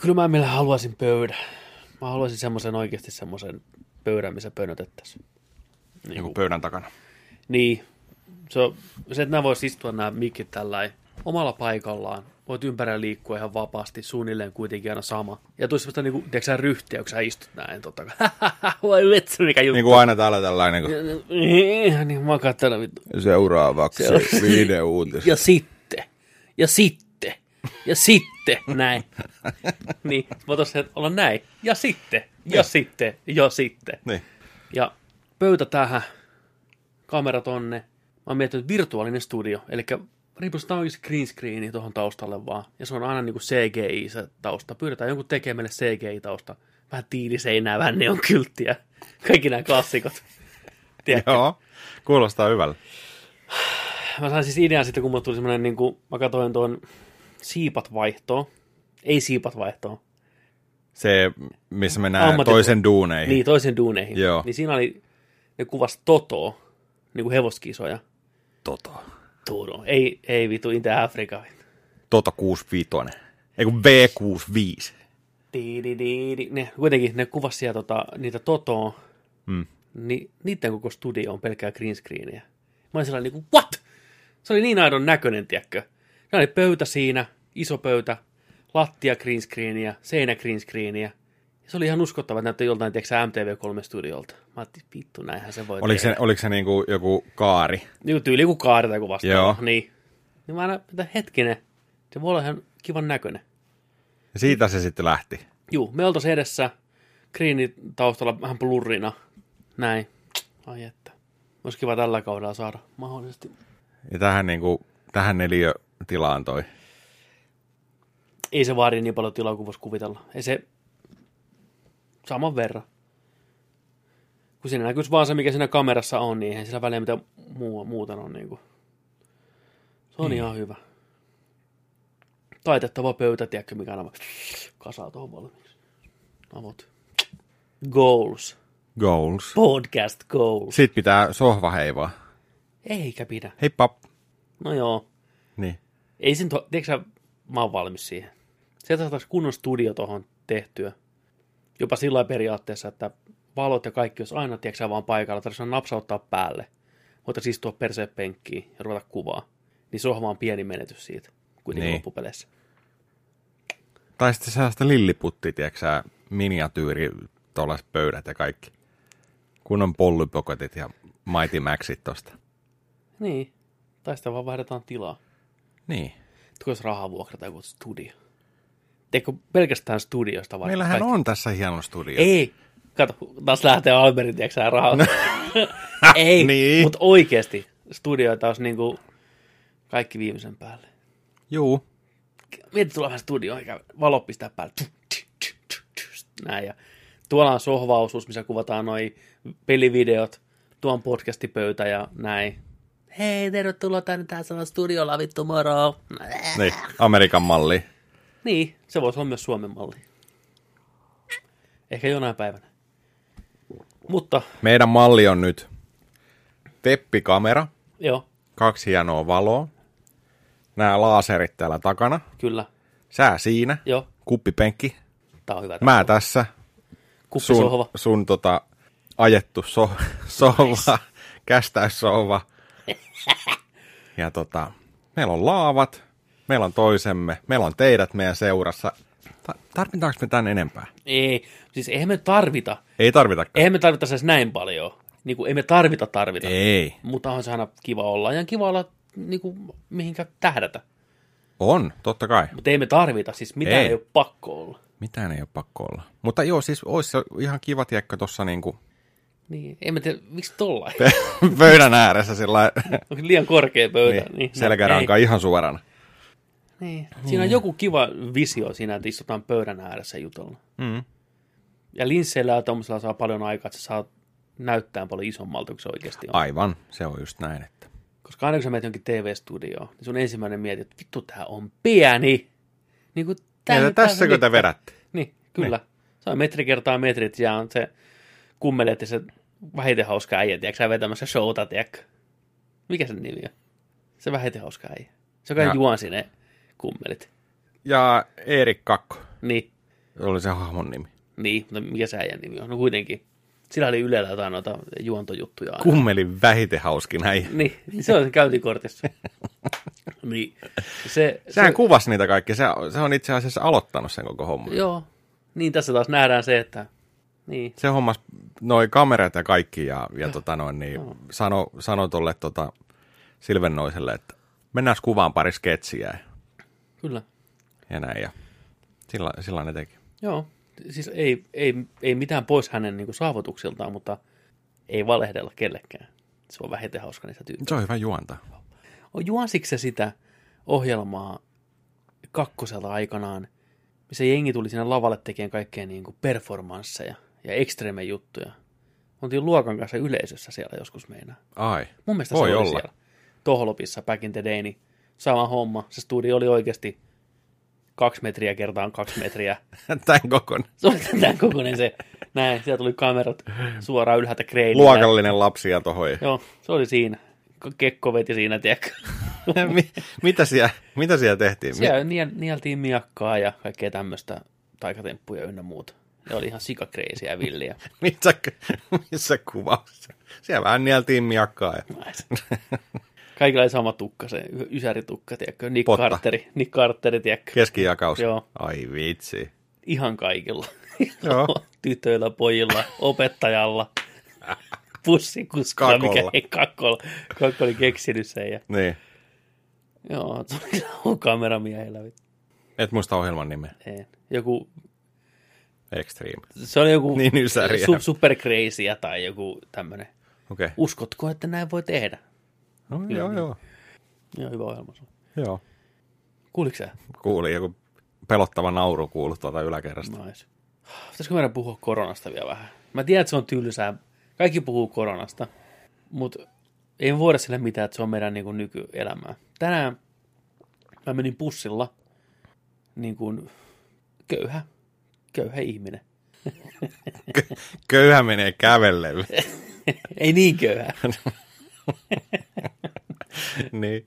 kyllä mä meillä haluaisin pöydän. Mä haluaisin semmoisen oikeasti semmoisen pöydän, missä pönötettäisiin. Niin kuin pöydän takana. Niin. Se, on, se että nämä voisi istua nämä mikit tällä omalla paikallaan. Voit ympärillä liikkua ihan vapaasti, suunnilleen kuitenkin aina sama. Ja tulisi semmoista niinku, tiedätkö sä, ryhtiä, kun sä istut näin, totta kai. Voi vitsi, mikä juttu. Niin kuin aina täällä tällainen, kun Niin, niin mä katselen vittu. seuraavaksi Se- video uutis. Ja sitten, ja sitten, ja sitten, näin. Niin, voitaisiin olla näin. Ja sitten, ja Niin. sitten, ja sitten. Niin. Ja pöytä tähän, kamera tonne. Mä oon miettinyt virtuaalinen studio, eli riipustetaan oikeasti green screeni tuohon taustalle vaan. Ja se on aina niinku CGI se tausta. Pyydetään jonkun tekemään meille CGI-tausta. Vähän tiiliseinää, vähän neon kylttiä. Kaikki nämä klassikot. Tiedätkö? Joo, kuulostaa hyvältä. Mä sain siis idean sitten, kun mulle tuli semmoinen, niin kuin, mä katsoin tuon siipat vaihtoon. Ei siipat vaihtoon. Se, missä mennään Ammatti- toisen duuneihin. Niin, toisen duuneihin. Joo. Niin siinä oli, ne kuvas Totoa, niin kuin hevoskisoja. Toto. Todo. Ei, ei vitu, Intä Afrika. Toto 65. Ei kun V65. Di, di, di. Ne, kuitenkin ne kuvasi siellä tota, niitä Totoa, Mm. niin niiden koko studio on pelkkää green screeniä. Mä olin sellainen niin kuin, what? Se oli niin aidon näköinen, tiedätkö? Se oli pöytä siinä, iso pöytä, lattia green screeniä, seinä green screeniä. Ja se oli ihan uskottava, että näytti joltain, tiedätkö sä, MTV3-studiolta. Mä ajattelin, vittu, näinhän se voi Oliko se, tehdä. oliko se niinku joku kaari? Niin tyyli kuin kaari tai kuin vastaava. Joo. Niin. Niin mä aina, että hetkinen, se voi olla ihan kivan näköinen. Ja siitä se sitten lähti. Juu, me oltaisiin edessä, kriini taustalla vähän blurrina, näin. Ai että. Olisi kiva tällä kaudella saada mahdollisesti. Ja tähän, niinku, tähän neliötilaan toi. Ei se vaadi niin paljon tilaa kuin voisi kuvitella. Ei se saman verran. Kun siinä näkyisi vaan se, mikä siinä kamerassa on, niin eihän sillä väliä mitä muu, muuten on. Niin kuin. Se on Niin. ihan hyvä. Taitettava pöytä, tiedätkö, mikä on kasaa tuohon valmiiksi. Avot. Goals. Goals. Podcast goals. Sitten pitää sohva heivaa. Eikä pidä. Heippa. No joo. Niin. Ei sen, to- tiedätkö sä, mä oon valmis siihen. Sieltä saataisiin kunnon studio tuohon tehtyä. Jopa sillä periaatteessa, että valot ja kaikki olisi aina, tiedätkö sä, vaan paikalla. Tarvitsisi vaan napsauttaa päälle. Voitaisiin istua perseen penkkiin ja ruveta kuvaa. Niin sohva on pieni menetys siitä, kuitenkin Niin. loppupeleissä. Tai sitten sellaista lilliputti, tiedätkö miniatyyri, tuollaiset pöydät ja kaikki. Kunnon pollypoketit ja Mighty Maxit tosta. Niin. Tai sitten vaan vaihdetaan tilaa. Niin. Tuko jos rahaa vuokrata joku studio. Teekö pelkästään studiosta vai? Meillähän kaikki? on tässä hieno studio. Ei. Kato, taas lähtee Alberin, tiedätkö rahaa. Ei, Niin. mutta oikeasti studioita olisi niinku kaikki viimeisen päälle. Juu. Mieti tulla vähän studioon, eikä valo pistää päälle. Näin, ja tuolla on sohvaosuus, missä kuvataan noi pelivideot, tuo on podcastipöytä ja näin. Hei, tervetuloa tänne, tässä on studiolla, vittu moro. Niin, Amerikan malli. Niin, se voisi olla myös Suomen malli. Ehkä jonain päivänä. Mutta, Meidän malli on nyt teppikamera, joo, kaksi hienoa valoa, nämä laaserit täällä takana, kyllä, sää siinä, joo, kuppipenkki, tää on hyvä. mä tässä, Kuppisohva. sun, sun tota, ajettu so, sohva, kästäyssohva. Ja tota, meillä on laavat, meillä on toisemme, meillä on teidät meidän seurassa. Ta- Tarvitaanko me tän enempää? Ei, siis eihän me tarvita, Ei tarvitakaan. eihän me tarvita edes näin paljon. Niin kuin, ei me tarvita tarvita. Ei. Mutta on se aina kiva olla. Ja kiva olla niin kuin, mihinkä tähdätä. On, totta kai. Mutta ei me tarvita, siis mitään Ei. ei, ole pakko olla. Mitään ei ole pakko olla. Mutta joo, siis olisi ihan kiva tiekkä tuossa niinku Niin, en mä tiedä, miksi tollain? pöydän ääressä sillä Onko liian korkea pöytä? niin, Niin, selkäranka ihan suorana. Ei, niin. Siinä on joku kiva visio siinä, että istutaan pöydän ääressä jutella. Mm. Ja linsseillä ja tuommoisella saa paljon aikaa, että se saa näyttää paljon isommalta kuin se oikeasti on. Aivan, se on just näin. Että. Koska aina kun sä menet jonkin TV-studioon, niin sun ensimmäinen mietit, että vittu, tää on pieni. Niin kuin Ja tää, tässäkö te vedätte? Niin, kyllä. Se on metri kertaa metrit ja on se kummelet ja se vähiten hauska äijä, tiedätkö sä vetämässä showta, tiedätkö? Mikä sen nimi on? Se vähiten hauska äijä. Se, Ja- juon sinne kummelit. Ja Erik Kakko. Niin. oli se hahmon nimi? Niin, mutta mikä se äijän nimi on? No kuitenkin. Sillä oli Ylellä jotain noita juontojuttuja. aina. Kummelin vähiten hauskin äijä. Niin, niin se on se käyntikortissa. niin, se, Sehän se, kuvasi niitä kaikki. Se, se on itse asiassa aloittanut sen koko homman. Joo, niin tässä taas nähdään se, että niin, Se hommas noi kamerat ja kaikki ja, ja tota noin, niin sano, sano tolle tota Silvennoiselle, että mennään kuvaan pari sketsiä kyllä. ja näin. Ja sillä, sillä ne teki. Joo, siis ei, ei, ei mitään pois hänen niin kuin, saavutuksiltaan, mutta ei valehdella kellekään. Se on vähiten hauska niistä tyyppiä. Se on hyvä juonta. On juonsitko se sitä ohjelmaa kakkoselta aikanaan, missä jengi tuli sinne lavalle tekemään kaikkea niin kuin performansseja ja ekstreme juttuja. Oltiin luokan kanssa yleisössä siellä joskus meinaa. Ai, Mun mielestä Voi se oli olla. siellä. Tohlopissa back in the day, niin sama homma. Se studio oli oikeasti kaksi metriä kertaan kaksi metriä. tämän kokoinen. Se oli tämän kokoinen se. Näin, sieltä tuli kamerat suoraan ylhäältä kreinille. Luokallinen lapsia tohon. Joo, se oli siinä. Kekko veti siinä, tiedätkö. Mi- mitä, siellä, mitä siellä tehtiin? Siellä niel, nieltiin miakkaa ja kaikkea tämmöistä taikatemppuja ynnä muuta. Ne oli ihan sikakreisiä villiä. missä, missä kuvaus? Siellä vähän nieltiin miakkaa. Ja... Kaikilla oli sama tukka, se ysäritukka, tiedätkö. Nick Potta. Carteri, Nick Carteri, tiedätkö. Keskijakaus. Joo. Ai vitsi. Ihan kaikilla. Joo. Tytöillä, pojilla, opettajalla, bussikuskilla, Kakolla. mikä ei kakkolla. Kakko oli keksinyt sen. Ja, Niin. joo, se kyllä kameramiehellä. Et muista ohjelman nimeä. En. Joku, Extreme. se oli joku Niin ysäriä. su, super crazyä tai joku tämmöinen. Okay. Uskotko, että näin voi tehdä? No, joo, joo. Joo, hyvä ohjelma. Joo. Kuuliko sä? Kuuli joku pelottava nauru kuulu tuolta yläkerrasta. Nice. Pitäisikö meidän puhua koronasta vielä vähän? Mä tiedän, että se on tylsää. Kaikki puhuu koronasta, mutta ei me voida sille mitään, että se on meidän niin kuin, nykyelämää. Tänään mä menin bussilla niin kuin köyhä, köyhä ihminen. Köyhä menee kävelle. ei niin köyhä. niin.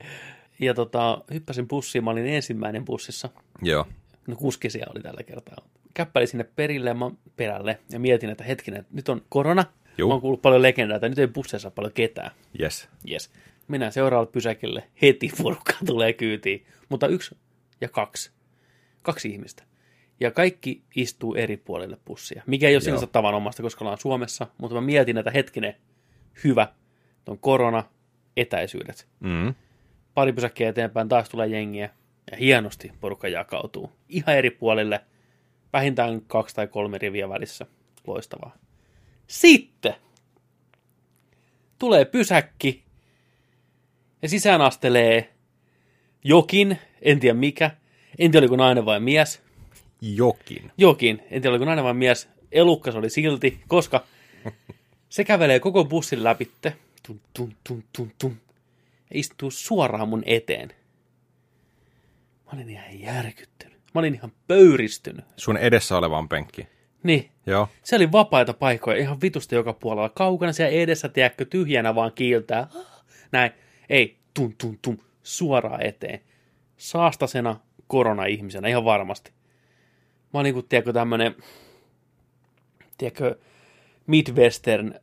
Ja tota, hyppäsin bussiin, mä olin ensimmäinen bussissa. Joo. No kuski siellä oli tällä kertaa. Käppäli sinne perille ja mä, perälle ja mietin, että hetkinen, että nyt on korona. Juu. Mä oon kuullut paljon legendaa, että nyt ei busseissa paljon ketään. Yes. Yes. Mennään seuraavalle pysäkille. Heti porukka tulee kyytiin. Mutta yksi ja kaksi. Kaksi ihmistä. Ja kaikki istuu eri puolille bussia. Mikä ei ole sinänsä tavanomasta, koska ollaan Suomessa. Mutta mä mietin, että hetkinen, hyvä. On korona, etäisyydet. Mm. Pari pysäkkiä eteenpäin taas tulee jengiä. Ja hienosti porukka jakautuu. Ihan eri puolille. Vähintään kaksi tai kolme riviä välissä. Loistavaa. Sitten tulee pysäkki ja sisään astelee jokin, en tiedä mikä, en tiedä oliko nainen vai mies, Jokin. jokin, en tiedä oliko nainen vai mies, elukkas oli silti, koska se kävelee koko bussin läpitte, tum, tum, tum, tum, tum, ja istuu suoraan mun eteen. Mä olin ihan järkyttynyt. Mä olin ihan pöyristynyt. Sun edessä olevaan penkki. Niin, Joo. se oli vapaita paikkoja ihan vitusta joka puolella. Kaukana siellä edessä, tiedätkö, tyhjänä vaan kiiltää. Näin. Ei, tum, tum, tum, suoraan eteen. Saastasena korona-ihmisenä, ihan varmasti. Mä olin kuin, tiedätkö, tämmönen, tiedätkö, Midwestern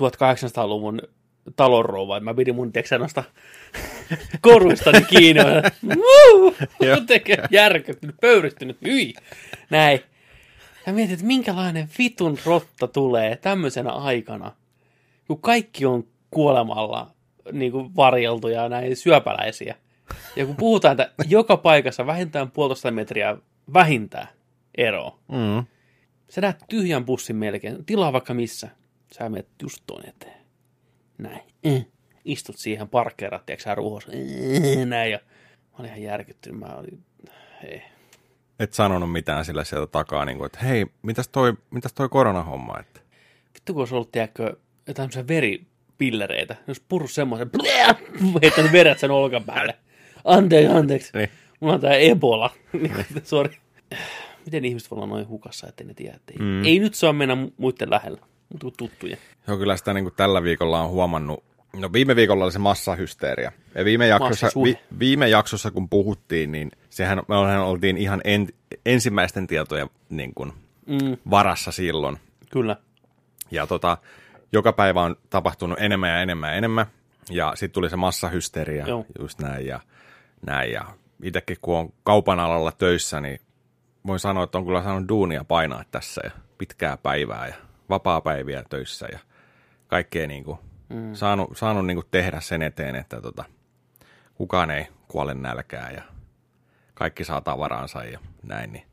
1800-luvun talonrouva. Mä pidin mun, tiedätkö, noista koruistani kiinni. Joo. Tekee järkyttynyt, pöyristynyt, hyi. Näin. Ja mietin, että minkälainen vitun rotta tulee tämmöisenä aikana, kun kaikki on kuolemalla niin kuin varjeltu ja näin syöpäläisiä. Ja kun puhutaan, että joka paikassa vähintään puolitoista metriä vähintään eroa. Mm. Sä näet tyhjän bussin melkein, tilaa vaikka missä. Sä menet just tuon eteen. Näin. Eh. Istut siihen parkkeerat, tiedätkö sä ruuhos. Eh. Näin ja mä olin ihan järkyttynyt. Mä olin, ei. Et sanonut mitään sillä sieltä takaa, niin kuin, että hei, mitäs toi, mitäs toi koronahomma? Että... Vittu kun olisi ollut, tiedätkö, jotain tämmöisiä veripillereitä. Jos purru semmoisen, heittänyt veret sen olkapäälle. Anteeksi, anteeksi. Niin. Mulla on tää Ebola. Sori. Miten ihmiset voi olla noin hukassa, ettei ne tiedä, että ei, mm. ei nyt saa mennä mu- muiden lähellä, mutta kuin tuttuja. Joo, kyllä sitä niin kuin tällä viikolla on huomannut. No viime viikolla oli se massahysteeria. Ja viime jaksossa, vi, viime jaksossa kun puhuttiin, niin sehän me oltiin ihan en, ensimmäisten tietojen niin kuin, Mm, varassa silloin. kyllä. Ja tota, joka päivä on tapahtunut enemmän ja enemmän ja enemmän. Ja sitten tuli se massahysteria, Joo. just näin ja näin. Ja itsekin kun on kaupan alalla töissä, niin voin sanoa, että on kyllä saanut duunia painaa tässä ja pitkää päivää ja vapaa-päiviä töissä ja kaikkea niin kuin, mm. saanut, saanut niin kuin tehdä sen eteen, että tota, kukaan ei kuole nälkää ja kaikki saa tavaraansa ja näin. Niin,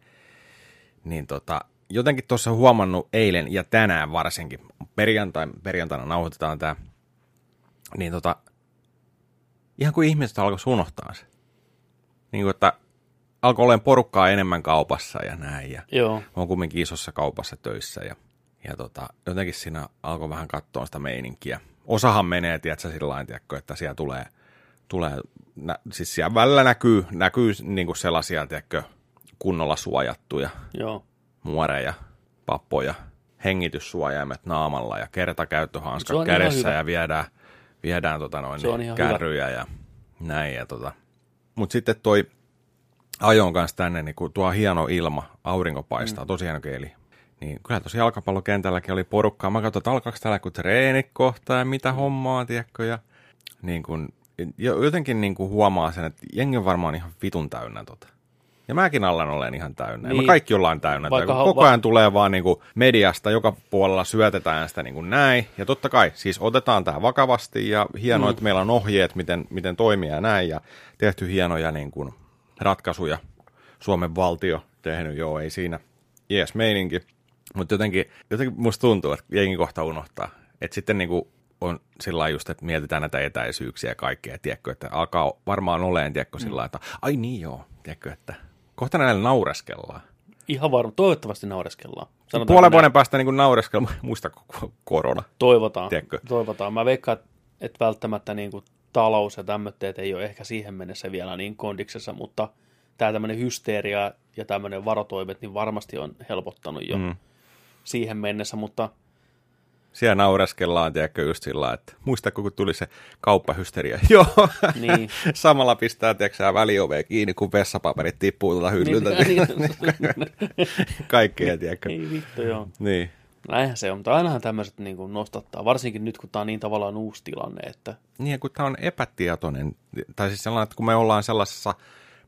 niin tota, jotenkin tuossa huomannut eilen ja tänään varsinkin, perjantai, perjantaina nauhoitetaan tämä, niin tota, ihan kuin ihmiset alkoi unohtaa se. Niin kuin, että alkoi olemaan porukkaa enemmän kaupassa ja näin. Ja Joo. oon kumminkin isossa kaupassa töissä ja, ja tota, jotenkin siinä alkoi vähän katsoa sitä meininkiä. Osahan menee, tiedätkö, sillä lailla, että siellä tulee, tulee nä, siis siellä välillä näkyy, näkyy niin kuin sellaisia, tiedätkö, kunnolla suojattuja Joo. muoreja, pappoja, hengityssuojaimet naamalla ja kertakäyttöhanskat on kädessä hyvä. ja viedään, viedään tota noin, on niin kärryjä ja näin. Ja tota. Mutta sitten toi ajon kanssa tänne, niin kun tuo hieno ilma, aurinko paistaa, mm. tosi hieno keli. Niin kyllä tosi jalkapallokentälläkin oli porukkaa. Mä katsoin, että alkaako täällä kun treenit kohta ja mitä hommaa, tiedätkö. Ja niin kun, jo- jotenkin niin kun huomaa sen, että jengi on varmaan ihan vitun täynnä tota. Ja mäkin allan olen ihan täynnä. Niin. Niin. Me kaikki ollaan täynnä. Vaikka koko va- ajan tulee vaan niin kuin mediasta, joka puolella syötetään sitä niin kuin näin. Ja totta kai, siis otetaan tämä vakavasti ja hienoa, mm. että meillä on ohjeet, miten, miten toimia ja näin. Ja tehty hienoja niin kuin ratkaisuja. Suomen valtio tehnyt, joo, ei siinä. Jees, meininki. Mutta jotenkin, jotenkin musta tuntuu, että jengi kohta unohtaa. Että sitten niin kuin on sillä just, että mietitään näitä etäisyyksiä ja kaikkea, tiedätkö, että alkaa varmaan oleen, tiedätkö, sillä lailla, että ai niin joo, tiedätkö, että kohta näille naureskellaan. Ihan varma. Toivottavasti naureskellaan. Sanotaanko Puolen näin? vuoden päästä niin naureskella, muistako korona? Toivotaan. Tiedätkö? Toivotaan. Mä veikkaan, että välttämättä niin kuin talous ja tämmöitteet ei ole ehkä siihen mennessä vielä niin kondiksessa, mutta tämä tämmöinen hysteeria ja tämmöinen varotoimet niin varmasti on helpottanut jo mm. siihen mennessä, mutta Siellä naureskellaan, tiedätkö, just sillä että muistako, kun tuli se kauppahysteria. Joo, Niin. samalla pistää, tiedätkö, sä väliovea kiinni, kun vessapaperit tippuu tuolta hyllyltä. niin, Kaikkea, tiedätkö. ei vittu joo. Niin. Näinhän se on, mutta ainahan tämmöiset niin kuin nostattaa, varsinkin nyt kun tämä on niin tavallaan uusi tilanne, että Niin, kun tämä on epätietoinen, tai siis sellainen, että kun me ollaan sellaisessa,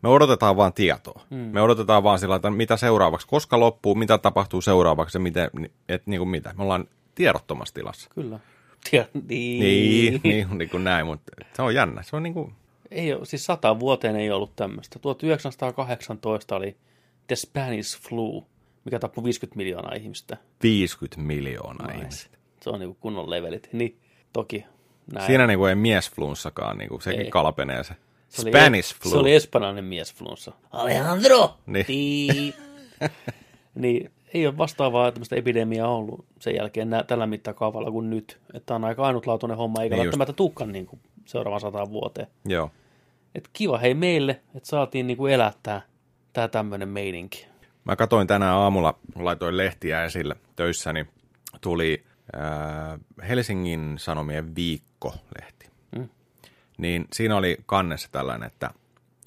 me odotetaan vaan tietoa. Mm. Me odotetaan vaan sillä, että mitä seuraavaksi, koska loppuu, mitä tapahtuu seuraavaksi ja miten, että niin kuin mitä. Me ollaan tiedottomassa tilassa. kyllä. Tiedä, niin. Niin, niin, niin kuin näin, mutta se on jännä. Se on niin kuin, Ei ole, siis sata vuoteen ei ollut tämmöistä. 1918 oli The Spanish Flu, mikä tappoi 50 miljoonaa ihmistä. 50 miljoonaa Nice. ihmistä. Se on niinku kunnon levelit. Niin, toki. Näin. Siinä niin kuin ei miesflunssakaan, niin kuin sekin Ei. kalpenee se. se oli, Spanish flu. Se oli espanjalainen miesflunssa. Alejandro! Niin. Niin. Ei ole vastaavaa tämmöistä epidemiaa ollut sen jälkeen nä- tällä mittakaavalla kuin nyt. Että on aika ainutlaatuinen homma, eikä Niin just. välttämättä tukkaan niin kuin seuraavan sataan vuoteen. Joo. Et kiva hei meille, että saatiin niin kuin elää tää, tää tämmöinen meininki. Mä katsoin tänään aamulla, laitoin lehtiä esille töissä, niin tuli äh, Helsingin Sanomien viikkolehti. Mm. Niin siinä oli kannessa tällainen, että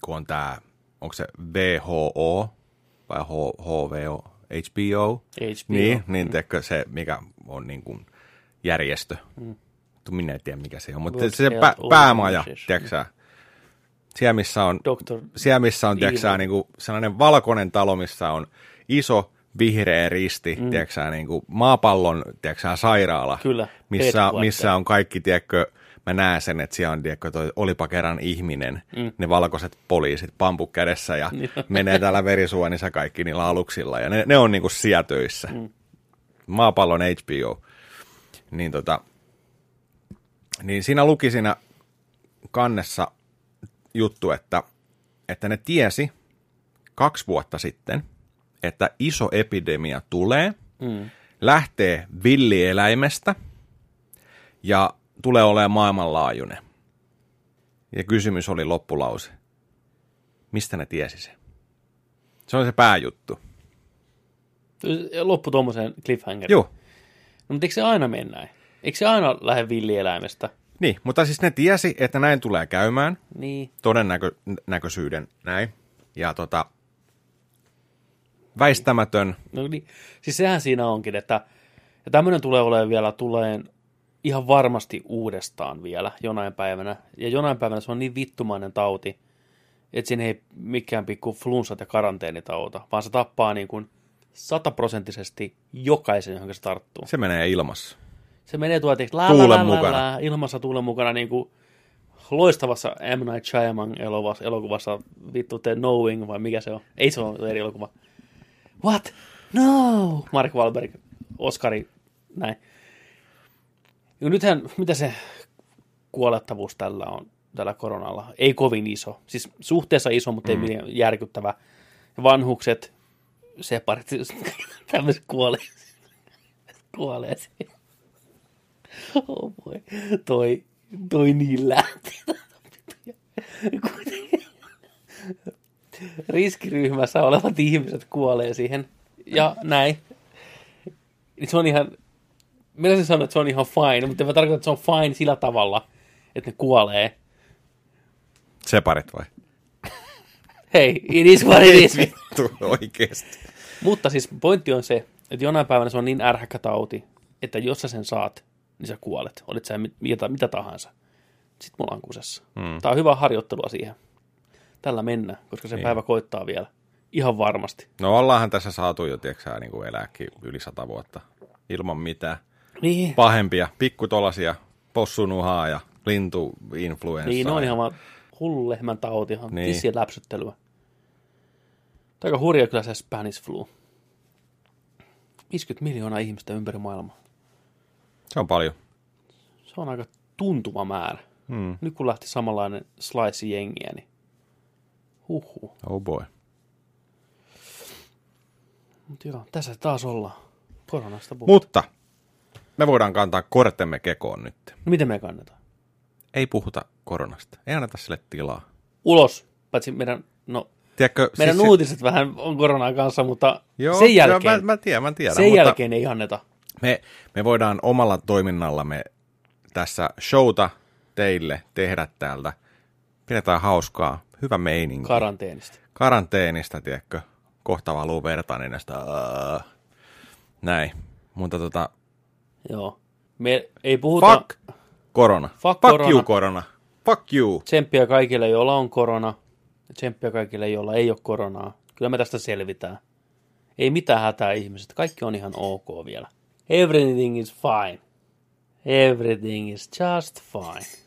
kun on tämä, onko se WHO vai H- HVO, HBO? HBO. Niin, niin mm. teekö se, mikä on niin kuin järjestö. Mm. Minä en tiedä, mikä se on, mutta World se pä, päämaja, Organization. tiedätkö sä? Siellä, missä on Dr. siellä, missä on tiedätkö, niin kuin, sellainen valkoinen talo, missä on iso vihreä risti, mm. tiedätkö, niin kuin maapallon tiedätkö, sairaala, Kyllä, missä, missä on kaikki, tiedätkö, mä näen sen, että siellä on, tiedätkö, toi olipa kerran ihminen, mm. ne valkoiset poliisit, pampu kädessä ja menee täällä verisuonissa kaikki niillä aluksilla ja ne, ne on niin kuin siellä töissä. Mm. Maapallon HBO. Niin tota, niin siinä luki siinä kannessa juttu, että, että ne tiesi kaksi vuotta sitten, että iso epidemia tulee, Mm. lähtee villieläimestä ja tulee olemaan maailmanlaajuinen. Ja kysymys oli loppulause. Mistä ne tiesi se? Se on se pääjuttu. Loppu tuommoiseen cliffhangeriin. Joo, No, mutta eikö se aina mene näin? Eikö se aina lähde villieläimestä? niin, mutta siis ne tiesi, että näin tulee käymään. Niin. todennäköisyyden näin. Ja tota, Väistämätön. No niin, siis sehän siinä onkin, että ja tämmöinen tulee olemaan vielä tulee ihan varmasti uudestaan vielä jonain päivänä. Ja jonain päivänä se on niin vittumainen tauti, että siinä ei mikään pikku flunssat ja karanteenit auta, vaan se tappaa niin kuin sataprosenttisesti jokaisen, johon se tarttuu. Se menee ilmassa. Se menee tuolla la, Tuulen la, la, mukana. La, ilmassa tuulen mukana niin kuin loistavassa M. Night Shyamalan elokuvassa, elokuvassa vittu The Knowing, vai mikä se on? Ei se ole eri elokuva. What? No! Mark Wahlberg, Oscari, näin. Ja nythän, mitä se kuolettavuus tällä on, tällä koronalla? Ei kovin iso. Siis suhteessa iso, mutta mm. ei järkyttävä. Vanhukset, separit, tämmöiset kuolee. kuolee. Oh boy. Toi, toi niin lähti. Riskiryhmässä olevat ihmiset kuolee siihen. Ja näin. Se on ihan, minä se sanon, että se on ihan fine, mutta mä tarkoitan, että se on fine sillä tavalla, että ne kuolee. Separit vai? Hei, it is what it is. Vittu, oikeesti. Mutta siis pointti on se, että jonain päivänä se on niin ärhäkkä tauti, että jos sä sen saat, niin sä kuolet. Olit sä mit- mitä, mitä tahansa. Sitten mulla on kusessa. Mm. Tämä on hyvä harjoittelua siihen. Tällä mennään, koska se niin. päivä koittaa vielä. Ihan varmasti. No ollaanhan tässä saatu jo, tiedätkö niin kuin elääkin yli sata vuotta ilman mitään. Niin, Pahempia, pikku tolasia, possunuhaa ja lintuinfluenssaa. niin on ja- ihan vaan hullu lehmän tauti, ihan Niin. tissien läpsyttelyä. Tämä on aika hurja kyllä se Spanish flu. 50 miljoonaa ihmistä ympäri maailmaa. Se on paljon. Se on aika tuntuva määrä. Hmm. Nyt kun lähti samanlainen slice jengiä, niin huhhuh. Oh boy. Mutta joo, tässä taas ollaan. Koronasta puhutaan. Mutta me voidaan kantaa kortemme kekoon nyt. No miten me kannetaan? Ei puhuta koronasta. Ei anneta sille tilaa. Ulos, paitsi meidän, no, Tiedätkö, meidän siis- uutiset vähän on koronaa kanssa, mutta Joo, sen jälkeen, Joo, mä, mä tiedän, mä tiedän. sen mutta jälkeen ei anneta. Me, me voidaan omalla toiminnallamme tässä showta teille tehdä täältä. Pidetään hauskaa. Hyvä meininki. karanteenista. Karanteenista, tiedätkö? Kohta valuu verta niin näistä. ää, Näin. Mutta tota, Joo. Me ei puhuta fuck korona. Fuck fuck korona. you korona. Fuck you. tsemppiä kaikille, joilla on korona. Tsemppiä kaikille, joilla ei ole koronaa. Kyllä me tästä selvitään. Ei mitään hätää ihmiset. Kaikki on ihan ok vielä. Everything is fine. Everything is just fine.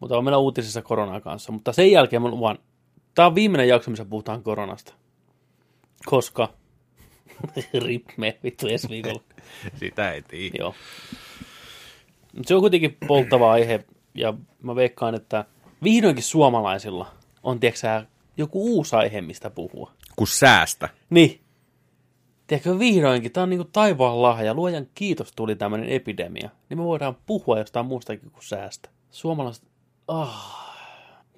Mutta on meillä uutisissa koronaa kanssa. Mutta sen jälkeen mä luvan, tämä on viimeinen jakso, missä puhutaan koronasta. Koska rip me vittu ensi viikolla. Sitä ei tiedä. Joo. Mut Se on kuitenkin polttava aihe, ja mä veikkaan, että vihdoinkin suomalaisilla on, tiedätkö joku uusi aihe, mistä puhua. Kun säästä. Niin. Tiedätkö, vihdoinkin, tämä on niinku taivaan lahja, luojan kiitos tuli tämmöinen epidemia, niin me voidaan puhua jostain muustakin kuin säästä. Suomalaiset, ah,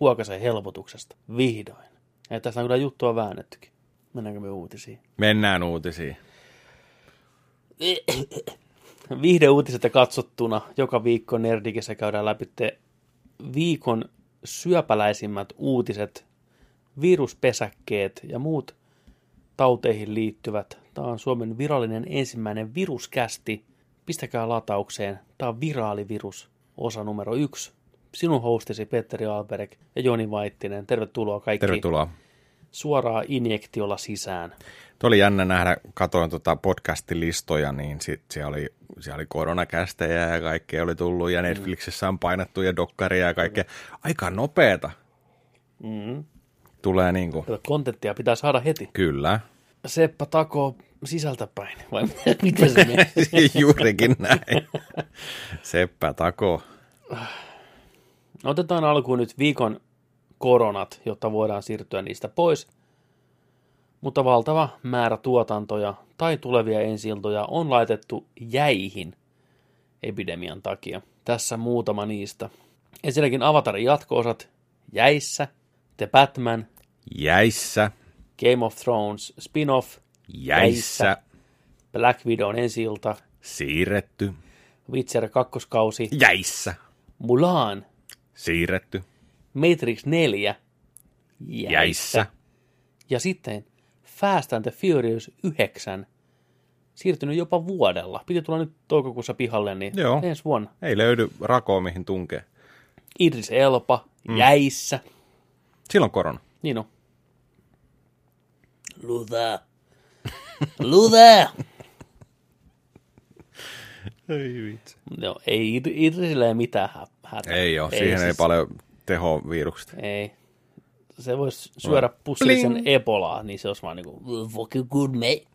huokasen helpotuksesta, vihdoin. Ja tässä on kyllä juttua väännettykin. Mennäänkö me uutisiin? Mennään uutisiin. Viihdeuutiset katsottuna joka viikko Nerdikissä käydään läpi viikon syöpäläisimmät uutiset, viruspesäkkeet ja muut tauteihin liittyvät. Tämä on Suomen virallinen ensimmäinen viruskästi. Pistäkää lataukseen. Tämä on viraalivirus, osa numero yksi. Sinun hostisi Petteri Alberg ja Joni Vaittinen. Tervetuloa kaikki Tervetuloa. Suoraan injektiolla sisään. Tuo oli jännä nähdä, katoin tota podcastilistoja, niin sit siellä oli, siellä oli koronakästejä ja kaikkea oli tullut, ja Netflixissä on painettu ja dokkaria ja kaikkea. Aika nopeeta Mm. tulee niinku, Tätä kontenttia pitää saada heti. kyllä. Seppä takoo sisältäpäin, vai miten se menee? Juurikin näin. Seppä tako. Otetaan alkuun nyt viikon koronat, jotta voidaan siirtyä niistä pois. Mutta valtava määrä tuotantoja tai tulevia ensiltoja on laitettu jäihin epidemian takia. Tässä muutama niistä. Ensinnäkin Avatarin jatko-osat. Jäissä, The Batman, Jäissä, Game of Thrones spin-off, jäissä, Black Widown ensilta, siirretty, Witcher kakkoskausi, jäissä, Mulan, siirretty, Matrix 4 jäissä. jäissä, Ja sitten Fast and the Furious 9 siirtynyt jopa vuodella. Piti tulla nyt toukokuussa pihalle, niin Joo. ensi vuonna. Ei löydy rakoa, mihin tunkee. Idris Elba, mm. jäissä. Silloin korona. Niin on. Luther. Luther! Ei vitsi. Joo, ei Id- Idrisillä ei mitään hä- hätää. Ei ole, siihen ei siis- paljon tehoa virukset. Ei. Se voisi syödä pussillisen ebolaa, niin se olisi vaan niinku, fucking good mate.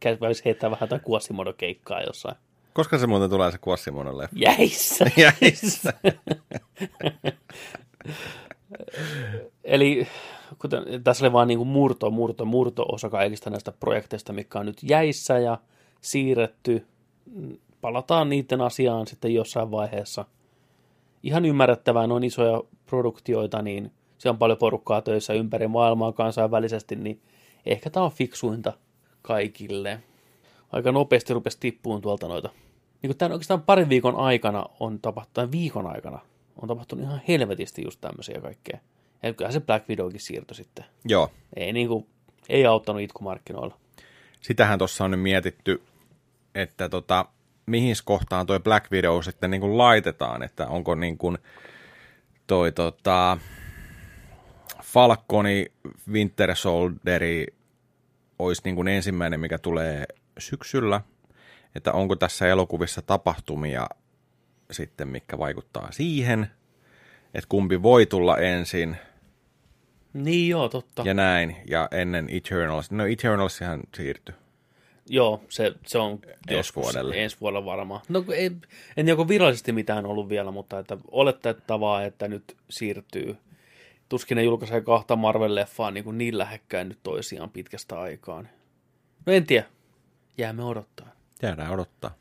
Käy välillä heittää vähän jotain kuossimodokeikkaa jossain. Koska se muuten tulee se Kuossimonolle? Jäissä. Jäissä. Eli kuten, tässä oli vaan niin kuin murto, murto, murto osa kaikista näistä projekteista, mikä on nyt jäissä ja siirretty. Palataan niiden asiaan sitten jossain vaiheessa. Ihan ymmärrettävää, noin isoja produktioita, niin se on paljon porukkaa töissä ympäri maailmaa kansainvälisesti, niin ehkä tämä on fiksuinta kaikille. Aika nopeasti rupesi tippuun tuolta noita. Niin kuin tämän oikeastaan parin viikon aikana on tapahtunut, tai viikon aikana on tapahtunut ihan helvetisti just tämmöisiä kaikkea. Ja kyllähän se Black Widowkin siirtyi sitten. Joo. Ei, niin kuin, ei auttanut itkumarkkinoilla. Sitähän tuossa on nyt mietitty, että tota, mihin kohtaan toi Black Widow sitten niin kuin laitetaan, että onko niin kuin toi tota, Falconi Winter Soldieri olisi niin kuin ensimmäinen, mikä tulee syksyllä, että onko tässä elokuvissa tapahtumia sitten, mikä vaikuttaa siihen, että kumpi voi tulla ensin Niin joo, totta. ja näin, ja ennen Eternals. No Eternalsihan siirtyi. Joo, se, se on Ensi joskus vuodelle. ensi vuodella varmaan. No ei, en onko virallisesti mitään ollut vielä, mutta että oletettavaa, että nyt siirtyy. Tuskin ne julkaisee kahta Marvel-leffaa niin, kuin niin lähekkäin nyt toisiaan pitkästä aikaan. No en tiedä. Jäämme odottaa. Jäädään odottaa.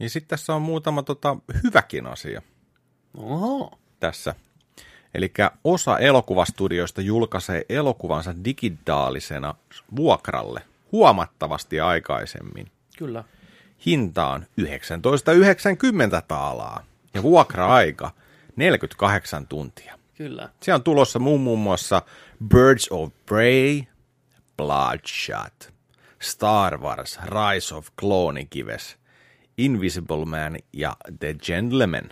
Ja sitten tässä on muutama tota, hyväkin asia Oho. tässä. Eli osa elokuvastudioista julkaisee elokuvansa digitaalisena vuokralle huomattavasti aikaisemmin. Kyllä. Hinta on 19,90 taalaa ja vuokra-aika 48 tuntia. Kyllä. Siellä on tulossa muun, muun muassa Birds of Prey, Bloodshot, Star Wars, Rise of Kloonikives, Invisible Man ja The Gentleman.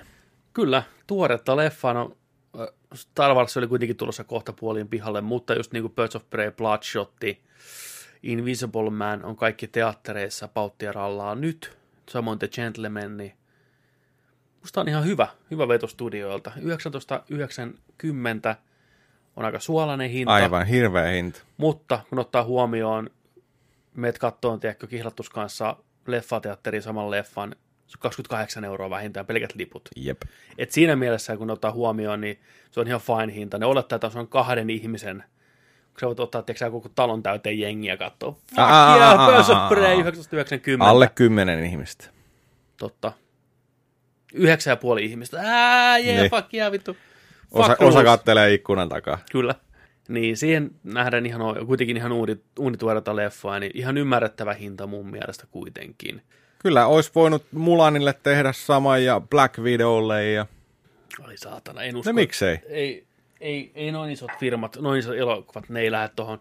Kyllä, tuoretta leffaa. No, Star Wars oli kuitenkin tulossa kohta puoliin pihalle, mutta just niin kuin Birds of Prey, Bloodshotti, Invisible Man on kaikki teattereissa pauttia rallaa nyt. Samoin The Gentleman, niin musta on ihan hyvä, hyvä veto studioilta. 1990 on aika suolainen hinta, Aivan hirveä hinta. mutta kun ottaa huomioon, meet kattoon, tiedätkö, kihlattus kanssa leffateatteriin saman leffan, 28 euroa vähintään pelkät liput. Jep. Et siinä mielessä, kun ottaa huomioon, niin se on ihan fine hinta. Ne olettaa, että se on kahden ihmisen, sä voit ottaa tiedätkö, sä, koko talon täyteen jengiä katsoa. Fuck Aa, yeah, aa, Birds of aa, Prey aa. 1990. Alle kymmenen ihmistä. Totta. Yhdeksän ja puoli ihmistä. Ää, jee, Niin. fuck yeah, vittu. Osa, Fuck osa rules. kattelee ikkunan takaa. Kyllä. Niin siihen nähdään ihan, kuitenkin ihan uuni, uunituoretta leffaa, niin ihan ymmärrettävä hinta mun mielestä kuitenkin. Kyllä, olisi voinut Mulanille tehdä sama ja Black Widowlle ja... Oli saatana, en usko. No miksei? Ei, ei, ei noin isot firmat, noin isot elokuvat, ne ei lähde tuohon.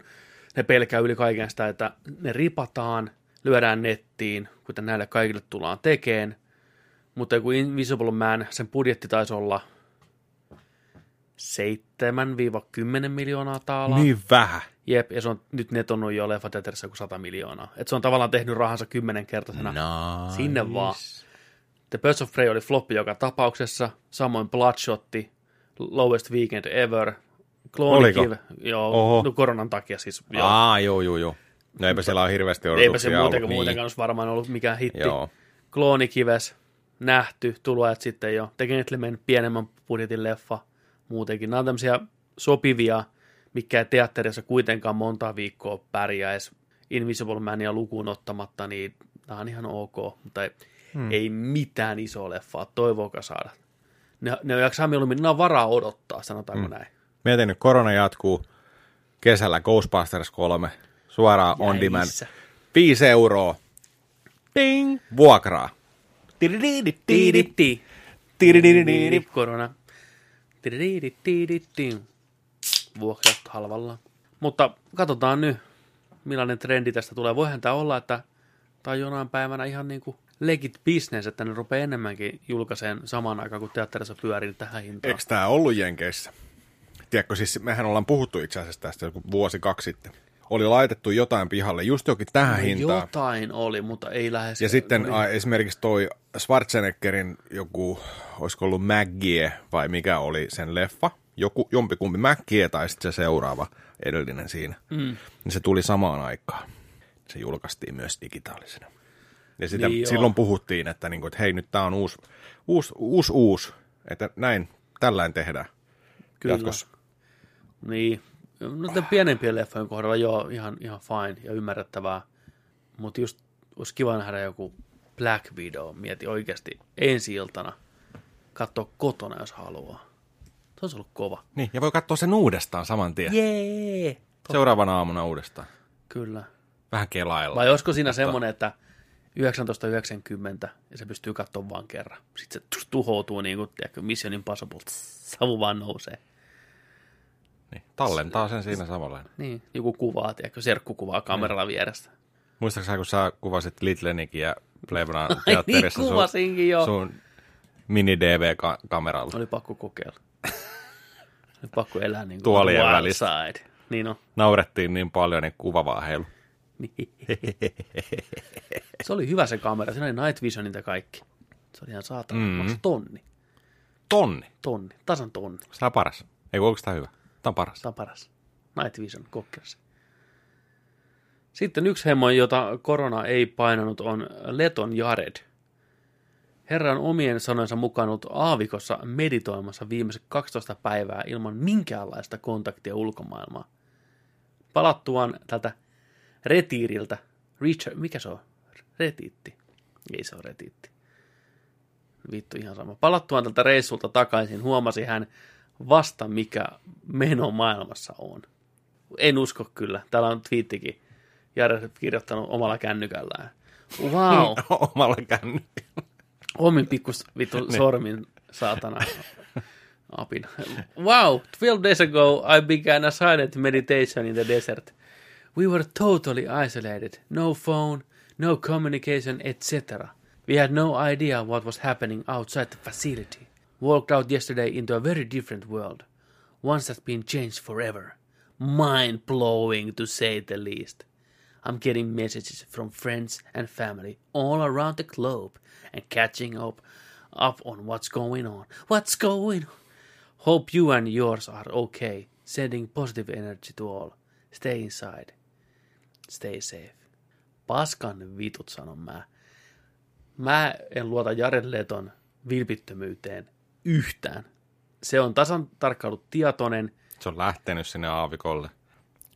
Ne pelkää yli kaiken sitä, että ne ripataan, lyödään nettiin, kuten näille kaikille tullaan tekeen. Mutta joku Invisible Man, sen budjetti taisi olla 7-10 miljoonaa taalaa. Niin vähän. Jep, ja se on nyt netonnut jo leffateatterissa kuin 100 miljoonaa. Et se on tavallaan tehnyt rahansa kymmenenkertaisena. Nice. Sinne vaan. The Birds of Prey oli floppi joka tapauksessa, samoin Bloodshotti, Lowest Weekend Ever, Kloonikive, joo, Oho. no koronan takia siis, joo. Aa, joo, joo, joo. No eipä siellä ole hirveästi Eipä odotuksia se muutenkaan, ollut. muutenkaan olisi varmaan ollut mikään hitti. Joo. Kloonikives, nähty, tuloajat sitten jo. The Gentleman, pienemmän budjetin leffa muutenkin. Nämä on tämmöisiä sopivia, mikä ei teatterissa kuitenkaan monta viikkoa pärjäisi. Invisible Mania lukuun ottamatta, niin nämä on ihan ok, mutta ei, hmm. ei mitään isoa leffaa, toivoakaan saada. Ne, ne jaksaa mieluummin, ne on varaa odottaa, sanotaanko hmm. näin. Mietin nyt, korona jatkuu kesällä Ghostbusters 3, suoraan on demand. Jäissä. 5 euroa. Ding! Vuokraa. Tiididididiidi. Korona. Vuokrat halvalla. Mutta katsotaan nyt, millainen trendi tästä tulee. Voihan tämä olla, että tai jonain päivänä ihan niin kuin legit business, että ne rupeaa enemmänkin julkaiseen samaan aikaan, kun teatterissa pyörii tähän hintaan. Eikö tämä ollut Jenkeissä? Tiedätkö, siis mehän ollaan puhuttu itse asiassa tästä joku vuosi kaksi sitten. Oli laitettu jotain pihalle, just jokin tähän No hintaan. Jotain oli, mutta ei lähes. Ja sitten a, esimerkiksi toi Schwarzeneggerin joku, olisiko ollut Maggie vai mikä oli sen leffa, joku, jompikumpi Maggie tai sitten se seuraava edellinen siinä, mm. niin se tuli samaan aikaan. Se julkaistiin myös digitaalisena. Ja sitä, Niin niin joo. silloin puhuttiin, että, niinku, että hei nyt tämä on uusi, uusi, uusi, uusi, että näin, tällainen tehdään Kyllä. jatkossa. Niin. No tämän pienempien leffojen kohdalla joo, ihan, ihan fine ja ymmärrettävää. Mutta just olisi kiva nähdä joku Black Widow, mieti oikeasti ensi iltana katsoa kotona, jos haluaa. Se olisi ollut kova. Niin, ja voi katsoa sen uudestaan saman tien. Jee! Seuraavana aamuna uudestaan. Kyllä. Vähän kelailla. Vai olisiko siinä semmoinen, että 1990 ja se pystyy katsomaan vaan kerran. Sitten se tuhoutuu niin kuin, tiedätkö, Mission Impossible. Savu vaan nousee. Niin, tallentaa sen siinä samalla. Niin, joku kuvaa, tiedätkö, serkkukuvaa kameralla vierestä. Muistaakseni sä, kun sä kuvasit Little Nickin ja Plebran niin, teatterissa kuvasinkin jo. sun, sun mini-DV-kameralla. Oli pakko kokeilla. Oli pakko elää niin kuin Tuolien side. Niin on. Naurettiin niin paljon, niin kuva vaan heilu. Niin. se oli hyvä se kamera. Siinä oli night visionit ja kaikki. Se oli ihan saatana. Mm. Mm. tonni. Tonni. Tonni. Tasan tonni. Tämä on paras. Ei onko tämä hyvä? Tämä on paras. Tämä on paras. Night Vision kokkelasi. Sitten yksi hemmo, jota korona ei painanut, on Leton Jared. Herra on omien sanojensa mukaan ollut aavikossa meditoimassa viimeiset 12 päivää ilman minkäänlaista kontaktia ulkomaailmaa. Palattuaan tältä retiiriltä, Richard, mikä se on? Retiitti. Ei se ole retiitti. Vittu ihan sama. Palattuaan tältä reissulta takaisin huomasi hän vasta mikä meno maailmassa on. En usko kyllä. Täällä on twiittikin Jare kirjoittanut omalla kännykällään. Wow, Omalla kännykällä. omin pikkus vittu sormin saatana apina. Wow, 12 days ago I began a silent meditation in the desert. We were totally isolated. No phone, no communication, etc. We had no idea what was happening outside the facility. Walked out yesterday into a very different world. One that's been changed forever. Mind blowing to say the least. I'm getting messages from friends and family all around the globe and catching up up on what's going on. What's going on? Hope you and yours are okay. Sending positive energy to all. Stay inside. Stay safe. Paskan vitut, sanon mä. Mä en luota Jared Leton vilpittömyyteen yhtään. Se on tasan tarkkaan ollut tietoinen. Se on lähtenyt sinne aavikolle.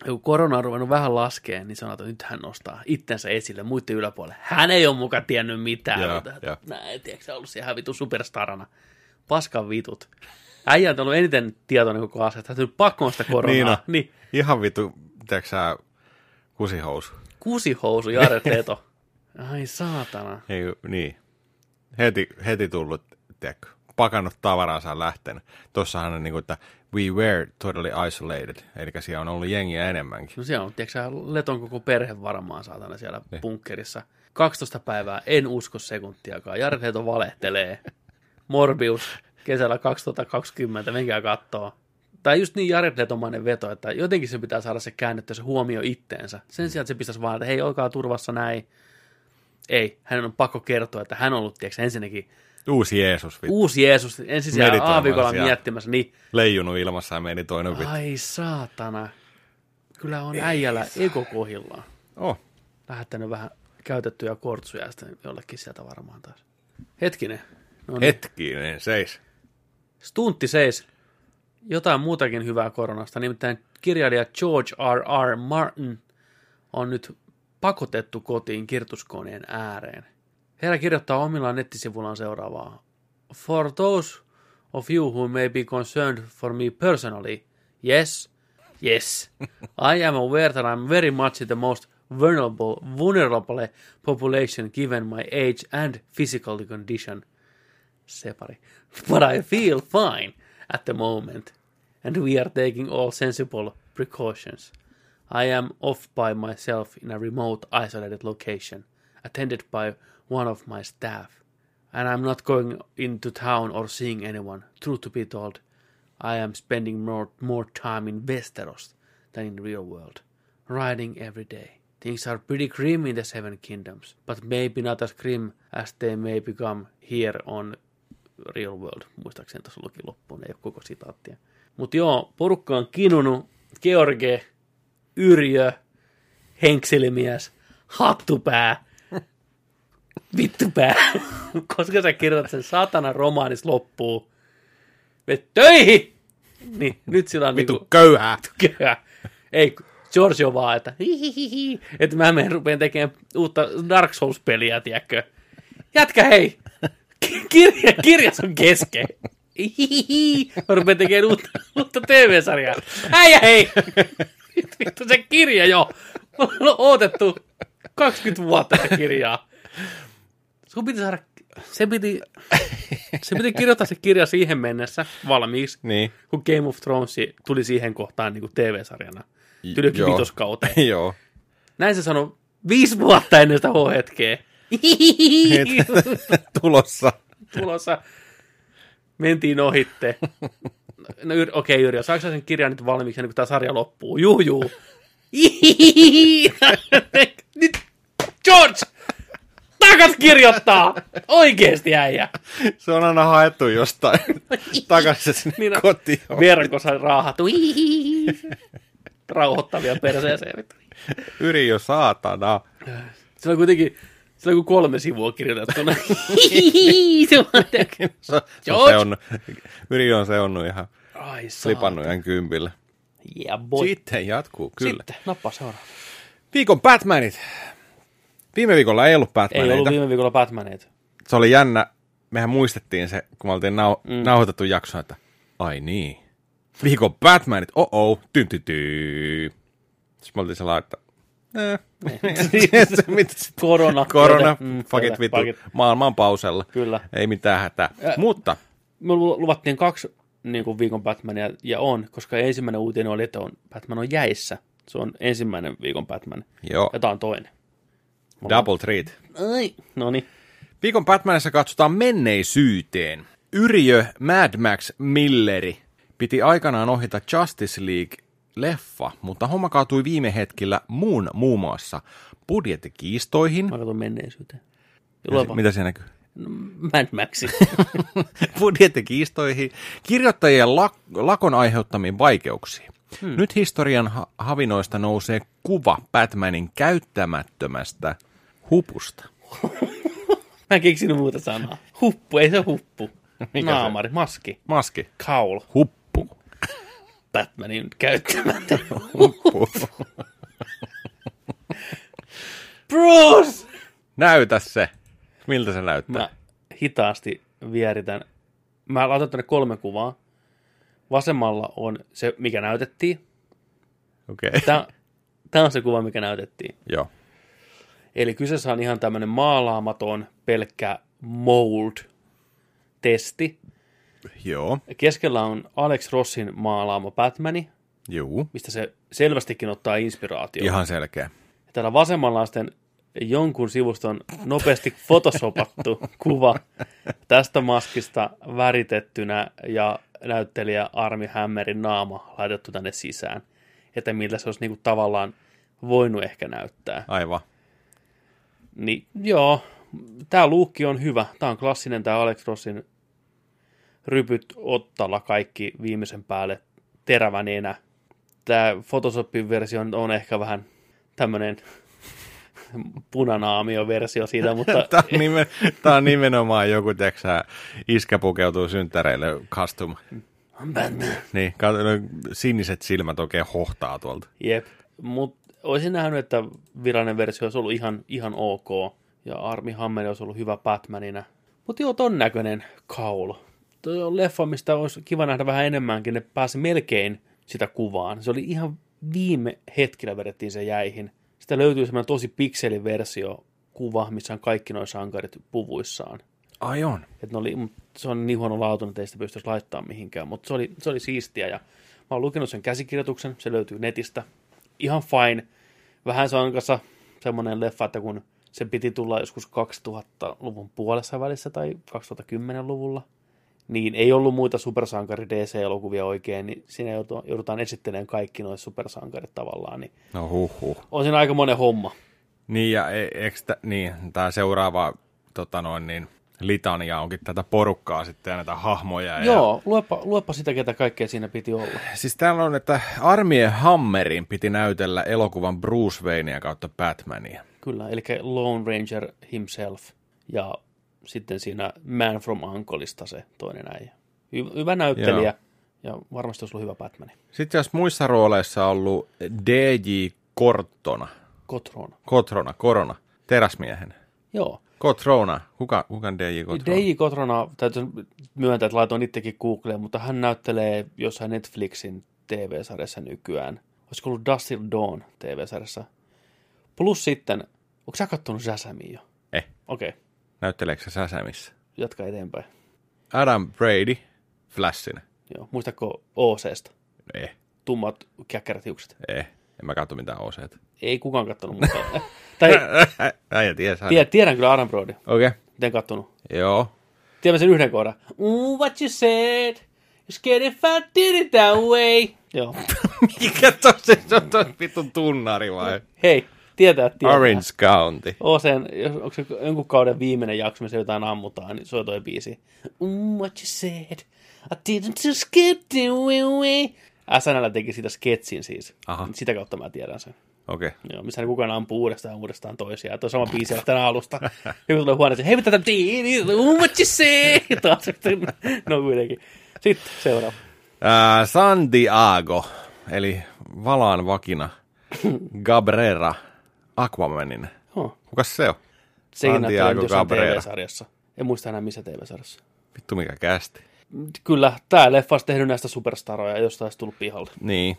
Ja kun korona on ruvennut vähän laskeen, niin sanotaan, että nyt hän nostaa itsensä esille muiden yläpuolelle. Hän ei ole muka tiennyt mitään. Joo, mutta, joo. näin, tiedätkö, se on ollut siellä vitu superstarana. Paskan vitut. Äijä on ollut eniten tietoinen koko asia, että hän on pakkoon sitä koronaa. Niin on. niin. Ihan vitu, tiedätkö sä, kusihousu. Kusihousu Jared Leto. Ai saatana. Ei, niin. Heti, heti tullut, tiedätkö, pakannut tavaransa lähtenyt. Tossahan on niin kuin, että we were totally isolated. Eli siellä on ollut jengiä enemmänkin. No siellä on, tiedätkö Leton koko perhe varmaan saatana siellä niin. bunkkerissa. 12 päivää, en usko sekuntiakaan. Jared Leto valehtelee. Morbius, kesällä 2020, menkää kattoo. Tai just niin Jared Letomainen veto, että jotenkin se pitää saada se käännettyä se huomio itteensä. Sen sijaan, että se pitäisi vaan, että hei, olkaa turvassa näin. Ei, hänen on pakko kertoa, että hän on ollut, tiedätkö, ensinnäkin Uusi Jeesus, vittu. uusi Jeesus, ensin siellä aavikolla miettimässä, niin leijunut ilmassa ja meni toinen vittu. ai saatana. Kyllä on äijällä ego kohillaan. Oh, lähettänyt vähän käytettyjä kortsuja ja sitten jollekin sieltä varmaan taas. Hetkinen. No niin. hetkinen, seis. Stuntti seis. Jotain muutakin hyvää koronasta, nimittäin kirjailija George R. R. Martin on nyt pakotettu kotiin kirjoituskoneen ääreen. Herra kirjoittaa omillaan nettisivullaan seuraavaa. For those of you who may be concerned for me personally, yes, yes, I am aware that I'm very much the most vulnerable, vulnerable population given my age and physical condition. Separi. But I feel fine at the moment, and we are taking all sensible precautions. I am off by myself in a remote, isolated location, attended by one of my staff. And I'm not going into town or seeing anyone. Truth to be told, I am spending more, more time in Westeros than in the real world. Riding every day. Things are pretty grim in the Seven Kingdoms, but maybe not as grim as they may become here on real world. Muistaakseni tuossa luki loppuun, ei ole koko sitaattia. Mutta joo, porukka on kinunut. George, Yrjö, henkselimies, hattupää, vittupää. Koska sä kirjoitat sen satana romaanis loppuun. Me töihin! Niin, nyt sillä on Vitu niinku, köyhää. köyhä. Ei, George on vaan, että hihihihi, että mä menen rupean tekemään uutta Dark Souls-peliä, tiedätkö. Jätkä hei, kirja, kirjas on kesken. Hihihi, mä rupean tekemään uutta, uutta TV-sarjaa. Äijä hei, vittu se kirja jo, on odotettu 20 vuotta tätä kirjaa. Sun piti saada, se piti, se piti kirjoittaa se kirja siihen mennessä valmiiksi, Niin. kun Game of Thrones tuli siihen kohtaan niin kuin TV-sarjana. Joo. vitoskauteen. Joo. Näin se sanoi viisi vuotta ennen sitä H-hetkeä. Tulossa. Tulossa mentiin ohitte. No okei, okay, Yrjö, saako sen kirjan nyt valmiiksi ennen kuin tämä sarja loppuu? Juu, juu. nyt, George! Takas kirjoittaa! Oikeesti äijä! Se on aina haettu jostain takaisin sinne Niin kotiin. Verkossa raahattu. Rauhoittavia perseeseen. Yri jo saatana. Se on kuitenkin, se on kuin kolme sivua kirjoitettuna. se on Se, se on. Yri on seonnut ihan Ai slipannut ihan kympillä. Yeah, boy. Sitten jatkuu, kyllä. Sitten, nappaa seuraava. Viikon Batmanit. Viime viikolla ei ollut Ei Batmaneita. ollut viime viikolla Batmaneita. Se oli jännä. Mehän muistettiin se, kun me oltiin nau- mm. nauhoitettu jakso, että ai niin. Viikon Batmanit, oh oh, tyntytyy. Sitten me oltiin sellainen, että eh. Sit- Korona. Korona, Mm, fuck kyllä, it vittu, fuck it. maailman pausella. Kyllä. Ei mitään hätää. Mutta, Me lu- luvattiin kaksi niin kuin viikon Batmania, ja on, koska ensimmäinen uutinen oli, että on, Batman on jäissä. Se on ensimmäinen viikon Batman. joo, Ja tämä on toinen. double treat. Ai, no niin. Viikon Batmanissa katsotaan menneisyyteen. Yrjö Mad Max Milleri piti aikanaan ohjata Justice League-leffa, mutta homma kaatui viime hetkellä muun muun muassa budjettikiistoihin. Mä katson menneisyyteen. Vaan. Mitä siinä näkyy? Mad Maxi. budjettikiistoihin, kirjoittajien lak- lakon aiheuttamiin vaikeuksiin. Hmm. Nyt historian ha- havinoista nousee kuva Batmanin käyttämättömästä hupusta. Mä en keksinyt muuta sanaa. Huppu, ei se huppu. Mikä se? Naamari, maski, Maski. kaul. Huppu. Batmanin käyttämättä. Bruce! Näytä se. Miltä se näyttää? Mä hitaasti vieritän. Mä laitan tänne kolme kuvaa. Vasemmalla on se, mikä näytettiin. Okei. Okay. Tää, tää on se kuva, mikä näytettiin. Joo. Eli kyseessä on ihan tämmönen maalaamaton, pelkkä mold-testi. Joo. Keskellä on Alex Rossin maalaama Batmani, Juu. mistä se selvästikin ottaa inspiraatio. Ihan selkeä. Täällä vasemmalla on sitten jonkun sivuston nopeasti photosopattu kuva tästä maskista väritettynä ja näyttelijä Armi Hammerin naama laitettu tänne sisään. Että miltä se olisi niinku tavallaan voinut ehkä näyttää. Aivan. Niin joo, tämä luukki on hyvä. Tämä on klassinen tämä Alex Rossin rypyt ottalla kaikki viimeisen päälle terävä nenä. Tämä Photoshopin versio on ehkä vähän tämmöinen punanaamio-versio siitä, mutta Tämä on, nimen, tämä on nimenomaan joku, tiedätkö iskä pukeutuu synttäreille custom. Niin, no, siniset silmät oikein hohtaa tuolta. Jep, mutta olisin nähnyt, että virallinen versio olisi ollut ihan, ihan ok, ja Armi Hammer olisi ollut hyvä Batmanina. Mutta joo, ton näköinen kaul. Toi on leffa, mistä olisi kiva nähdä vähän enemmänkin, ne pääsi melkein sitä kuvaan. Se oli ihan viime hetkellä vedettiin se jäihin. Sitä löytyy semmoinen tosi pikseliversio kuva, missä on kaikki nuo sankarit puvuissaan. Ai on. Et ne oli, se on niin huono laatu, että ei sitä pystyisi laittamaan mihinkään, mutta se oli, se oli siistiä ja mä oon lukenut sen käsikirjoituksen, se löytyy netistä, ihan fine. Vähän kanssa semmoinen leffa, että kun se piti tulla joskus 2000-luvun puolessa välissä tai 2010-luvulla, niin ei ollut muita supersankari DC-elokuvia oikein, niin siinä joudutaan esittelemään kaikki noin supersankarit tavallaan, niin No huh huh. on siinä aika monen homma. Niin, ja e- niin, tämä seuraava tota noin, niin, litania onkin tätä porukkaa sitten ja näitä hahmoja. Ja, Joo, luepa, luepa sitä, ketä kaikkea siinä piti olla. Siis täällä on, että Armie Hammerin piti näytellä elokuvan Bruce Wayneia kautta Batmania. Kyllä, eli Lone Ranger himself ja sitten siinä Man from Uncleista se toinen äijä. Hy- hyvä näyttelijä ja varmasti olisi ollut hyvä Batman. Sitten jos muissa rooleissa on ollut DJ Kortona, Kotrona. Kotrona, Korona, teräsmiehen. Joo. Kotrona, kuka, kuka on DJ Kotrona? DJ Kotrona, täytyy myöntää, että laitoin itsekin Googleen, mutta hän näyttelee jossain Netflixin TV-sarjassa nykyään. Olisiko ollut Dusty Dawn TV-sarjassa? Plus sitten, onko sä kattonut Shazamia jo? Eh, Okei, okay, näytteleekö se Säsämissä? jatka eteenpäin. Adam Brady, Flashin. Joo, muistatko OCsta? Eh, Tummat käkkärät hiukset. eh, en mä katso mitään oseet. Ei kukaan kattonut, mutta... tai Äijä ties aina. tiedän, tiedän kyllä Adam Brody. Okei, okay. Miten kattonut? joo. Tiedän sen yhden kohdan. Mm, what you said? You scared if I did it that way. Joo. Mikä tosi, se on tosi vitun tunnari vai? Hei, tietää, tietää. Orange County. Osen, jos, onko se jonkun kauden viimeinen jakso, missä jotain ammutaan, niin soi toi biisi. Mm, what you said? I didn't just get the way. SNL teki siitä sketsin siis. Aha. Sitä kautta mä tiedän sen. Okei. Okay. Joo, missä ne kukaan ampuu uudestaan ja uudestaan toisiaan. Toi sama biisi lähtee alusta. Joku tulee huoneeseen, hei mitä tätä mm, what you say? Taas no kuitenkin. Sitten seuraava. Ää, Santiago, eli Valaan vakina, Gabrera, Aquamanin. Oh, Kukas se on? sekin näyttää jossain. TV-sarjassa. En muista enää missä TV-sarjassa. Vittu mikä kästi. Kyllä, tää leffa olisi tehnyt näistä superstaroja, josta olisi tullut pihalle. Niin.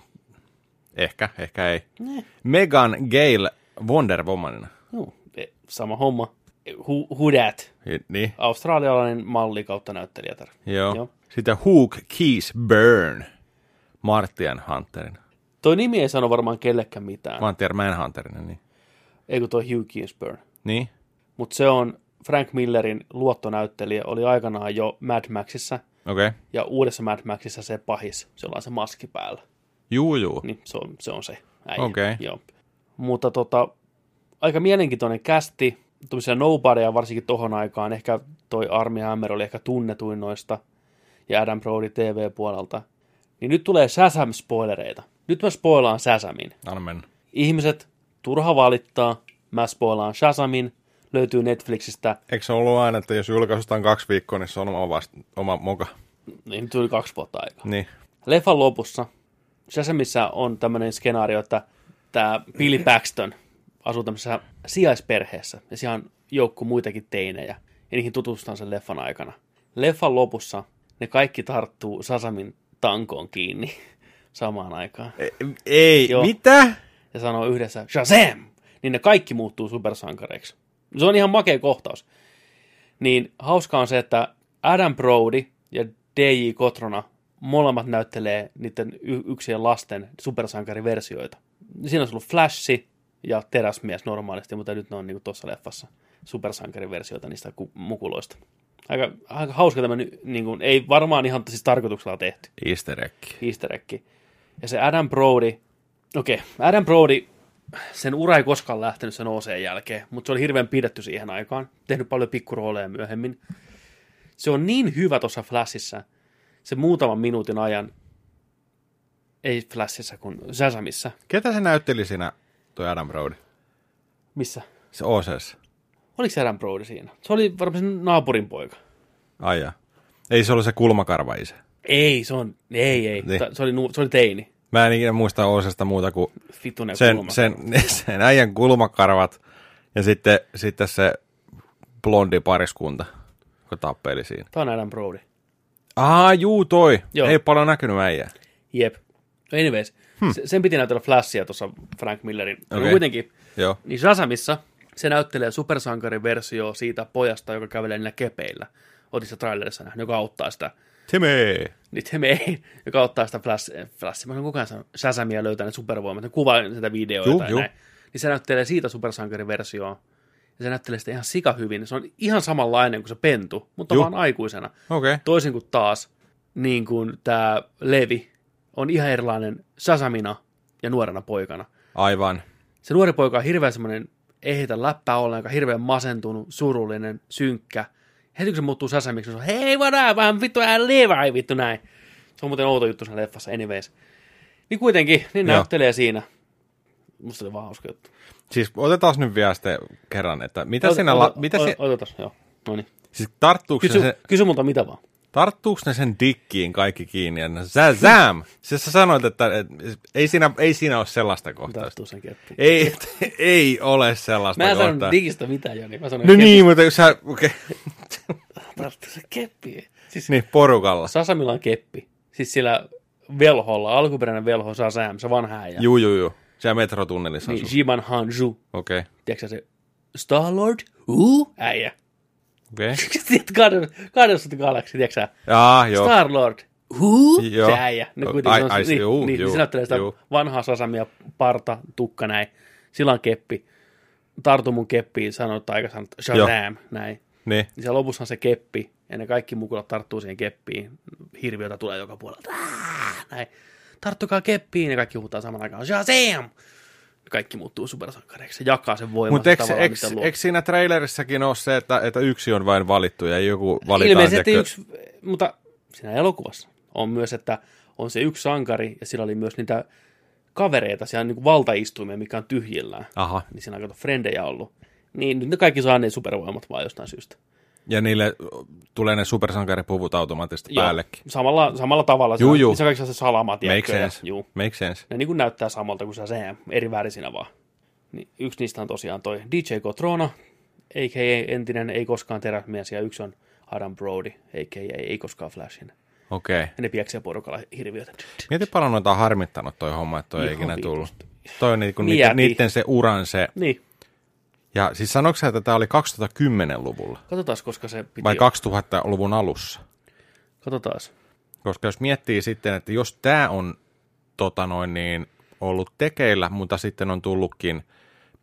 Ehkä, ehkä ei. Ne. Megan Gale Wonder Womanina. Joo, e, sama homma. Who, who that? Niin, Australialainen malli kautta näyttelijätär. joo. Joo. Sitten Hook Keys Burn. Martian Hunterin. Toi nimi ei sano varmaan kellekään mitään. Martian Manhunterin, niin. Ei kun toi Hugh Ginsburg. Niin? Mutta se on Frank Millerin luottonäyttelijä, oli aikanaan jo Mad Maxissa, Okei. Okay. ja uudessa Mad Maxissa se pahis, jolla on se maski päällä. Juu, juu. Niin se on se, on se äijä. Okei. Joo. Mutta tota, aika mielenkiintoinen kästi, tuommoisia nobodyja varsinkin tohon aikaan, ehkä toi Army Hammer oli ehkä tunnetuin noista, ja Adam Brody TV-puolelta. Niin nyt tulee Shazam-spoilereita. Nyt mä spoilaan Shazamin. Mennä. Ihmiset, turha valittaa, mä spoilaan Shazamin, löytyy Netflixistä, Eikö se ollut aina, että jos julkaistaan kaksi viikkoa, niin se on oma, vasta, oma moka? niin tuli kaksi vuotta aikaa. Niin. Leffan lopussa Shazamissa on tämmöinen skenaario, että tämä Billy Paxton asuu tämmöisessä sijaisperheessä ja siellä on joukko muitakin teinejä ja niihin tutustutaan sen leffan aikana. Leffan lopussa ne kaikki tarttuu Sasamin tankoon kiinni samaan aikaan Ei, ei Joo. mitä? Ja sanoo yhdessä Shazam! Niin ne kaikki muuttuu supersankareiksi. Se on ihan makea kohtaus. Niin hauska on se, että Adam Brody ja DJ Kotrona molemmat näyttelee niiden y- yksien lasten supersankariversioita. Siinä on ollut Flashi ja Teräsmies normaalisti, mutta nyt ne on niin tuossa leffassa supersankariversioita niistä ku- mukuloista. Aika, aika hauska tämmöinen, niin kuin, ei varmaan ihan siis tarkoituksella tehty Easter egg. easter egg. Ja se Adam Brody, okei, okay, Adam Brody, sen ura ei koskaan lähtenyt sen OC jälkeen, mutta se oli hirveän pidetty siihen aikaan, tehnyt paljon pikkurooleja myöhemmin. Se on niin hyvä tuossa Flashissa, se muutaman minuutin ajan, ei Flashissa kuin Shazamissa. Ketä se näytteli siinä, toi Adam Brody? Missä? Se OCS. Oliko se Adam Brody siinä? Se oli varmaan sen naapurin poika. Ai jaa. Ei se ollut se kulmakarva isä. Ei, se on, ei, ei. Niin. Se, oli, se oli teini. Mä en ikinä muista OCSsta muuta kuin Fitunen sen, sen, sen äijän kulmakarvat ja sitten, sitten se blondi pariskunta, kun tappeli siinä. Tämä on Adam Brody. Aa, juu toi. Joo. Ei paljon näkynyt äijää. Jep. Anyways, hmm. sen piti näytellä Flashia tuossa Frank Millerin. Okay. Okei. kuitenkin, Joo. niin Shazamissa se näyttelee supersankariversio siitä pojasta, joka kävelee niillä kepeillä. Otin sitä trailerissa nähnyt, joka auttaa sitä Timmy! Niin Teme, joka ottaa sitä flash, flash mä en kukaan Shazamia löytää ne supervoimat, ne kuvaa sitä videoita Juu, ja näin. Niin se näyttelee siitä supersankariversioon. Ja se näyttelee sitä ihan sika hyvin. Se on ihan samanlainen kuin se pentu, mutta Juu. vaan aikuisena. Okay. Toisin kuin taas, niin kuin tämä Levi on ihan erilainen Shazamina ja nuorena poikana. Aivan. Se nuori poika on hirveän semmoinen, ei heitä läppää ollenkaan, hirveän masentunut, surullinen, synkkä. Heti kun se muuttuu Sasamiksi, se on hei vada, vähän vittu hän Levi, vittu näin. Se on muuten outo juttu siinä leffassa, anyways. Niin kuitenkin, niin Joo. näyttelee siinä. Musta oli vaan hauska juttu. Siis otetaan nyt vielä sitten kerran, että mitä siinä... La- mitä si- Otetaan, joo. No niin. siis tarttuuko Kysy, se, kysy multa mitä vaan. Tarttuuko ne sen dikkiin kaikki kiinni? Zäm! Siis sä sanoit, että, että ei, siinä, ei siinä ole sellaista kohtausta. Tarttuu sen keppiin. Ei, ei ole sellaista Mä en kohtaa. sanonut digistä mitään, Joni. Mä sanoin, No keppi. niin, mutta jos sä... Okay. Tarttuu sen keppiin. Siis niin, porukalla. Sasamilla on keppi. Siis sillä velholla, alkuperäinen velho Sasam, se vanha äijä. Juu, juu, juu. Siellä metrotunnelissa Niin, asuu. Jiman Hanju. Okei. Okay. Tiedätkö se Star-Lord? Uu, äijä. Okei. Okay. Sitten Guardians Guardians of the Galaxy, tiedätkö sä? Jaa, joo. Star-Lord. Huu, Joo. se äijä. No, kuitenkin se on, ai, niin, juu, niin, juu, näyttelee sitä juu. vanhaa Sasamia, parta, tukka näin. Sillä on keppi. Tartu mun keppiin, sanoo aika sanoo, Shazam, näin. Niin. Niin siellä lopussa on se keppi, ja ne kaikki mukulat tarttuu siihen keppiin. Hirviötä tulee joka puolelta. Näin. Tarttukaa keppiin, ja kaikki huutaa saman aikaan. Shazam! Kaikki muuttuu supersankareiksi. Se jakaa sen voiman. Mutta eikö, eikö, eikö siinä trailerissakin ole se, että, että yksi on vain valittu ja joku valitaan? Ilmeisesti tiedätkö- yksi, mutta siinä elokuvassa on myös, että on se yksi sankari, ja sillä oli myös niitä kavereita, siellä on niin kuin valtaistuimia, mikä on tyhjillään. Aha. Niin siinä on kato frendejä ollut. Niin nyt ne kaikki saa ne supervoimat vaan jostain syystä. Ja niille tulee ne supersankaripuvut automaattisesti Joo, päällekin. Samalla, samalla tavalla. Juu, se, juu. Se on kaikki se salama, Make tiedätkö, ja- sense. Juu. Make sense. Ne niin kuin näyttää samalta kuin se Sam, eri värisinä vaan. Niin yksi niistä on tosiaan toi DJ Cotrona, a.k.a. entinen ei koskaan teräsmies, ja yksi on Adam Brody, a.k.a. ei koskaan Flashin. Okei. Okay. Ja ne pieksee porukalla hirviötä. Mieti paljon noita on harmittanut toi homma, että toi ei ikinä tullut. Toi on niinku niiden, niiden se uran se. Niin, Ja siis sanoiko että tämä oli 2010-luvulla katsotaan, koska se piti... vai 2000-luvun alussa? Katsotaan. Koska jos miettii sitten, että jos tämä on tota noin niin, ollut tekeillä, mutta sitten on tullutkin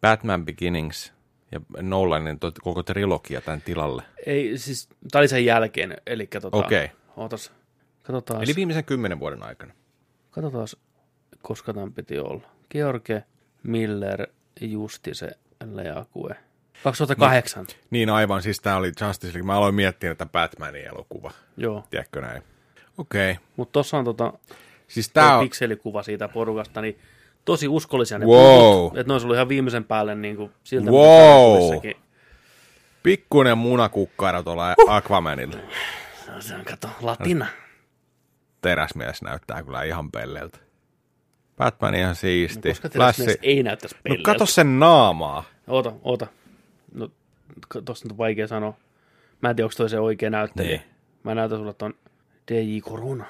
Batman Beginnings ja Nolanin koko trilogia tämän tilalle. Ei, siis, tää oli sen jälkeen, eli tota... Okei. Ootas. Katsotaan. Eli viimeisen kymmenen vuoden aikana. Katsotaan, koska tämän piti olla. George Miller, Justise, Leakue. 2008. Niin aivan, siis tämä oli Justice League. Mä aloin miettiä tätä Batmanin elokuva. Joo. Tiedätkö näin? Okei. Okay. Mutta tossa on tota, Siis tää on... pikselikuva siitä porukasta, niin tosi uskollisia ne Wow. puvut. Että ne olisi ollut ihan viimeisen päälle niin kuin siltä, Wow. Pikkuinen munakukkara tuolla Aquamanilla. No, se on, kato, latina. Teräsmies näyttää kyllä ihan pelleltä. Batman ihan siisti. Koska teräsmies ei näyttäisi No pelleiltä. kato sen naamaa. Oota, oota. No, tosta on vaikea sanoa. Mä en tiedä, onko toi se oikea näyttelijä. Niin. Mä näytän sulle ton DJ Corona.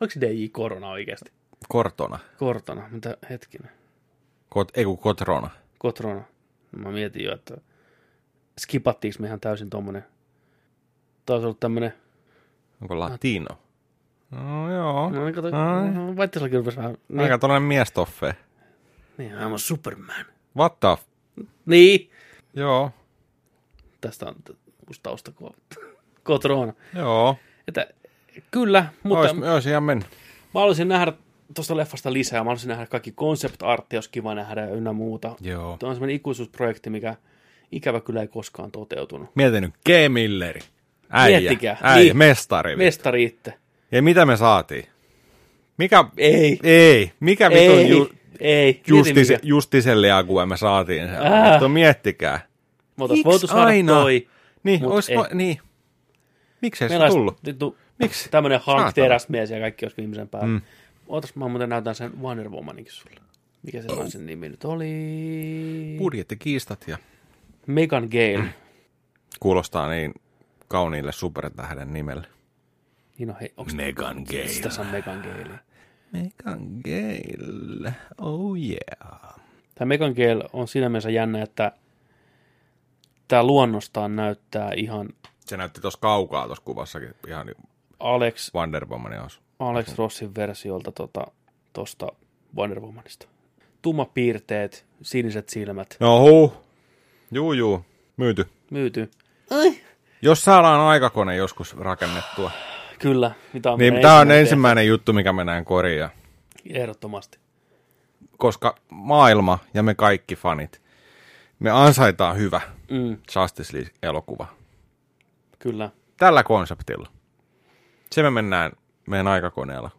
Oliko se DJ Corona oikeasti? Kortona. Kortona, mitä hetkinen. Kot, ei kun Kotrona. Kotrona. Mä mietin jo, että skipattiinko me ihan täysin tommonen. Taas ollut tämmönen, Onko latino? No joo. no kato, Ai. no, Vaittisellakin rupesi vähän, niin, Aika tollanen miestoffe. niin I'm a Superman. What the f- Niin, Joo. tästä on uusi taustakuva. Kotrona. Joo. Että kyllä, mutta Ois, ois ihan mennyt. Mä haluaisin nähdä tuosta leffasta lisää. Mä haluaisin nähdä kaikki concept artti, jos kiva nähdä ynnä muuta. Joo. Tuo on semmoinen ikuisuusprojekti, mikä ikävä kyllä ei koskaan toteutunut. Mietin nyt, G. Milleri. Äijä. Miettikää. Äijä, Niin. mestari. Mestari itse. Ja mitä me saatiin? Mikä? Ei. Ei. Mikä vitun Ei. ju, ei. justise, Mieti, mikä- justisen liakue me saatiin sen? Äh. Mutta miettikää. Miks voitu saada aina? toi. Niin, Mut ois, ei. niin. Miksei se Meillä olisi tullut? vittu Miksi? tämmönen Hank teräsmies ja kaikki olisi viimeisen päällä. Mm. Mm. Ootas, mä muuten näytän sen Wonder Womaninkin sulle. Mikä se naisen nimi nyt oli? Budjettikiistat ja Megan Gale. kuulostaa niin kauniille supertähden nimelle. Niin on, hei, onks Megan Gale. Sitä on Megan Gale. Megan Gale. Oh yeah. Tämä Megan Gale on siinä mielessä jännä, että tämä luonnostaan näyttää ihan, Se näytti tuossa kaukaa tuossa kuvassakin ihan niin Alex, Wonder Womanin osu. Alex Rossin versiolta tuosta tota, Wonder Womanista. Tumma piirteet, siniset silmät, No huu. Juu, juu. Myyty. myyty. Ai. Jos saadaan aikakone joskus rakennettua, Kyllä, mitä on niin tämä on ensimmäinen juttu, mikä me näen korjaa. Ehdottomasti. Koska maailma ja me kaikki fanit, me ansaitaan hyvä Mm, Justice League-elokuva. kyllä. Tällä konseptilla. Se me mennään meidän aikakoneella,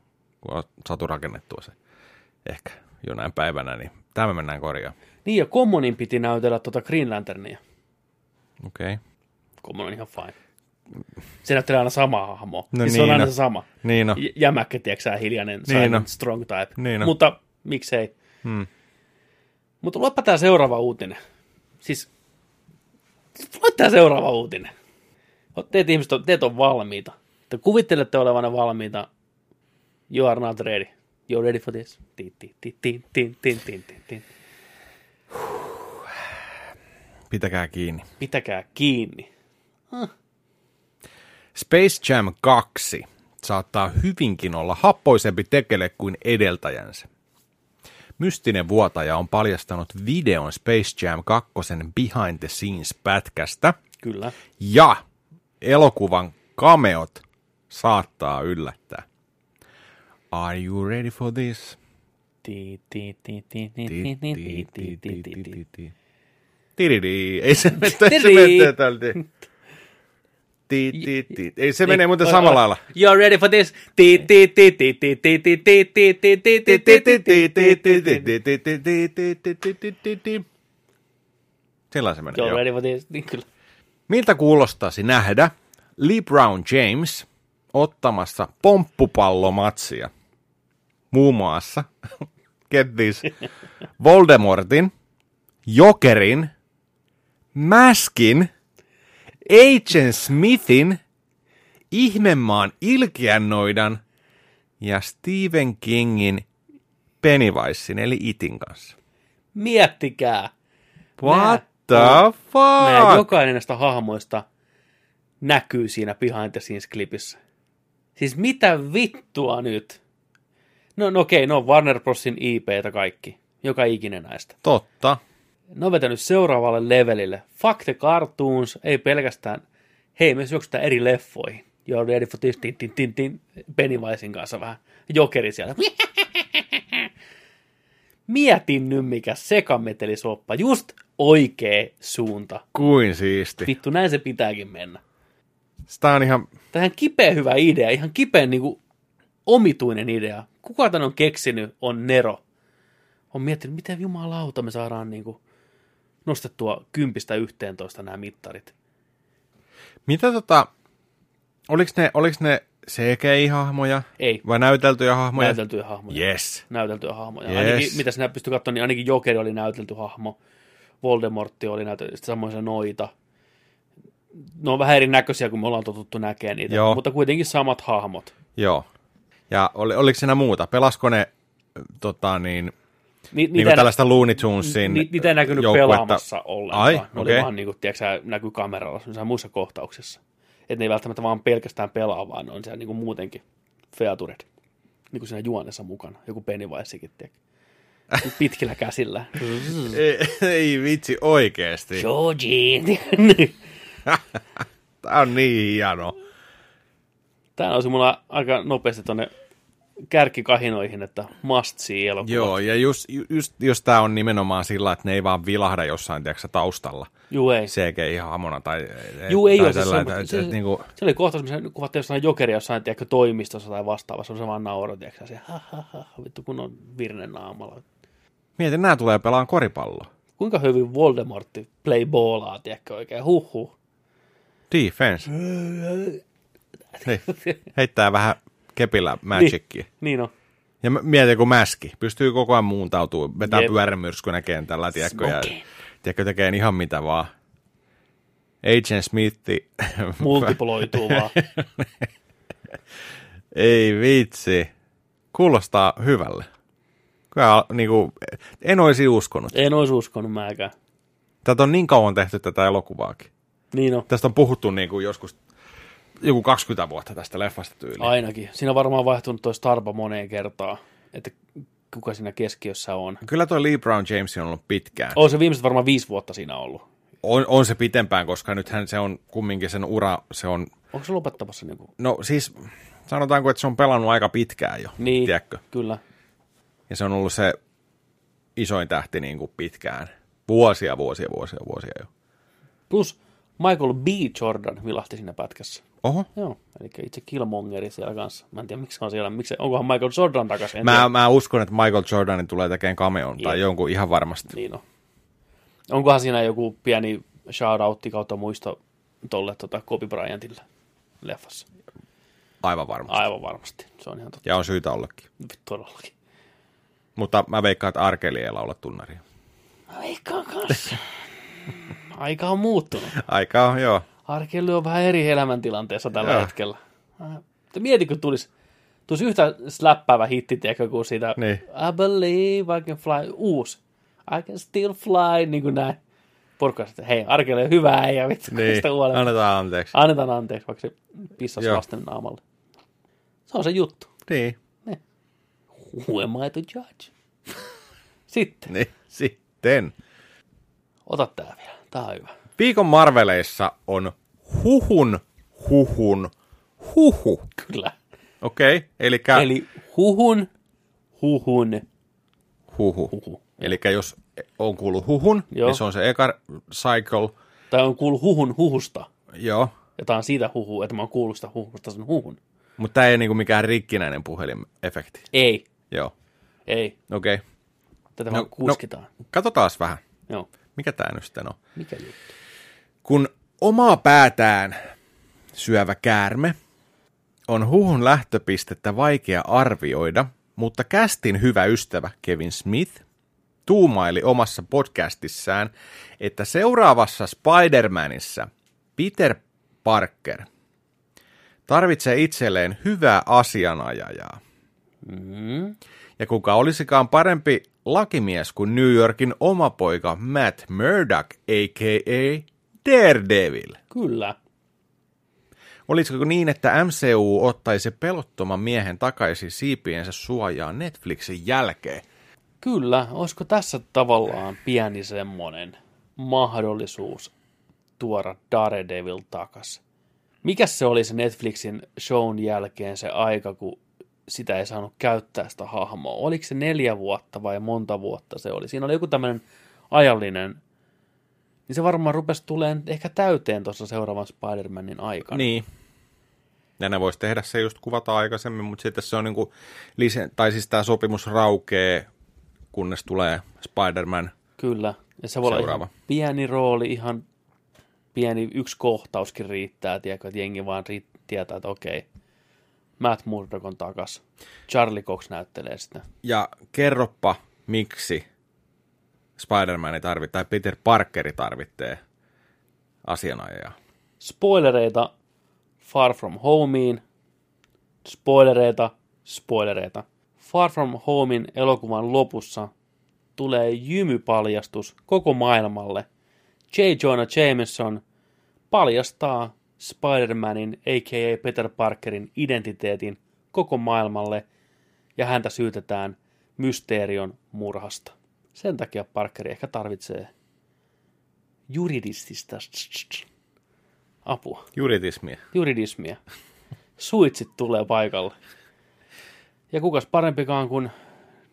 kun on saatu rakennettua se. Ehkä jonain päivänä, niin tämä me mennään korjaan. Niin, ja Commonin piti näytellä tuota Green Lanternia. Okei. Okay. Common on ihan fine se näyttelee aina sama hahmo. No, siis niin se on aina se sama. Niin no. Jämäkkä, tiedätkö hiljainen, niin no. strong type. Niin no. Mutta miksei. Hmm. Mutta luepa tämä seuraava uutinen. Siis, lue tämä seuraava uutinen. Teet ihmiset, on, teet on valmiita. Te kuvittelette olevanne valmiita. You are not ready. You're ready for this. Tiin, tiin, tiin, tiin, tiin, tiin, tiin, tiin. Pitäkää kiinni. Pitäkää kiinni. Huh. Space Jam 2 saattaa hyvinkin olla happoisempi tekele kuin edeltäjänsä. Mystinen vuotaja on paljastanut videon Space Jam 2 behind the scenes pätkästä. Kyllä. Ja elokuvan kameot saattaa yllättää. Are you ready for this? Ei se mene, se ei se menee muuten samalla lailla. You're ready for this. Sillä se menee. You're ready for this. Miltä kuulostaisi nähdä Lee Brown James ottamassa pomppupallomatsia muun muassa, get this, Voldemortin, Jokerin, Mäskin – Agent Smithin, Ihmemaan ilkeännoidan ja Stephen Kingin Pennywisein eli Itin kanssa. Miettikää. What Nää the fuck? Nämä jokainen näistä hahmoista näkyy siinä behind the scenes klipissä. Siis mitä vittua nyt? No, no okei, no on Warner Brosin IPtä kaikki. Joka ikinen näistä. Totta. Ne on vetänyt seuraavalle levelille. Fuck the cartoons, ei pelkästään. Hei, me syöksytään eri leffoihin. You're ready for this, tin, tin, tin, tin. Pennywisein kanssa vähän. Jokeri siellä. Mietin nyt, mikä sekametelisoppa. Just oikea suunta. Kuin siisti. Vittu, näin se pitääkin mennä. Sitä on ihan, Tähän kipeä hyvä idea, ihan kipeä niin kuin, omituinen idea. Kuka tämän on keksinyt, on Nero. On miettinyt, miten jumalauta me saadaan niin kuin, nostettua kympistä yhteentoista nämä mittarit. mitä tota, oliks ne, oliks ne CGI-hahmoja? Ei. Vai näyteltyjä hahmoja? Näyteltyjä hahmoja. Yes. Näyteltyjä hahmoja. Yes. Ainakin, mitä sinä pystyy katsomaan, niin ainakin Jokeri oli näytelty hahmo. Voldemortti oli näytelty, sitten samoin se noita. Ne on vähän erinäköisiä, kun me ollaan totuttu näkemään niitä, Joo. mutta kuitenkin samat hahmot. Joo. Ja oli, oliko siinä muuta? Pelasko ne tota niin, Ni, niin kuin tällaista Looney Tunesin Ni, niitä ei näkynyt joukkuetta? pelaamassa ollenkaan. Ai, ne oli okei. vaan niin kuin, tiedätkö, näkyy kameralla muissa kohtauksissa. Että ne ei välttämättä vaan pelkästään pelaa, vaan ne on siellä niin kuin muutenkin featured. Niin kuin siinä juonessa mukana. Joku Pennywisekin, tiedätkö. Pitkillä käsillä. Ei, ei vitsi oikeesti. Georgie. Tää on niin hieno. Tämä olisi mulla aika nopeasti tuonne kärkikahinoihin, että must see elokuva. Joo, ja just, just jos tää on nimenomaan sillä, että ne ei vaan vilahda jossain tiedätkö, taustalla Juu, ei. CGI-hahmona tai, Juu, ei tai ole. Se, sellainen, se, että- se, että niinku- se oli kohtaus, missä kuvattiin jossain jokeri jossain tiedätkö, toimistossa tai vastaavassa. Se vaan nauro, tiedätkö, se, ha, ha, ha, vittu kun on virne naamalla. Mieti, nämä tulee pelaan koripalloa. Kuinka hyvin Voldemortti play ballaa, tiedätkö oikein, huh huh. Defense. Hei, heittää vähän kepillä magicia. Niin on. Ja mä- mieti, kun mäski. Pystyy koko ajan muuntautuu, vetää Jep. pyörämyrskynä kentällä, tiedätkö, ja tiedätkö, tekee ihan mitä vaan. Agent Smithi. Multiploituu vaan. Ei vitsi. Kuulostaa hyvälle. Kyllä, niinku, en olisi uskonut. En olisi uskonut mäkään. Tätä on niin kauan tehty tätä elokuvaakin. Niin on. Tästä on puhuttu niin kuin joskus joku 20 vuotta tästä leffasta tyyliin. Ainakin. Siinä on varmaan vaihtunut toi Starba moneen kertaan, että kuka siinä keskiössä on. Kyllä toi Lee Brown James on ollut pitkään. On se viimeiset varmaan viisi vuotta siinä ollut. On, on se pitempään, koska nythän se on kumminkin sen ura, se on, Onko se lopettamassa niinku? no siis sanotaanko, että se on pelannut aika pitkään jo, Niin, tiedätkö? kyllä. Ja se on ollut se isoin tähti niin kuin pitkään. Vuosia, vuosia, vuosia, vuosia jo. Plus Michael B. Jordan vilahti siinä pätkässä. Oho. Joo, eli itse Killmongeri siellä kanssa. Mä en tiedä, miksi on siellä. Miksi, onkohan Michael Jordan takaisin? Mä, tiedä. mä uskon, että Michael Jordanin tulee tekemään cameon tai Jep. jonkun ihan varmasti. Niin on. Onkohan siinä joku pieni shoutoutti kautta muisto tolle tota, Kobe Bryantille leffassa? Aivan varmasti. Aivan varmasti. Se on ihan totta. Ja on syytä ollakin. Todellakin. Mutta mä veikkaan, että Arkeli ei laula tunnaria. Mä veikkaan kanssa. Aika on muuttunut. Aika on, joo. Arkeli on vähän eri elämäntilanteessa tällä Joo. hetkellä. Äh, mieti, kun tulisi, tulisi yhtä släppäävä hitti, tiedätkö, kuin siitä Niin. I believe I can fly, uusi. I can still fly, niin kuin näin. Porukka sitten, hei, Arkeli on hyvä äijä, vittu, Niin, sitä huolella. annetaan anteeksi. Annetaan anteeksi, vaikka se pissasi Joo. lasten naamalle. Se on se juttu. Niin, Who am I to judge? Sitten, niin. Sitten. ota tää vielä. Tää on hyvä. Viikon Marveleissa on huhun, huhun, huhu. Kyllä. Okei, okay, elikkä Eli huhun, huhun, huhu. huhu. Eli jos on kuullut huhun, Joo. niin se on se eka cycle. Tai on kuullut huhun huhusta. Joo, Ja tää on siitä huhu, että mä oon kuullut sitä huhusta sen huhun. mutta tämä ei ole niinku mikään rikkinäinen puhelimefekti. Ei, Joo, ei. okei. Okay. Tätä No, vaan kuskitaan. Katsotaan vähän, Joo. Mikä tämä nyt sitten on. Mikä juttu? Kun omaa päätään syövä käärme on huhun lähtöpistettä vaikea arvioida, mutta kästin hyvä ystävä Kevin Smith tuumaili omassa podcastissaan, että seuraavassa Spider-Manissa Peter Parker tarvitsee itselleen hyvää asianajajaa. Mm. Ja kuka olisikaan parempi lakimies kuin New Yorkin oma poika Matt Murdock, a.k.a. Daredevil. Kyllä. Olisiko niin, että MCU ottaisi pelottoman miehen takaisin siipiensä suojaan Netflixin jälkeen? Kyllä. Olisiko tässä tavallaan pieni semmonen mahdollisuus tuoda Daredevil takas? Mikäs se oli se Netflixin shown jälkeen se aika, kun sitä ei saanut käyttää sitä hahmoa? Oliko se neljä vuotta vai monta vuotta se oli? Siinä oli joku tämmöinen ajallinen, niin se varmaan rupesi tulemaan ehkä täyteen tuossa seuraavan Spider-Manin aikana. Niin. Ja ne voisi tehdä se just kuvata aikaisemmin, mutta sitten se on niinku, lise- tai siis tämä sopimus raukee, kunnes tulee Spider-Man. Kyllä. Ja se voi olla Seuraava. ihan pieni rooli, ihan pieni yksi kohtauskin riittää, tiedätkö, että jengi vaan riitt- tietää, että okei, Matt Murdock on takas. Charlie Cox näyttelee sitä. Ja kerroppa, miksi Spider-Man tarvitsee, tai Peter Parkeri tarvitsee asianajajaa. Spoilereita Far From Homeen. Spoilereita, spoilereita. Far From Homein elokuvan lopussa tulee jymypaljastus koko maailmalle. J. Jonah Jameson paljastaa Spider-Manin, a.k.a. Peter Parkerin identiteetin koko maailmalle ja häntä syytetään Mysterion murhasta. Sen takia Parkeri ehkä tarvitsee juridistista apua, Juritismia. juridismia. Suitsit tulee paikalle. Ja kukas parempikaan kuin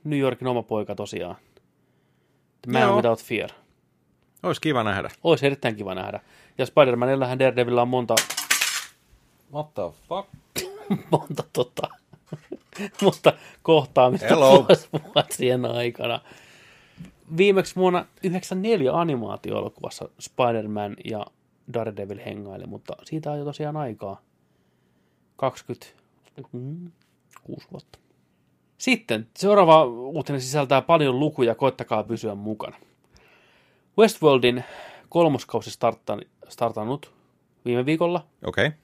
New Yorkin oma poika tosiaan. The Man Joo. Without Fear. Olisi kiva nähdä. Olisi erittäin kiva nähdä. Ja Spider-Manillähän Daredevilillä on monta, What the fuck? monta tota, monta kohtaamista Hello. vuosien aikana. Viimeksi vuonna 1994 animaatio-elokuvassa Spider-Man ja Daredevil hengaili, mutta siitä on jo tosiaan aikaa. 26 vuotta. Sitten seuraava uutinen sisältää paljon lukuja, koittakaa pysyä mukana. Westworldin kolmoskausi starttan, startannut viime viikolla, Okei. Okay.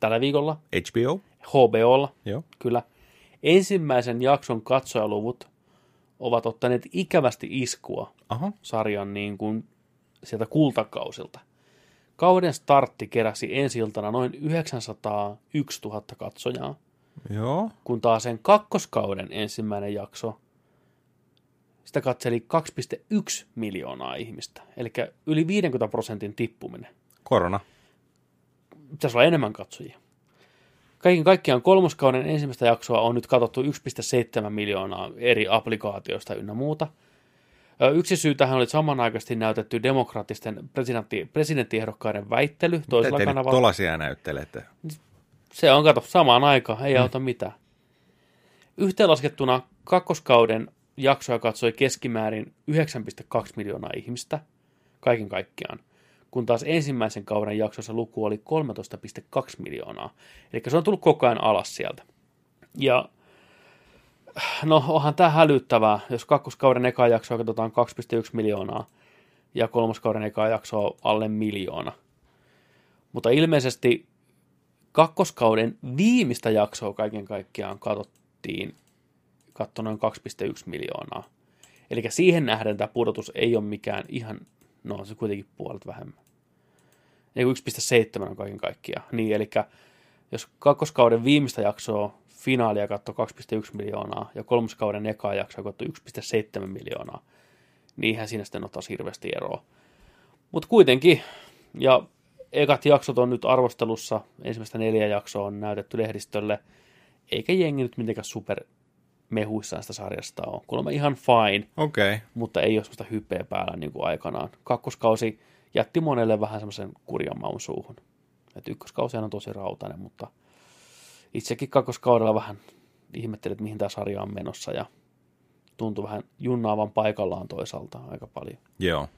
tällä viikolla, HBO? HBOlla, Joo. kyllä. Ensimmäisen jakson katsojaluvut ovat ottaneet ikävästi iskua Aha. sarjan niin kuin sieltä kultakausilta. kauden startti keräsi ensi iltana noin 901 000 katsojaa, Joo. kun taas sen kakkoskauden ensimmäinen jakso, sitä katseli 2,1 miljoonaa ihmistä. Eli yli 50 prosentin tippuminen. Korona. Pitäisi olla enemmän katsojia. Kaiken kaikkiaan kolmoskauden ensimmäistä jaksoa on nyt katsottu 1,7 miljoonaa eri applikaatioista ynnä muuta. Yksi syy tähän oli samanaikaisesti näytetty demokraattisten presidentti, presidenttiehdokkaiden väittely toisella Te nyt kanavalla. tolasia näyttelette. Se on, kato, samaan aikaan, ei auta mitään. Yhteenlaskettuna kakkoskauden jaksoja katsoi keskimäärin 9,2 miljoonaa ihmistä kaiken kaikkiaan, kun taas ensimmäisen kauden jaksossa luku oli 13,2 miljoonaa. Eli se on tullut koko ajan alas sieltä. Ja no onhan tämä hälyttävää, jos kakkoskauden eka jaksoa katsotaan 2,1 miljoonaa ja kolmoskauden eka jaksoa alle miljoona. Mutta ilmeisesti kakkoskauden viimeistä jaksoa kaiken kaikkiaan katsottiin, katso noin 2,1 miljoonaa. Eli siihen nähden tämä pudotus ei ole mikään ihan, no se kuitenkin puolet vähemmän. Kun 1,7 on kaiken kaikkiaan. Niin, eli jos kakkoskauden viimeistä jaksoa finaalia katsoi 2,1 miljoonaa ja kolmoskauden ekaa jaksoa katsoi 1,7 miljoonaa, niin eihän siinä sitten taas hirveästi eroa. Mutta kuitenkin, ja ekat jaksot on nyt arvostelussa, ensimmäistä neljä jaksoa on näytetty lehdistölle, eikä jengi nyt mitenkään super mehuissaan sitä sarjasta ole. Kuulemma ihan fine. Okay. mutta ei ole sellaista hypeä päällä niin kuin aikanaan. Kakkoskausi jätti monelle vähän semmoisen kurjan maun suuhun. Et ykköskausi on tosi rautainen, mutta itsekin kakkoskaudella vähän ihmettelin, että mihin tämä sarja on menossa ja tuntui vähän junnaavan paikallaan toisaalta aika paljon. Joo.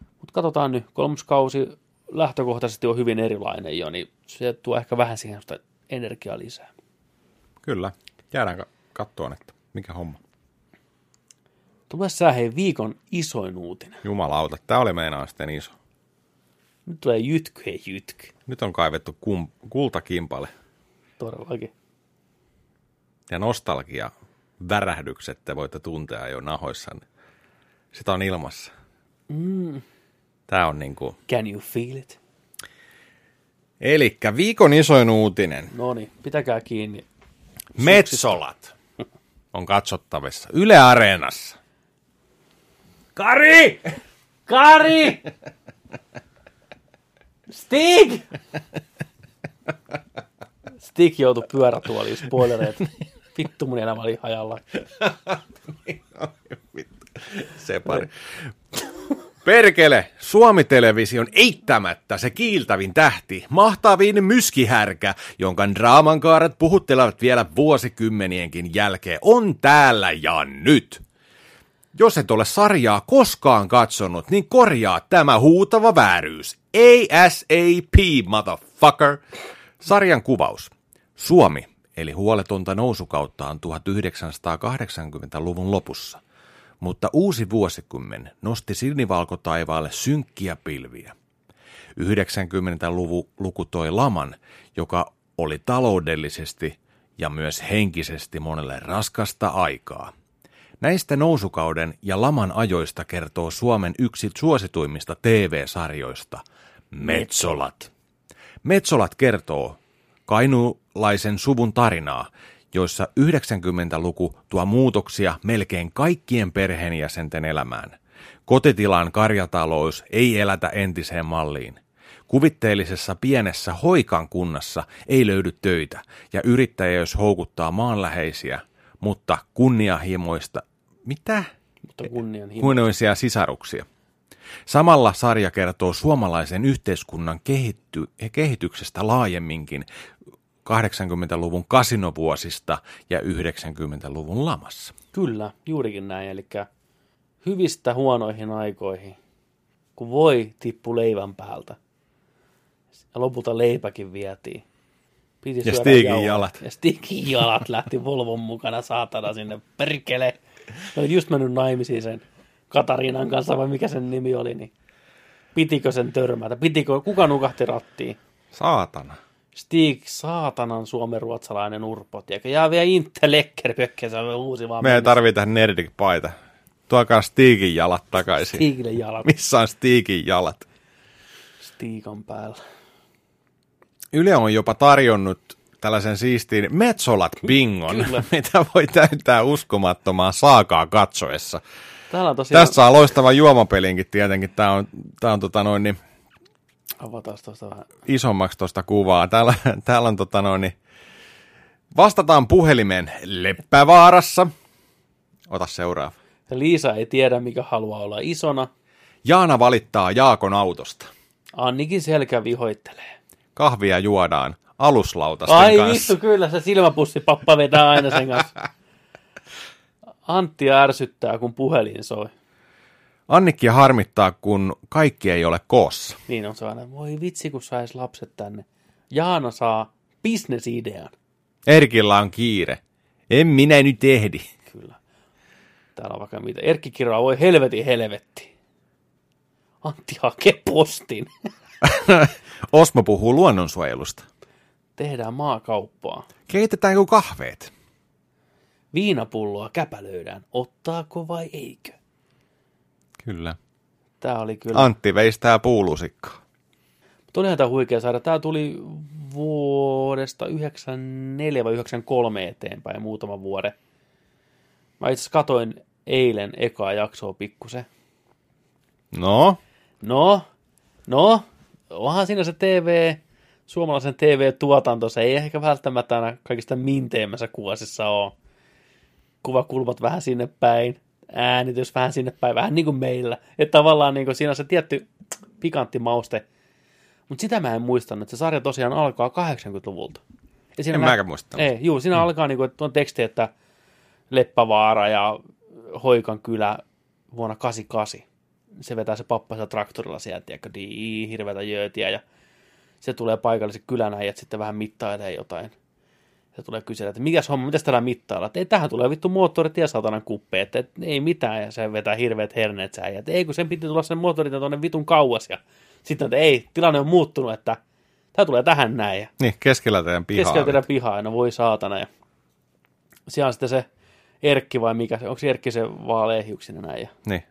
Mutta katsotaan nyt, kolmoskausi lähtökohtaisesti on hyvin erilainen jo, niin se tuo ehkä vähän siihen sitä energiaa lisää. Kyllä. Jäädään kattoon, että mikä homma. Tulee sää hei viikon isoin uutinen. Jumalauta, tämä oli meinaa sitten iso. Nyt tulee jytky, hei jytky. Nyt on kaivettu kum- kultakimpale Todellakin. ja nostalgia värähdykset te voitte tuntea jo nahoissanne. Sitä on ilmassa. Mm. Tämä on niinku... Can you feel it? Elikkä viikon isoin uutinen. No niin, pitäkää kiinni. Metsolat on katsottavissa Yle Areenassa. Kari! Kari! Stig! Stig joutui pyörätuoliin, spoilereet. Vittu mun elämä oli hajalla. Se pari. Perkele, Suomi-television eittämättä se kiiltävin tähti, mahtavin myskihärkä, jonka draamankaaret puhuttelevat vielä vuosikymmenienkin jälkeen, on täällä ja nyt. Jos et ole sarjaa koskaan katsonut, niin korjaa tämä huutava vääryys. ASAP, motherfucker. Sarjan kuvaus. Suomi, eli huoletonta nousukautta on 1980-luvun lopussa. Mutta uusi vuosikymmen nosti sinivalkotaivaalle synkkiä pilviä. 90-luku luku toi laman, joka oli taloudellisesti ja myös henkisesti monelle raskasta aikaa. Näistä nousukauden ja laman ajoista kertoo Suomen yksi suosituimmista TV-sarjoista, Metsolat. Metsolat kertoo kainuulaisen suvun tarinaa, joissa 90-luku tuo muutoksia melkein kaikkien perheenjäsenten elämään. Kotitilan karjatalous ei elätä entiseen malliin. Kuvitteellisessa pienessä Hoikan kunnassa ei löydy töitä ja yrittäjyys houkuttaa maanläheisiä, mutta kunnianhimoista... Mitä? Mutta kunnianhimo. Kunnoisia sisaruksia. Samalla sarja kertoo suomalaisen yhteiskunnan kehitty, kehityksestä laajemminkin 80-luvun kasinovuosista ja 90-luvun lamassa. Kyllä, juurikin näin. Eli hyvistä huonoihin aikoihin, kun voi tippu leivän päältä. Ja lopulta leipäkin vietiin. Piti Ja Stigin jauhot. jalat. Ja Stigin jalat lähti Volvon mukana saatana sinne. Perkele. Oli just mennyt naimisiin sen Katariinan kanssa, vai mikä sen nimi oli, niin pitikö sen törmätä? Pitikö, kuka nukahti rattiin? Saatana. Stig, saatanan suomenruotsalainen urpo, tiedätkö? Ja vielä inte lekker pökkä, se on uusi vaan. Me ei mennessä. tarvita nerdik-paita. Tuokaa Stigin jalat takaisin. Stigille jalat. Missä on Stigin jalat? Tiikan päällä. Yle on jopa tarjonnut tällaisen siistiin Metsolat bingon, Kyllä. mitä voi täyttää uskomattomaan saakaa katsoessa. Täällä on tosiaan... Tästä saa loistavan juomapelinkin tietenkin. Tämä on, tää on tota noin, niin Avataan tuosta vähän. isommaksi tuosta kuvaa. Täällä, täällä on tota noin, niin vastataan puhelimen Leppävaarassa. Ota seuraava. Liisa ei tiedä, mikä haluaa olla isona. Jaana valittaa Jaakon autosta. Annikin selkä vihoittelee. Kahvia juodaan aluslautasten Ai kanssa. vittu, kyllä se silmäpussipappa vetää aina sen kanssa. Antti ärsyttää, kun puhelin soi. Annikki harmittaa, kun kaikki ei ole koossa. Niin on se aina, voi vitsi, kun sais lapset tänne. Jaana saa bisnesidean. Erkillä on kiire. En minä nyt ehdi. Kyllä. Täällä on vaikka mitä. Erkki kirjoaa, voi helvetin helvetti. Antti hakee postin. Osmo puhuu luonnonsuojelusta. Tehdään maakauppaa. Keitetään joku kahveet. Viinapulloa käpälöidään. Ottaako vai eikö? Kyllä. Tää oli kyllä. Antti veistää puulusikkaa. Mutta olihan tämä huikea saada. Tämä tuli vuodesta 94 vai 93 eteenpäin muutaman vuoden. Mä itse katoin eilen ekaa jaksoa pikkusen. No, No, no, onhan siinä se TV, suomalaisen TV-tuotanto, se ei ehkä välttämättä aina kaikista minteimmässä kuosissa ole. Kuvakulmat vähän sinne päin, äänitys vähän sinne päin, vähän niin kuin meillä. Että tavallaan niin kuin siinä on se tietty pikantti mauste. Mutta sitä mä en muistanut, että se sarja tosiaan alkaa 80-luvulta. Ja siinä en mä- mäkään muista. Ei, juu, siinä alkaa niin kuin, että on teksti, että Leppävaara ja Hoikan kylä vuonna 88. Se vetää se pappansa traktorilla sieltä, tiedätkö, dii, hirveätä jöötiä ja se tulee paikalliset kylänäijät sitten vähän mittailee jotain. Se tulee kysyä, että mikäs homma, mitäs täällä mittailla? Että ei, tähän tulee vittu moottorit ja satanan kuppe, että, että ei mitään, ja se vetää hirveät herneet sä äijät. Ei, kun sen piti tulla sen moottorit tuonne vitun kauas, ja sitten, että ei, tilanne on muuttunut, että tämä tulee tähän näin, ja Niin, keskellä teidän pihaa. keskellä teidän pihaa, no voi saatana. Ja siellä on sitten se Erkki vai mikä se, onko se Erkki se vaaleahiuksinen näin ja Niin.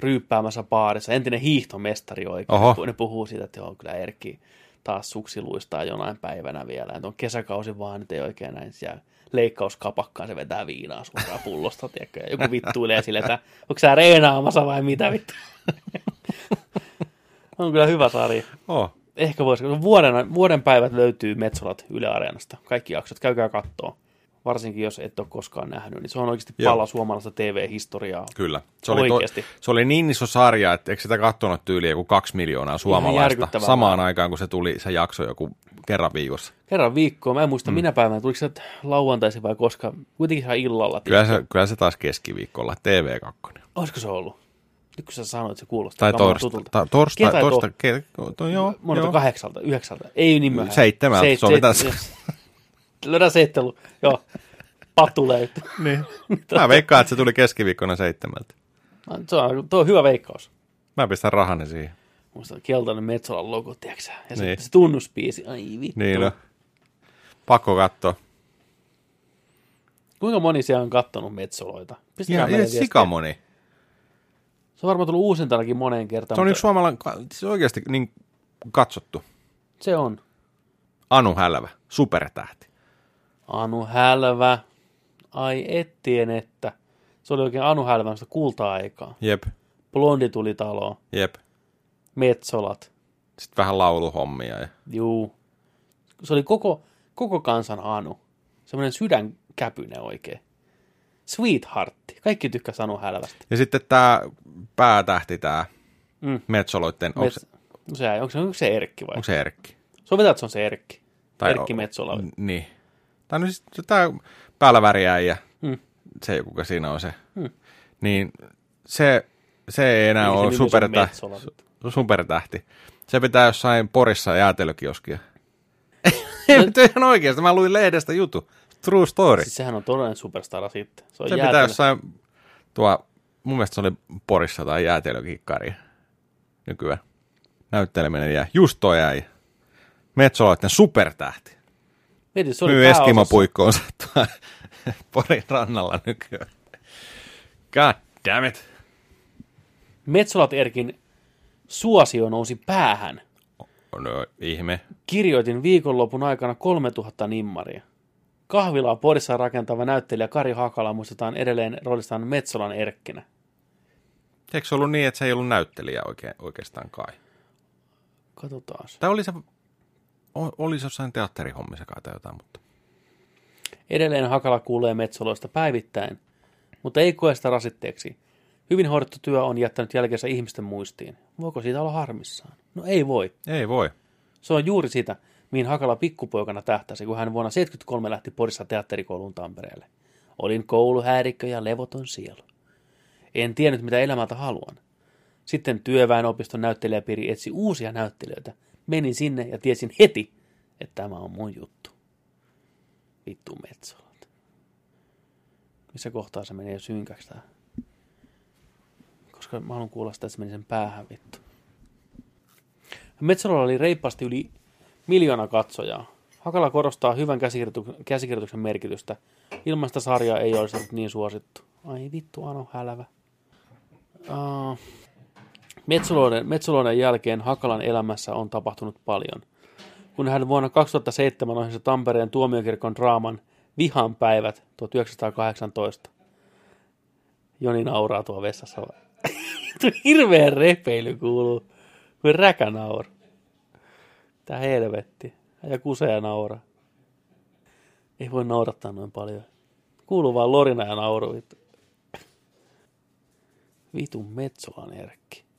ryyppäämässä baarissa, entinen hiihtomestari oikein. Oho. Ne puhuu siitä, että joo, kyllä Erkki taas suksi luistaa jonain päivänä vielä. Että on kesäkausi vaan, nyt ei oikein näin siellä leikkauskapakkaan se vetää viinaa suoraan pullosta, tiedätkö? Ja joku vittuilee sille, että onko sä reenaamassa vai mitä vittu? on kyllä hyvä sarja. Oh. Ehkä voisi, vuoden, vuoden päivät löytyy Metsolat Yle Areenasta. Kaikki jaksot, käykää kattoo. Varsinkin jos et ole koskaan nähnyt, niin se on oikeasti Joo. pala suomalaista TV-historiaa. Kyllä. Se oli, Oikeesti. se oli niin iso sarja, että eikö sitä katsonut tyyliä joku kaksi miljoonaa suomalaista samaan aikaan, kun se tuli se jakso joku kerran viikossa. Kerran viikkoa, mä en muista mm. minä päivänä, tuliko se lauantaisin vai koska, kuitenkin ihan illalla. Kyllä se, kyllä se taas keskiviikolla, TV2. Olisiko se ollut? Nyt kun sä sanoit, se kuulostaa Tai torsta, tutulta. ta, torstai, Ketä torsta, to- ke, to, joo, Monelta joo. kahdeksalta, yhdeksältä. Ei niin myöhään. Seitsemältä, Seit- sovitaan seit- Löydä seittelu. Joo. Patu löytyy. Niin. Mä veikkaan, että se tuli keskiviikkona seitsemältä. Se on, tuo on hyvä veikkaus. Mä pistän rahani siihen. Muista keltainen Metsolan logo, tiedätkö? Ja Niin. niin. se tunnuspiisi. Ai vittu. Niin no. Pakko katsoa. Kuinka moni siellä on kattonut Metsoloita? Pistäkää Ja, ja sikamoni. Se on varmaan tullut uusintanakin moneen kertaan. Se on mutta yksi suomalainen, se on oikeasti niin katsottu. Se on. Anu Hälvä, supertähti. Anu Hälvä. Ai ettien, että. Se oli oikein Anu Hälvän sitä kulta-aikaa. Jep, Blondi tuli taloon. jep. Metsolat. Sitten vähän lauluhommia. Ja... Juu. Se oli koko, koko kansan Anu. Semmoinen sydänkäpyne oikein. Sweetheartti. Kaikki tykkäs Anu Hälvästä. ja sitten tämä päätähti, tämä Mm. Metsoloitten, onko, Mets... No se, onko, se, onko se Erkki vai? onko se Erkki? Sovitaan, että se on se Erkki. Tai Erkki Metsola. N- Niin. Tai no siis tämä päällä väriäijä, Mm. se kuka siinä on se. Mm. Niin se, se ei enää Niin, ole nimi on supertä, Metsola. su- supertähti. Se pitää jossain Porissa jäätelökioskia. Ei, nyt ihan oikeasti. Mä luin lehdestä jutu. True story. Siis sehän on todellinen superstara sitten. Se on Se pitää jossain, tuo, mun mielestä se oli Porissa tai jäätelökikkari nykyään. Näytteleminen jäi. Just toi jäi. Metsoloitten supertähti. Mieti, se oli Myy pääosassa. Eskimo-puikkoonsa tuo Porin rannalla nykyään. God damn it. Metsolat Erkin suosio nousi päähän No ihme. Kirjoitin viikonlopun aikana 3000 nimmaria. Kahvilaa Porissa rakentava näyttelijä Kari Hakala muistetaan edelleen roolistaan Metsolan Erkkinä. Eikö se ollut niin, että se ei ollut näyttelijä oikein, oikeastaan kai? Katsotaan. Tai oli se, o- oli se jossain teatterihommissa kai tai jotain, mutta... Edelleen Hakala kuulee Metsoloista päivittäin, mutta ei koe sitä rasitteeksi. Hyvin hoidettu työ on jättänyt jälkeensä ihmisten muistiin. Voiko siitä olla harmissaan? No ei voi. Ei voi. Se on juuri sitä, mihin Hakala pikkupoikana tähtäsi, kun hän vuonna 1973 lähti Porissa teatterikouluun Tampereelle. Olin kouluhäirikkö ja levoton sielu. En tiennyt, mitä elämältä haluan. Sitten työväenopiston näyttelijäpiiri etsi uusia näyttelijöitä. Menin sinne ja tiesin heti, että tämä on mun juttu. Vittu Metsolat. Missä kohtaa se menee synkäksi tää? Koska mä haluan kuulla sitä, että se meni sen päähän vittu. Metsolalla oli reippaasti yli miljoona katsojaa. Hakala korostaa hyvän käsikirjoituksen, merkitystä. Ilman sitä sarjaa ei olisi ollut niin suosittu. Ai vittu, Ano Hälvä. Uh, Metsoloiden, Metsoloiden jälkeen Hakalan elämässä on tapahtunut paljon. Kun hän vuonna 2007 ohjasi Tampereen tuomiokirkon draaman Vihan päivät 1918. Joni nauraa tuo vessassa. Hirveä repeily kuuluu. Kuin räkänaur. Tää helvetti. Ja kusea naura. Ei voi naurattaa noin paljon. Kuuluu vaan lorina ja nauru. Vitun Metsolan Erkki.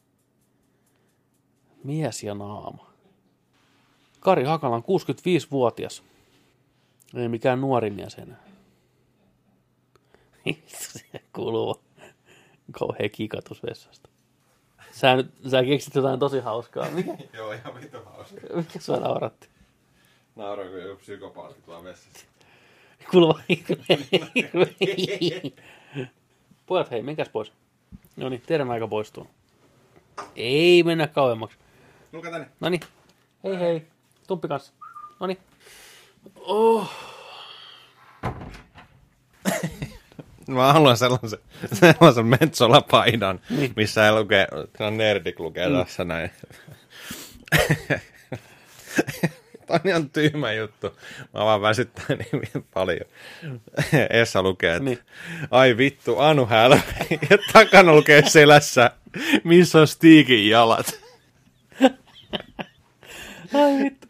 Mies ja naama. Kari Hakala on 65-vuotias. Ei mikään nuori mies enää. Se kuuluu vaan kauhea kikatus vessasta. Sä, nyt, sä keksit jotain tosi hauskaa. Mikä, Joo, ihan vittu hauska. mikä sua nauratti? Nauroin, kun joku psykopaatti tuolla vessassa. Kuuluu. Pojat, hei, menkääs pois. No niin, teidän aika poistuu. Ei mennä kauemmaksi. Luka tänne. No niin. Hei hei. Tumppi kanssa. No niin. Oh. Mä haluan sellaisen, sellaisen Metsola-paidan, niin. missä ei lukee, se on Nerdik lukee mm. tässä näin. Tämä on ihan tyhmä juttu. Mä vaan väsyttää niin paljon. Essa lukee, että Niin. ai vittu, Anu hälvä. Ja takana lukee selässä, missä on Stiikin jalat. Ai vittu.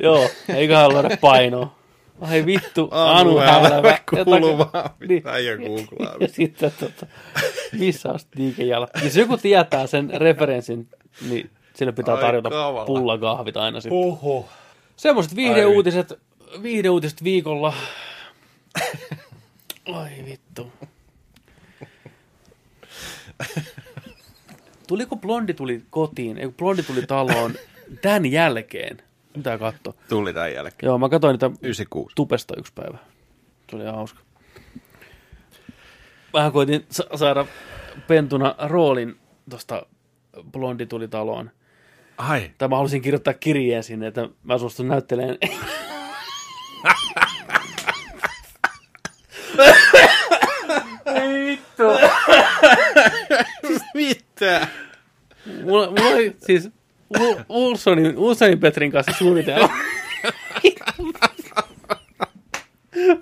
Joo, eiköhän luoda painoa. Ai vittu, Anu hälvä vaan. Niin. Googlaa. Ja sitten tota, missä on liikejala. Jos joku tietää sen referenssin, niin sille pitää Ai tarjota kavala. pullakahvit aina sitten. Oho. Semmoiset viihdeuutiset, viihdeuutiset viikolla. Ai vittu. Tuliko Blondi tuli kotiin, ei Blondi tuli taloon tämän jälkeen. Mitä katso? Tuli tämän jälkeen. Joo, mä katsoin niitä 96. tupesta yksi päivä. Se oli ihan hauska. Vähän koitin sa- saada pentuna roolin tuosta Blondi tuli taloon. Ai. Tai mä halusin kirjoittaa kirjeen sinne, että mä suostun näyttelemään. Ei vittu. Mitä? Mulla, mulla oli siis Ulsonin, Ulsonin Petrin kanssa suunnitelma.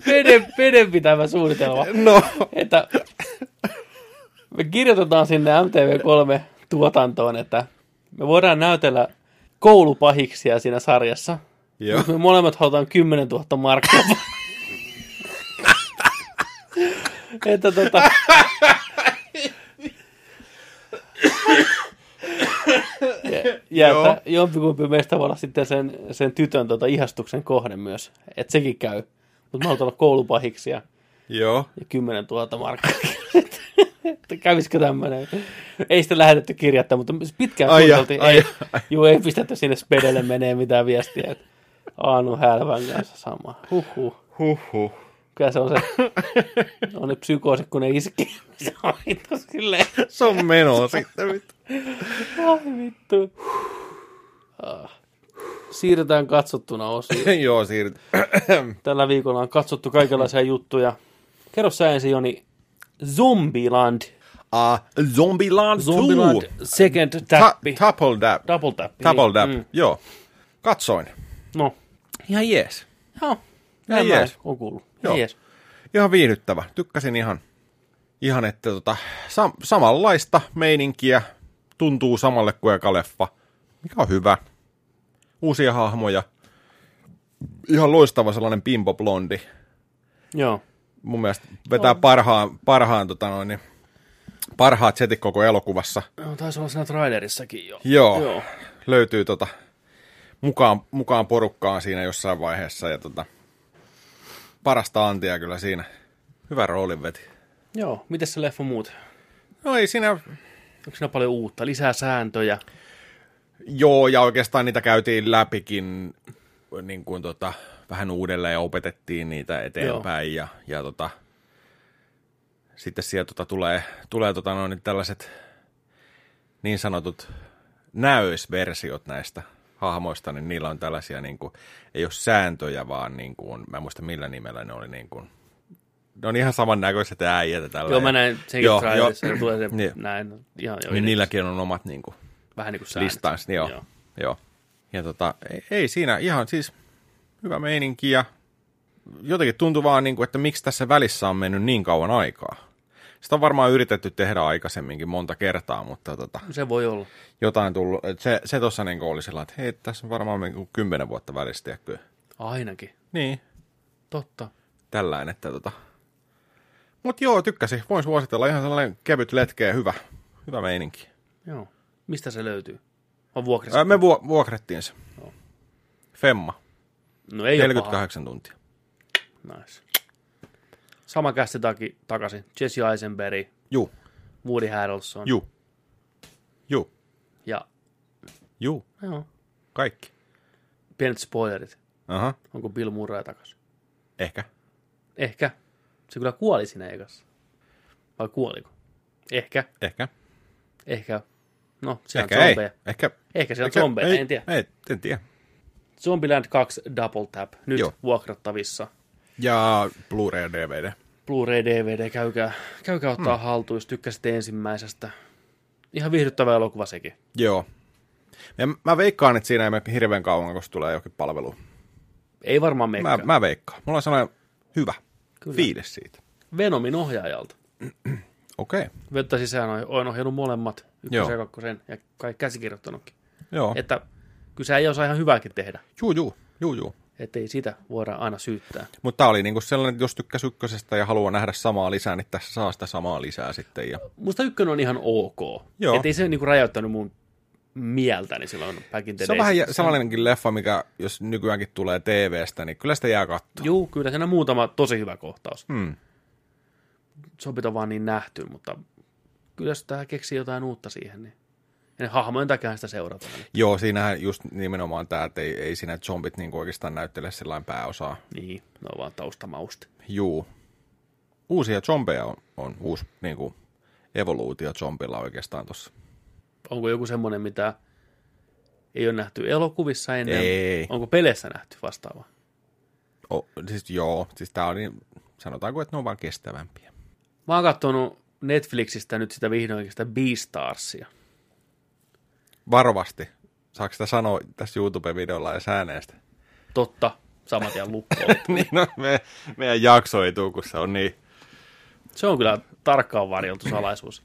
veden, veden pitävä suunnitelma. No. Että me kirjoitetaan sinne MTV3 tuotantoon, että me voidaan näytellä koulupahiksia siinä sarjassa. Joo. Me molemmat halutaan 10 000 markkaa. että tota... Ja, ja että jompikumpi meistä voi olla sitten sen, sen tytön tota ihastuksen kohde myös. Että sekin käy. Mutta mä haluan olla koulupahiksia Joo. ja 10 000 markkaa. että kävisikö tämmöinen? Ei sitä lähetetty kirjattaa, mutta pitkään Ai ja, ai ei, ja, ai. juu, ei pistetty sinne spedelle menee mitään viestiä. Että Aanu Hälvän kanssa sama. Huhhuh. Huhhuh. Kyllä se on se, on ne psykoosit, kun ne iski. Se on vittu silleen. Se on menoa sitten. vittu. Ai vittu. Ah. Siirretään katsottuna osiin. Joo, siirryt. Tällä viikolla on katsottu kaikenlaisia juttuja. Kerro sä ensin, Joni, Zombieland. Uh, Zombieland 2. Zombieland Second Ta- Tappi. Double Dab. Double Tappi. Double Dab, Mm. joo. Katsoin. No, Ihan jees. joo. Ihan jees. oon kuullut. Joo. Ihan jees. Ihan viihdyttävä. Tykkäsin ihan, ihan että tota, sam- samanlaista meininkiä. Tuntuu samalle kuin eka leffa. Mikä on hyvä. Uusia hahmoja. Ihan loistava sellainen pimpo blondi. Joo. Mun mielestä vetää parhaan, parhaan tota noin, niin, parhaat setit koko elokuvassa. No, taisi olla siinä trailerissakin jo. Joo, Joo. Joo. löytyy tota, mukaan, mukaan porukkaan siinä jossain vaiheessa. Ja tota, parasta antia kyllä siinä. Hyvä roolin veti. Joo. Miten se leffa muut? No ei siinä, Onko siinä paljon uutta? Lisää sääntöjä? joo, ja oikeastaan niitä käytiin läpikin niin kuin tota, vähän uudelleen ja opetettiin niitä eteenpäin. Ja, ja tota, sitten siellä tota, tulee, tulee tota, noin, tällaiset niin sanotut näöisversiot näistä hahmoista, niin niillä on tällaisia, niin kuin, ei ole sääntöjä, vaan niin kuin, mä en muista millä nimellä ne oli, niin kuin, ne on ihan samannäköiset äijät tällä. Joo, mä näin senkin Joo, ja Tulee se Niin. näin. Ihan, jo Niin niilläkin on omat niin kuin, Vähän niin kuin säännöt. listansa, niin joo. Joo. joo. joo. Ja tota, ei, ei siinä ihan siis hyvä meininki ja jotenkin tuntuu vaan, niin kuin, että miksi tässä välissä on mennyt niin kauan aikaa. Sitä on varmaan yritetty tehdä aikaisemminkin monta kertaa, mutta tota, Se voi olla. jotain tullut. Se, se tuossa niin oli sillä, että hei, tässä on varmaan niin kymmenen vuotta välistä. tiedätkö? Ainakin. Niin, Totta. tällainen, että tota. Mut joo, tykkäsin. Voin suositella ihan sellainen kevyt letkeä, hyvä, hyvä meininki. Joo. Mistä se löytyy? On vuokrassa. Ää, me vuo- vuokrettiin se. Joo. Femma, no ei ole 48 tuntia. Nice. Sama kästi taki, takaisin. Jesse Eisenberg, Juu, Woody Harrelson. juu, juu, Ja juu, joo, kaikki. pienet spoilerit. Aha, Onko Bill Murray takaisin? ehkä. Ehkä. Se kyllä kuoli siinä ekassa. Vai kuoliko? Ehkä. Ehkä. Ehkä. No, siellä Ehkä on ei. zombeja. Ehkä, Ehkä siellä on ehkä zombeja, ei, en tiedä. Ei, en tiedä. Zombieland 2 Double Tap. Nyt Joo. vuokrattavissa. Ja Blu-ray DVD. Blu-ray, DVD, käykää, käykää ottaa mm. haltuun, jos tykkäsitte ensimmäisestä. Ihan viihdyttävä elokuva sekin. Joo. Ja mä veikkaan, että siinä ei mene hirveän kauan, koska tulee jokin palvelu. Ei varmaan Mä, meikkää. mä veikkaan. Mulla on sellainen hyvä Kyllä. fiilis siitä. Venomin ohjaajalta. Okei. Okay. Vettä sisään on, on ohjannut molemmat, ykkösen ja kakkosen, ja kai käsikirjoittanutkin. Joo. Että kyllä se ei osaa ihan hyvääkin tehdä. Juu, juu, juu, juu. Että ei sitä voida aina syyttää. Mutta tää oli niinku sellainen, että jos tykkäsi ykkösestä ja haluaa nähdä samaa lisää, niin tässä saa sitä samaa lisää sitten. Ja... Musta ykkönen on ihan ok. Joo. Että ei se niinku rajoittanut mun mieltäni silloin back in the Se on vähän sellainenkin leffa, mikä jos nykyäänkin tulee TVstä, niin kyllä sitä jää katsoa. Juu, kyllä siinä muutama tosi hyvä kohtaus. Hmm. Zopit on vaan niin nähty, mutta kyllä jos tää keksii jotain uutta siihen, niin ja ne hahmojen takia sitä seurataan. Niin, Joo, siinähän just nimenomaan tämä, että ei, ei siinä zombit niinku oikeastaan näyttele sellainen pääosaa. niin ne on vaan taustamauste. Juu. Uusia zombeja on, on uusi niinku, evoluutio zombilla oikeastaan tuossa. Onko joku semmoinen, mitä ei ole nähty elokuvissa ennen? Ei. Onko peleissä nähty vastaava? Oh, siis joo, siis tää on niin, sanotaanko, että ne on vaan kestävämpiä. Mä oon katsonut Netflixistä nyt sitä vihdoinkin sitä Beastarsia. Varovasti. Saako sitä sanoa tässä YouTube-videolla ja sääneestä? Totta, samat ja lukkoon. niin, no, me, meidän jakso ei tuu, kun se on niin. Se on kyllä tarkkaan varjeltu salaisuus.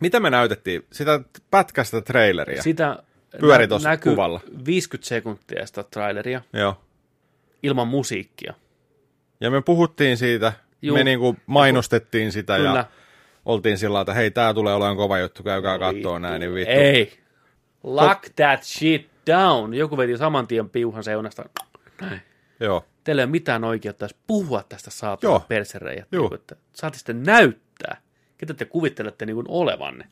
Mitä me näytettiin? Sitä pätkästä traileria. Sitä Pyöri näkyy kuvalla. 50 sekuntia sitä traileria Joo. ilman musiikkia. Ja me puhuttiin siitä, Juu. me niinku mainostettiin sitä Kyllä. ja oltiin sillä että hei, tää tulee olemaan kova juttu, käykää kattoo näin, niin vittu. Ei. Lock that shit down. Joku veti saman tien piuhan seunasta. Näin. Joo. Teillä ei ole mitään oikeutta edes puhua tästä saatana Joo. persereijät. Joo. Niin että saatte sitten näyttää, ketä te kuvittelette niin kuin olevanne.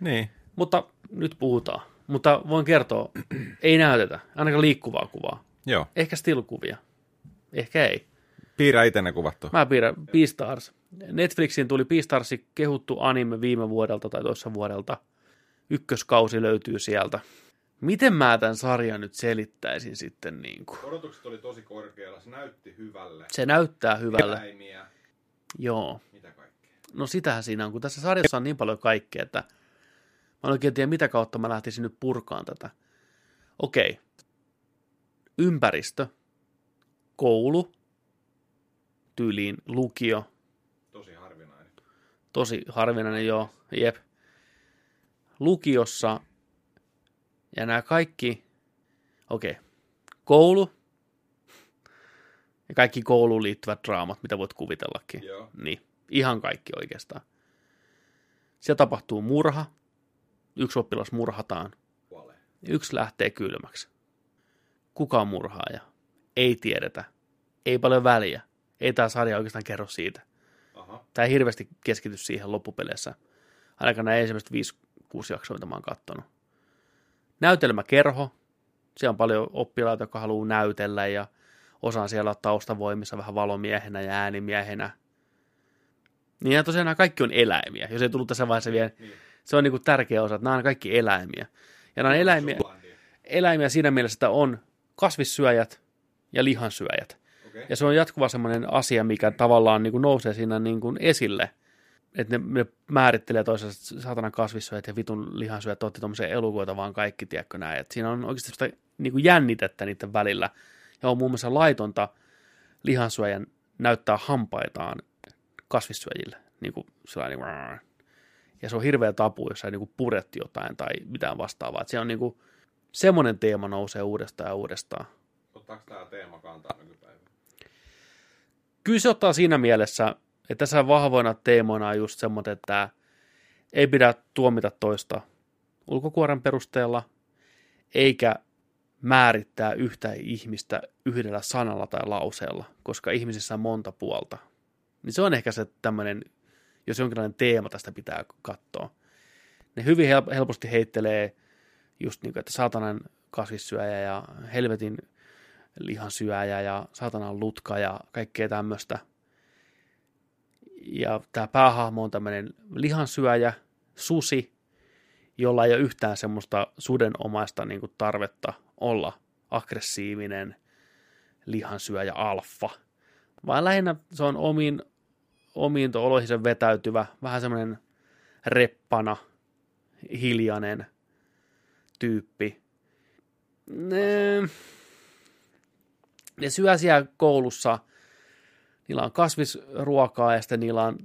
Niin. Mutta nyt puhutaan. Mutta voin kertoa, ei näytetä, ainakaan liikkuvaa kuvaa. Joo. Ehkä still-kuvia. Ehkä ei. Piirrä itse ne kuvattu. Mä piirrän Beastars. Netflixiin tuli Beastarsi kehuttu anime viime vuodelta tai toissa vuodelta. Ykköskausi löytyy sieltä. Miten mä tämän sarjan nyt selittäisin sitten niin kuin? Odotukset oli tosi korkealla, se näytti hyvälle. Se näyttää hyvälle. Eläimiä, Joo. mitä kaikkea. No sitähän siinä on, kun tässä sarjassa on niin paljon kaikkea, että mä en oikein tiedä, mitä kautta mä lähtisin nyt purkaan tätä. Okei. Ympäristö, koulu, tyyliin lukio, Tosi harvinainen. tosi harvinainen joo, jep. Lukiossa ja nämä kaikki, okei, okay. koulu ja kaikki kouluun liittyvät draamat, mitä voit kuvitellakin. Joo. Niin, ihan kaikki oikeastaan. Siellä tapahtuu murha, yksi oppilas murhataan, yksi lähtee kylmäksi. Kuka on murhaaja? Ei tiedetä. Ei paljon väliä. Ei tämä sarja oikeastaan kerro siitä. Aha. Tämä ei hirveästi keskity siihen loppupeleissä. Ainakaan nämä ensimmäiset 5-6 jaksoa, mitä mä oon kattonut. Näytelmäkerho. Siellä on paljon oppilaita, jotka haluaa näytellä ja osaan siellä olla taustavoimissa vähän valomiehenä ja äänimiehenä. Niin ja tosiaan nämä kaikki on eläimiä. Jos ei tullut tässä vaiheessa vielä, Niin. se on niin kuin tärkeä osa, että nämä on kaikki eläimiä. Ja nämä on eläimiä, eläimiä siinä mielessä, että on kasvissyöjät ja lihansyöjät. Okei. Ja se on jatkuva semmoinen asia, mikä tavallaan niin kuin nousee siinä niin kuin esille. Että ne, ne määrittelee toisaalta saatana kasvissyöjät ja vitun lihansyöjät, otti tuommoisia elukoita vaan kaikki, tiedätkö näin. Et siinä on oikeasti sitä niin kuin jännitettä niiden välillä. Ja on muun muassa laitonta lihansyöjän näyttää hampaitaan kasvissyöjille. Niin kuin niin kuin, ja se on hirveä tapu, jos sä niin kuin puretti jotain tai mitään vastaavaa. Et se on niin kuin, semmoinen teema nousee uudestaan ja uudestaan. Ottaako tämä teema kantaa nykypäivänä? kyllä se ottaa siinä mielessä, että tässä vahvoina teemoina on just semmoinen, että ei pidä tuomita toista ulkokuoren perusteella, eikä määrittää yhtä ihmistä yhdellä sanalla tai lauseella, koska ihmisissä on monta puolta. Niin se on ehkä se tämmöinen, jos jonkinlainen teema tästä pitää katsoa. Ne hyvin hel- helposti heittelee just niin kuin, että saatanan kasvissyöjä ja helvetin lihansyöjä ja saatanan lutka ja kaikkea tämmöistä. Ja tämä päähahmo on tämmöinen lihansyöjä, susi, jolla ei ole yhtään semmoista sudenomaista niin kuin tarvetta olla aggressiivinen lihansyöjä alfa, vaan lähinnä se on omiin, omiin oloihinsa vetäytyvä, vähän semmoinen reppana, hiljainen tyyppi. Ne, ne syö siellä koulussa, niillä on kasvisruokaa ja sitten niillä on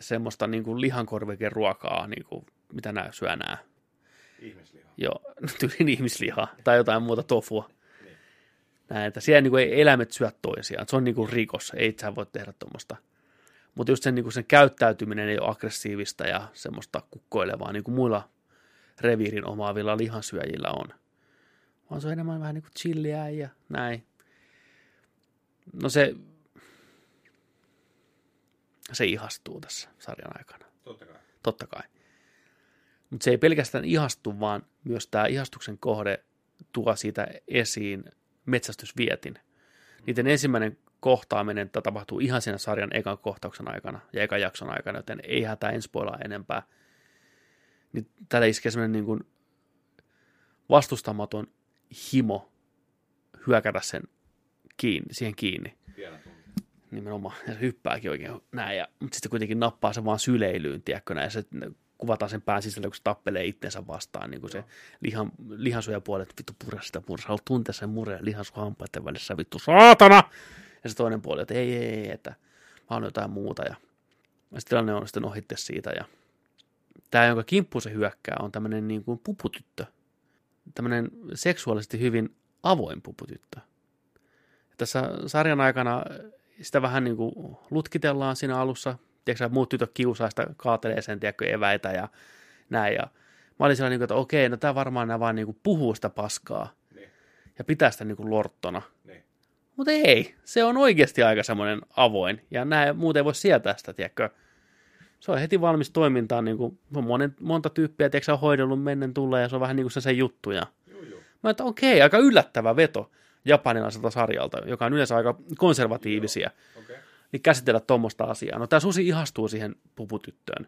semmoista niin kuin lihankorvikeruokaa, niin kuin, mitä nämä syö nämä. Ihmisliha. Joo, tyylin ihmislihaa tai jotain muuta tofua. Niin. Näin, että siellä niin kuin ei eläimet syö toisiaan. Se on niin kuin rikos, ei sä voi tehdä tuommoista. Mutta just sen, niin kuin sen käyttäytyminen ei ole aggressiivista ja semmoista kukkoilevaa, niin kuin muilla reviirin omaavilla lihansyöjillä on. Vaan se on enemmän vähän niin kuin chilliä ja näin. No se, se ihastuu tässä sarjan aikana Totta kai. totta kai. Mutta se ei pelkästään ihastu, vaan myös tämä ihastuksen kohde tuo siitä esiin metsästysvietin. Niiden ensimmäinen kohtaaminen tapahtuu ihan siinä sarjan ekan kohtauksen aikana ja ekan jakson aikana, joten ei hätää en spoilaa enempää. Niin täällä iskee semmoinen niin kuin vastustamaton himo hyökätä sen kiinni, siihen kiinni. Nimenomaan, ja se hyppääkin oikein näin, ja, mutta sitten kuitenkin nappaa se vaan syleilyyn, tiedätkö, näin, ja se kuvataan sen pään sisällä, kun se tappelee itsensä vastaan, niin kuin se lihan, lihansuojapuoli, että vittu pure sitä pure, sä haluat tuntea sen mureen lihansuohampaiden välissä, vittu saatana! Ja se toinen puoli, että ei, ei, ei, että mä haluan jotain muuta, ja, ja sitten tilanne on sitten ohitte siitä, ja tämä, jonka kimppu se hyökkää, on tämmöinen niin kuin puputyttö, tämmöinen seksuaalisesti hyvin avoin puputyttö. Tässä sarjan aikana sitä vähän niin kuin lutkitellaan siinä alussa. Tiedätkö muut tytöt kiusaa sitä, kaatelee sen, tiedätkö, eväitä ja näin. Ja mä olin siellä niin kuin, että okei, no tää varmaan nämä vaan niin kuin puhuu sitä paskaa Niin. ja pitää sitä niin kuin lorttona. Niin. Mutta ei, se on oikeasti aika semmoinen avoin. Ja näin muuten ei voi sietää sitä, tiedätkö. Se on heti valmis toimintaan, niin kuin, on monen, monta tyyppiä, tiedätkö, on hoidellut mennen tulla ja se on vähän niin kuin se, se juttu. Ja Juu, juu. Mä että okei, aika yllättävä veto japanilaiselta sarjalta, joka on yleensä aika konservatiivisia, Okei. niin käsitellä tuommoista asiaa. No tämä susi ihastuu siihen puputyttöön.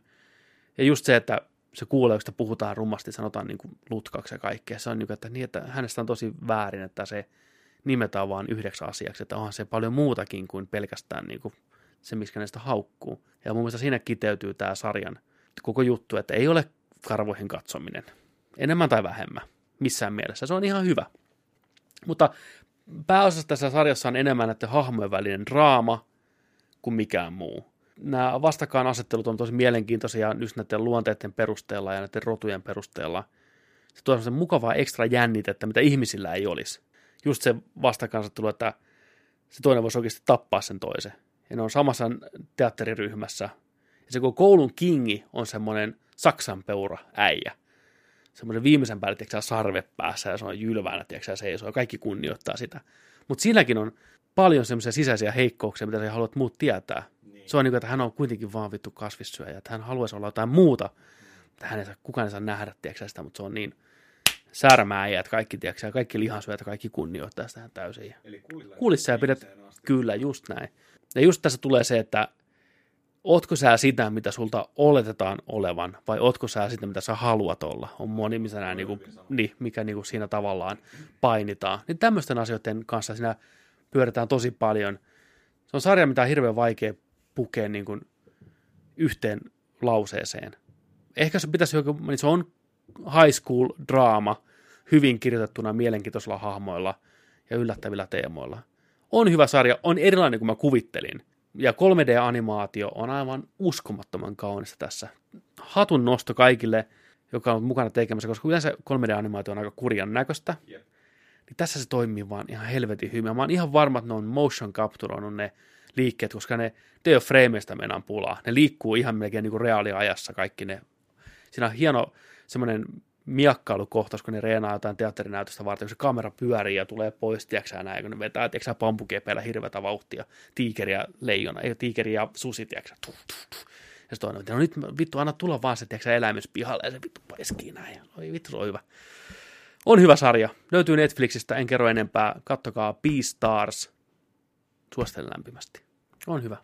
Ja just se, että se kuulee, kun sitä puhutaan rummasti, sanotaan niin kuin lutkaksi ja kaikkea. Se on niin kuin, että, niin, että hänestä on tosi väärin, että se nimetään vain yhdeksi asiaksi, että onhan se paljon muutakin kuin pelkästään niin kuin se, miksi hänestä haukkuu. Ja mun mielestä siinä kiteytyy tämä sarjan koko juttu, että ei ole karvoihin katsominen. Enemmän tai vähemmän. Missään mielessä. Se on ihan hyvä. Mutta pääosassa tässä sarjassa on enemmän näiden hahmojen välinen draama kuin mikään muu. Nämä vastakkainasettelut on tosi mielenkiintoisia just näiden luonteiden perusteella ja näiden rotujen perusteella. Se tuo semmoisen mukavaa ekstra jännitettä, mitä ihmisillä ei olisi. Just se vastakkainasettelu, että se toinen voisi oikeasti tappaa sen toisen. Ja ne on samassa teatteriryhmässä. Ja se kun koulun kingi on semmoinen saksanpeura äijä. Semmoinen viimeisen päälle, tiedätkö, sarve päässä ja se on jylvänä, tiedätkö, seisoo. Kaikki kunnioittaa sitä. Mutta silläkin on paljon semmoisia sisäisiä heikkouksia, mitä sä haluat muut tietää. Niin. Se on niin kuin, että hän on kuitenkin vaan vittu kasvissyöjä, että hän haluaisi olla jotain muuta. Että hän ei saa, kukaan ei saa nähdä, tiedätkö, sitä, mutta se on niin särmääjät, kaikki, tiedätkö, kaikki lihansyöjät, kaikki kunnioittaa sitä täysin. Eli kuulissa ja pidät, kyllä, just näin. Ja just tässä tulee se, että ootko sä sitä, mitä sulta oletetaan olevan, vai ootko sä sitä, mitä sä haluat olla? On moni, missä nää, niinku, niin, mikä niinku siinä tavallaan painitaan. Niin tämmöisten asioiden kanssa siinä pyöritään tosi paljon. Se on sarja, mitä on hirveän vaikea pukea niin kuin yhteen lauseeseen. Ehkä se pitäisi niin se on high school draama, hyvin kirjoitettuna mielenkiintoisilla hahmoilla ja yllättävillä teemoilla. On hyvä sarja, on erilainen kuin mä kuvittelin. Ja 3D-animaatio on aivan uskomattoman kaunista tässä. Hatun nosto kaikille, joka on mukana tekemässä, koska yleensä 3D-animaatio on aika kurjan näköistä. Yep. Niin tässä se toimii vaan ihan helvetin hyvin. Mä oon ihan varma, että ne on motion capturoinut ne liikkeet, koska ne ole frameista mennään pulaa. Ne liikkuu ihan melkein niin kuin reaaliajassa kaikki ne. Siinä on hieno semmoinen miakkailukohtaus, kun ne reenaa jotain teatterinäytöstä varten, kun se kamera pyörii ja tulee pois, tiedätkö näin, kun ne vetää, tiedätkö pampukepeillä hirveätä vauhtia, tiikeri ja leijona, ei tiikeri ja susi, tiedätkö, tuh, tuh, tuh. Ja sitten toinen, no nyt vittu, anna tulla vaan se, tiedätkö eläimys pihalle, ja se vittu paiskii näin. Oi vittu, se on hyvä. On hyvä sarja. Löytyy Netflixistä, en kerro enempää. Kattokaa Beastars. Suosittelen lämpimästi. On hyvä.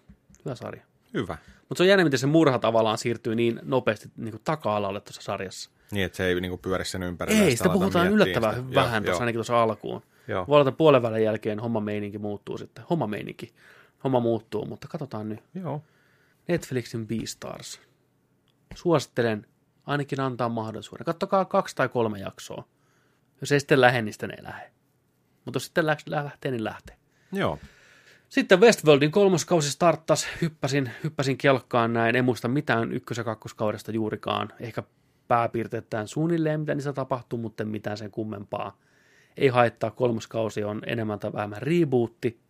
Hyvä sarja. Hyvä. Mutta se on jännä, miten se murha tavallaan siirtyy niin nopeasti niin kuin taka-alalle tuossa sarjassa. Niin, että se ei niin kuin pyöri sen ympärillä. Ei, sitä puhutaan yllättävän sitä. vähän tuossa ainakin tuossa alkuun. Joo. Voi olla, että puolen välin jälkeen homma meininki muuttuu sitten. Homma meininki. Homma muuttuu, mutta katsotaan nyt. Joo. Netflixin Beastars. Suosittelen ainakin antaa mahdollisuuden. Kattokaa kaksi tai kolme jaksoa. Jos ei sitten lähde, niin sitten ei lähde. Mutta jos sitten lähtee, niin lähtee. Joo. Sitten Westworldin kolmoskausi starttas, hyppäsin, hyppäsin kelkkaan näin, en muista mitään ykkös- ja kakkoskaudesta juurikaan, ehkä pääpiirteittäin suunnilleen, mitä niissä tapahtuu, mutta mitään sen kummempaa. Ei haittaa, kolmoskausi on enemmän tai vähemmän rebootti.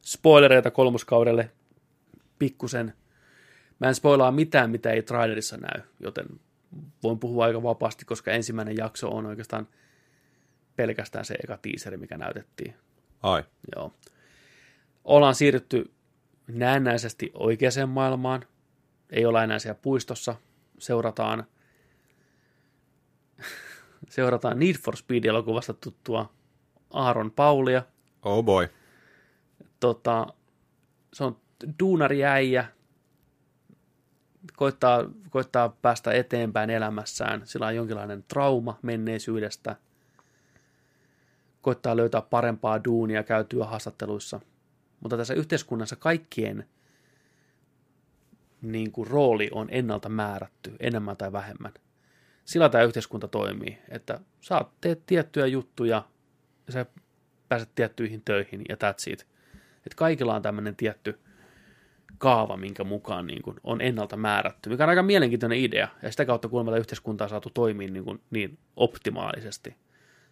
Spoilereita kolmoskaudelle, pikkusen. Mä en spoilaa mitään, mitä ei trailerissa näy, joten voin puhua aika vapaasti, koska ensimmäinen jakso on oikeastaan pelkästään se eka teaseri, mikä näytettiin. Ai. Joo. Ollaan siirrytty näennäisesti oikeaan maailmaan. Ei olla enää siellä puistossa. Seurataan, seurataan Need for Speed-elokuvasta tuttua Aaron Paulia. Oh boy. Tota, se on duunari äijä, koittaa, koittaa päästä eteenpäin elämässään. Sillä on jonkinlainen trauma menneisyydestä – koittaa löytää parempaa duunia käytyä haastatteluissa. Mutta tässä yhteiskunnassa kaikkien niin kuin, rooli on ennalta määrätty, enemmän tai vähemmän. Sillä tämä yhteiskunta toimii, että sä teet tiettyjä juttuja ja sä pääset tiettyihin töihin ja that's it. Että kaikilla on tämmöinen tietty kaava, minkä mukaan niin kuin, on ennalta määrätty, mikä on aika mielenkiintoinen idea, ja sitä kautta kuulemma yhteiskuntaa on saatu toimia niin, kuin, niin optimaalisesti –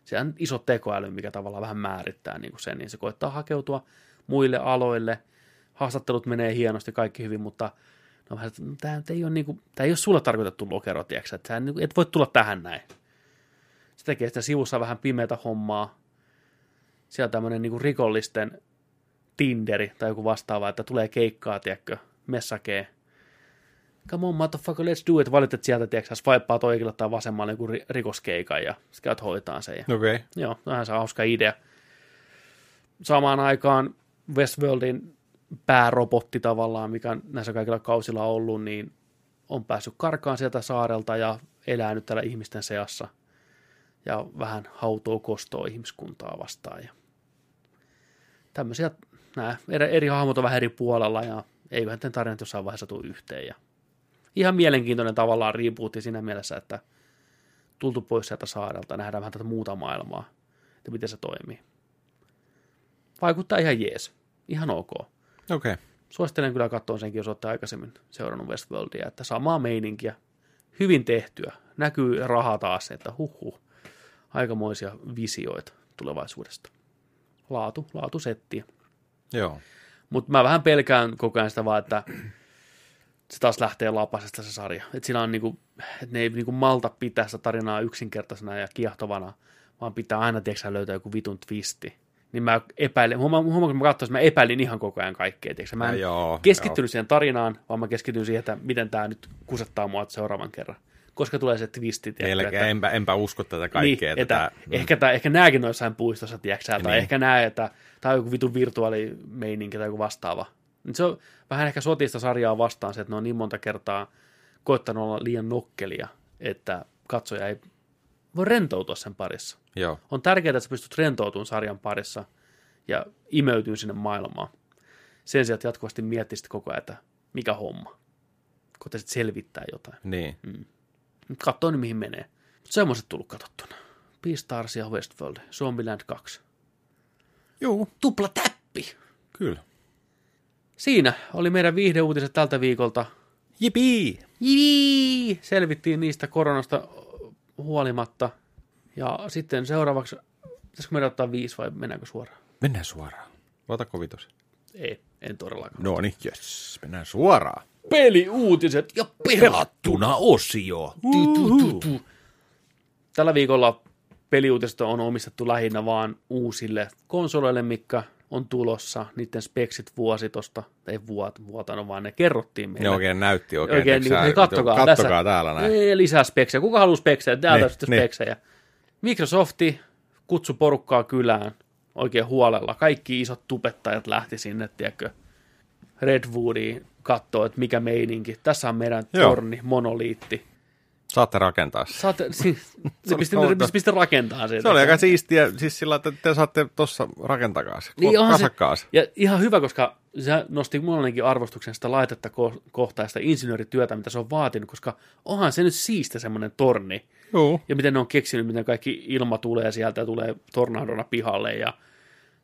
se on iso tekoäly, mikä tavallaan vähän määrittää niin kuin sen, niin se koittaa hakeutua muille aloille, haastattelut menee hienosti, kaikki hyvin, mutta no, tämä, ei ole, niin kuin, tämä ei ole sulle tarkoitettu lokero, tiedätkö, että sä niin et voi tulla tähän näin. Se tekee sitä sivussa vähän pimeätä hommaa. Siellä tämmöinen niin rikollisten Tinderi tai joku vastaava, että tulee keikkaa, tiedätkö, messakee, come on motherfucker, let's do it, valitet sieltä, tiedätkö, swipeaat oikealle tai vasemmalle joku rikoskeikan ja sä käyt hoitaan sen. Ja, okay. Joo, vähän se hauska idea. Samaan aikaan Westworldin päärobotti tavallaan, mikä näissä kaikilla kausilla on ollut, niin on päässyt karkaan sieltä saarelta ja elää nyt täällä ihmisten seassa. Ja vähän hautoo kostoa ihmiskuntaa vastaan. Ja tämmöisiä, nämä eri, eri hahmot on vähän eri puolella ja eiköhän tämän tarinat jossain vaiheessa tule yhteen. Ja ihan mielenkiintoinen tavallaan rebootti siinä mielessä, että tultu pois sieltä saarelta, nähdään vähän tätä muuta maailmaa, että miten se toimii. Vaikuttaa ihan jees, ihan ok. Okei. Okay. Suosittelen kyllä katsoa senkin, jos olette aikaisemmin seurannut Westworldia, että samaa meininkiä, hyvin tehtyä, näkyy raha taas, että huhhuh, aikamoisia visioita tulevaisuudesta. Laatu, laatu settiä. Joo. Mutta mä vähän pelkään koko ajan sitä vaan, että se taas lähtee lapasesta se sarja. Että siinä on niinku, että ne ei niinku malta pitää sitä tarinaa yksinkertaisena ja kiehtovana, vaan pitää aina tiedätkö, löytää joku vitun twisti. Niin mä epäilin, huomaan, huomaan kun mä katsoin, mä epäilin ihan koko ajan kaikkea. Tiedätkö? Mä en Ja joo, keskittynyt siihen tarinaan, vaan mä keskityin siihen, että miten tämä nyt kusettaa mua seuraavan kerran. Koska tulee se twisti, tiedätkö, Pelkää, enpä, enpä usko tätä kaikkea. niin, että, tätä, ehkä, tää, ehkä nääkin on jossain puistossa, tiedätkö, tai Niin. ehkä nää, että tämä on joku vitun virtuaalimeininki tai joku vastaava. Se on vähän ehkä sotista sarjaa vastaan se, että ne on niin monta kertaa koittanut olla liian nokkelia, että katsoja ei voi rentoutua sen parissa. Joo. On tärkeää, että sä pystyt rentoutumaan sarjan parissa ja imeytyy sinne maailmaan. Sen sijaan, että jatkuvasti miettisit koko ajan, että mikä homma. Koittaisit selvittää jotain. Niin. Nyt katsoo nyt mihin menee. Mutta semmoiset tullut katsottuna. Beastars ja Westworld, Zombieland 2. Juu, Tupla täppi! kyllä. Siinä oli meidän viihdeuutiset tältä viikolta. Jipii! Jii! Selvittiin niistä koronasta huolimatta. Ja sitten seuraavaksi, pitäisikö meidän ottaa viisi vai mennäänkö suoraan? Mennään suoraan. Otako vitos? Ei, en todellakaan. No niin, jes. Mennään suoraan. Peliuutiset ja Pelattuna osio. Tällä viikolla peliuutiset on omistettu lähinnä vaan uusille konsoleille, mikä on tulossa. Niiden speksit vuosi tosta, ei vuot, vuotana, vaan ne kerrottiin meille. Ne oikein näytti oikein. Oikein, niin, sä- kattokaa, kattokaa tässä. täällä näin. Ei, lisää speksejä. Kuka haluaa speksejä? Täältä Niin, niin, sitten niin. speksejä. Microsofti kutsu porukkaa kylään oikein huolella. Kaikki isot tupettajat lähti sinne, tiedätkö, Redwoodiin katsoo, että mikä meininki. Tässä on meidän Joo. torni, monoliitti. Saatte rakentaa se. Saatte, si, se pisti, oli- pisti, pisti rakentaa sen. Se oli aika siistiä, siis sillä että te saatte tuossa rakentakaa se. Niin se- Kasakkaa se. Ja ihan hyvä, koska se nosti mullekin arvostuksen sitä laitetta ko- kohtaa ja sitä insinöörityötä, mitä se on vaatinut, koska onhan se nyt siistä semmoinen torni. Joo. Ja miten ne on keksinyt, miten kaikki ilma tulee sieltä ja tulee tornadona pihalle. Ja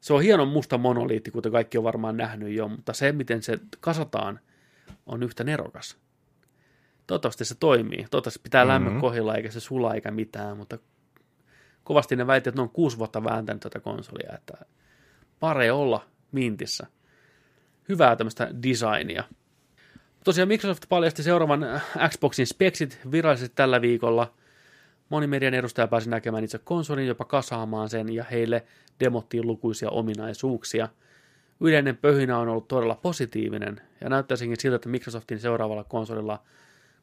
se on hieno musta monoliitti, kuten kaikki on varmaan nähnyt jo, mutta se, miten se kasataan, on yhtä nerokas. Toivottavasti se toimii. Toivottavasti pitää lämmö Mhm. kohdilla eikä se sula eikä mitään, mutta kovasti ne väitti, että ne on kuusi vuotta vääntänyt tätä konsolia, että pare olla mintissä. Hyvää tämmöistä designia. Tosiaan Microsoft paljasti seuraavan äh, Xboxin speksit virallisesti tällä viikolla. Moni median edustaja pääsi näkemään itse konsolin, jopa kasaamaan sen, ja heille demottiin lukuisia ominaisuuksia. Yleinen pöhinä on ollut todella positiivinen, ja näyttäisikin siltä, että Microsoftin seuraavalla konsolilla,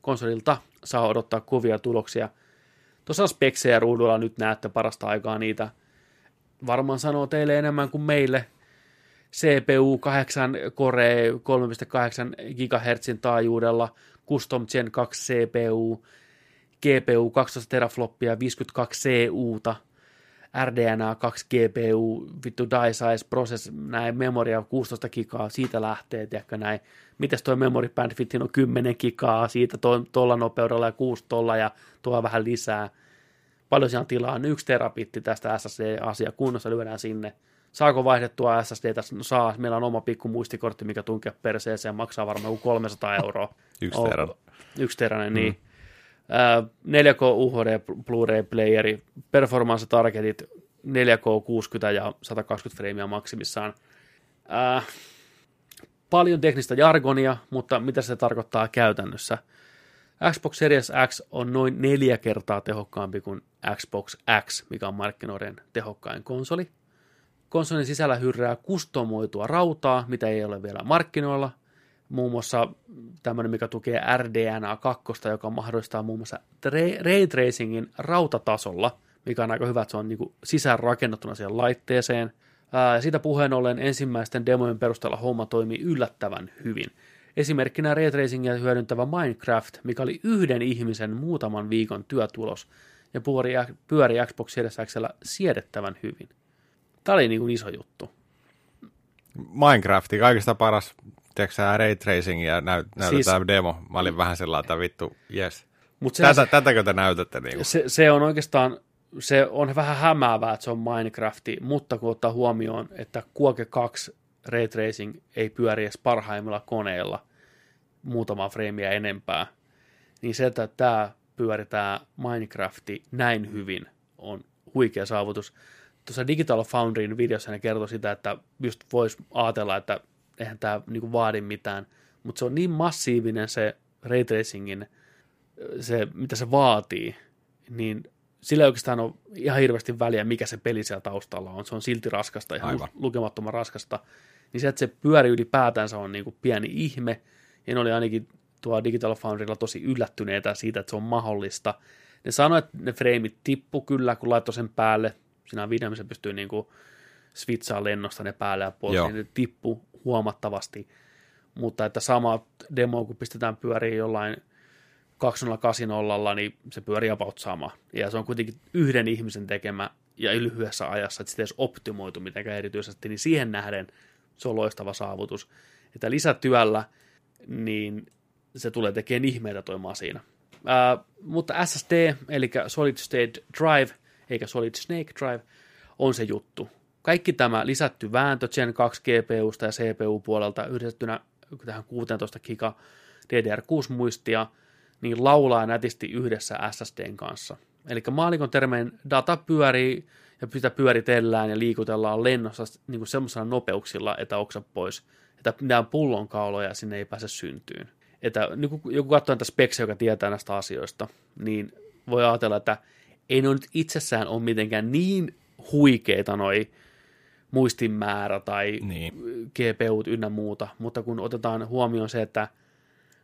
konsolilta saa odottaa kovia tuloksia. Tuossa speksejä ruudulla, nyt näette parasta aikaa niitä. Varmaan sanoo teille enemmän kuin meille. CPU 8 Core 3.8 GHz taajuudella, Custom Gen 2 CPU, GPU 12 terafloppia, 52 CUta, RDNA 2 GPU, vittu die size process, näin memoria 16 gigaa, siitä lähtee, tiedätkö näin. Mites toi memory bandwidth on 10 gigaa, siitä tuolla nopeudella ja 6 tolla ja tuo vähän lisää. Paljon siellä on tilaa, 1 terabitti tästä SSD-asia kunnossa lyödään sinne. Saako vaihdettua SSDtä? No saa, meillä on oma pikku muistikortti, mikä tunkee perseeseen, maksaa varmaan joku 300 euroa. Yksi Oh, teran. Yksiteräinen, niin. Ää, 4K UHD Blu-ray playeri, performance targetit 4K 60 ja 120 freimiä maksimissaan. Ää, paljon teknistä jargonia, mutta mitä se tarkoittaa käytännössä? Xbox Series X on noin neljä kertaa tehokkaampi kuin Xbox X, mikä on markkinoiden tehokkain konsoli. Konsolin sisällä hyrrää kustomoitua rautaa, mitä ei ole vielä markkinoilla. Muun muassa tämmöinen, mikä tukee RDNA 2, joka mahdollistaa muun muassa ray tracingin rautatasolla, mikä on aika hyvä, että se on niin sisään rakennettuna siihen laitteeseen. Ää, siitä puheen ollen ensimmäisten demojen perusteella homma toimii yllättävän hyvin. Esimerkkinä ray tracingia hyödyntävä Minecraft, mikä oli yhden ihmisen muutaman viikon työtulos, ja pyöri, pyöri Xbox Series Xllä siedettävän hyvin. Tämä oli niin kuin iso juttu. Minecrafti, kaikista paras tiedätkö ray tracing ja näyt, näytetään siis, demo. Mä olin vähän sellainen, että vittu, yes. Mut Tätä, se, tätäkö te näytätte? Niin se, se, on oikeastaan, se on vähän hämäävää, että se on Minecrafti, mutta kun ottaa huomioon, että Quake 2 ray tracing ei pyöri edes parhaimmilla koneilla muutama freimiä enempää, niin se, että tämä pyöritää Minecrafti näin hyvin, on huikea saavutus. Tuossa Digital Foundryn videossa ne kertoi sitä, että just voisi ajatella, että eihän tämä niinku vaadi mitään, mutta se on niin massiivinen se ray tracingin, se, mitä se vaatii, niin sillä ei oikeastaan ole ihan hirveästi väliä, mikä se peli siellä taustalla on. Se on silti raskasta, ihan Aivan. lukemattoman raskasta. Niin se, että se pyöri ylipäätänsä on niin kuin pieni ihme, ja ne oli ainakin tuo Digital Foundrylla tosi yllättyneitä siitä, että se on mahdollista. Ne sanoi, että ne freimit tippu kyllä, kun laittoi sen päälle. Siinä on video, missä pystyy niin kuin switchaa lennosta ne päälle ja pois, Joo. niin ne tippu huomattavasti. Mutta että sama demo, kun pistetään pyöriin jollain 2080, niin se pyörii about sama. Ja se on kuitenkin yhden ihmisen tekemä ja lyhyessä ajassa, että sitä ei edes optimoitu mitenkään erityisesti, niin siihen nähden se on loistava saavutus. Että lisätyöllä, niin se tulee tekemään ihmeitä toi masina. Ää, mutta SSD, eli Solid State Drive, eikä Solid Snake Drive, on se juttu. Kaikki tämä lisätty vääntö Gen 2 GPUsta ja CPU-puolelta yhdistettynä tähän 16 giga DDR6-muistia, niin laulaa nätisti yhdessä SSDn kanssa. Eli maalikon termeen data pyörii ja sitä pyöritellään ja liikutellaan lennossa niin kuin semmoisilla nopeuksilla, että oksa pois, että mitään pullonkauloja sinne ei pääse syntyyn että niin kun joku katsoo näitä speksejä, joka tietää näistä asioista, niin voi ajatella, että ei ne nyt itsessään ole mitenkään niin huikeita noi muistimäärä tai niin. GPUt ynnä muuta, mutta kun otetaan huomioon se, että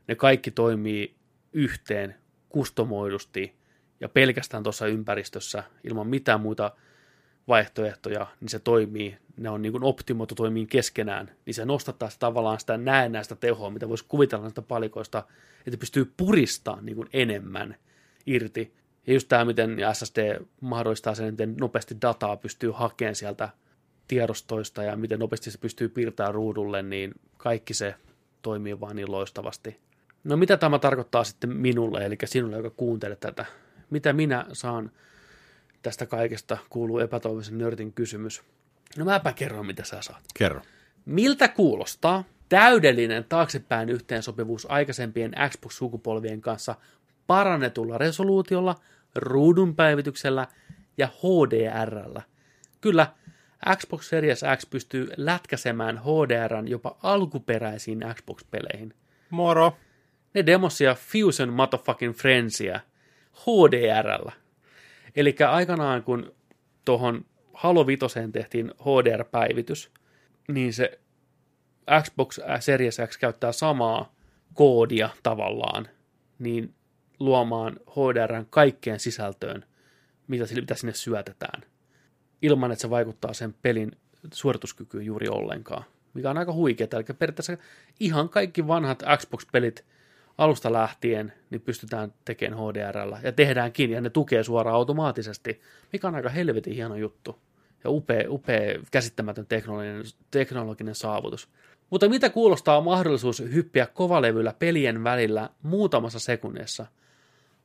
ne kaikki toimii yhteen kustomoidusti ja pelkästään tuossa ympäristössä ilman mitään muita vaihtoehtoja, niin se toimii, ne on niin kuin optimoitu toimii keskenään, niin se nostattaa sitä tavallaan sitä näennäistä tehoa, mitä voisi kuvitella näistä palikoista, että pystyy puristamaan niin kuin enemmän irti. Ja just tämä, miten SSD mahdollistaa sen, miten nopeasti dataa pystyy hakemaan sieltä tiedostoista ja miten nopeasti se pystyy piirtämään ruudulle, niin kaikki se toimii vaan niin loistavasti. No mitä tämä tarkoittaa sitten minulle, eli sinulle, joka kuuntelee tätä? Mitä minä saan tästä kaikesta kuuluu epätoivoisen nörtin kysymys. No mäpä kerron, mitä sä saat. Kerro. Miltä kuulostaa täydellinen taaksepäin yhteensopivuus aikaisempien Xbox-sukupolvien kanssa parannetulla resoluutiolla, ruudun päivityksellä ja HDRllä? Kyllä, Xbox Series X pystyy lätkäsemään HDRn jopa alkuperäisiin Xbox-peleihin. Moro! Ne demosia Fusion Motherfucking Friendsia HDRllä. Eli aikanaan, kun tuohon Halo 5 tehtiin HDR-päivitys, niin se Xbox Series X käyttää samaa koodia tavallaan, niin luomaan HDRn kaikkeen sisältöön, mitä, mitä sinne syötetään, ilman että se vaikuttaa sen pelin suorituskykyyn juuri ollenkaan, mikä on aika huikeaa. Eli periaatteessa ihan kaikki vanhat Xbox-pelit alusta lähtien niin pystytään tekemään HDRllä ja tehdäänkin ja ne tukee suoraan automaattisesti, mikä on aika helvetin hieno juttu ja upea, upea käsittämätön teknologinen, teknologinen saavutus. Mutta mitä kuulostaa mahdollisuus hyppiä kovalevyllä pelien välillä muutamassa sekunnissa?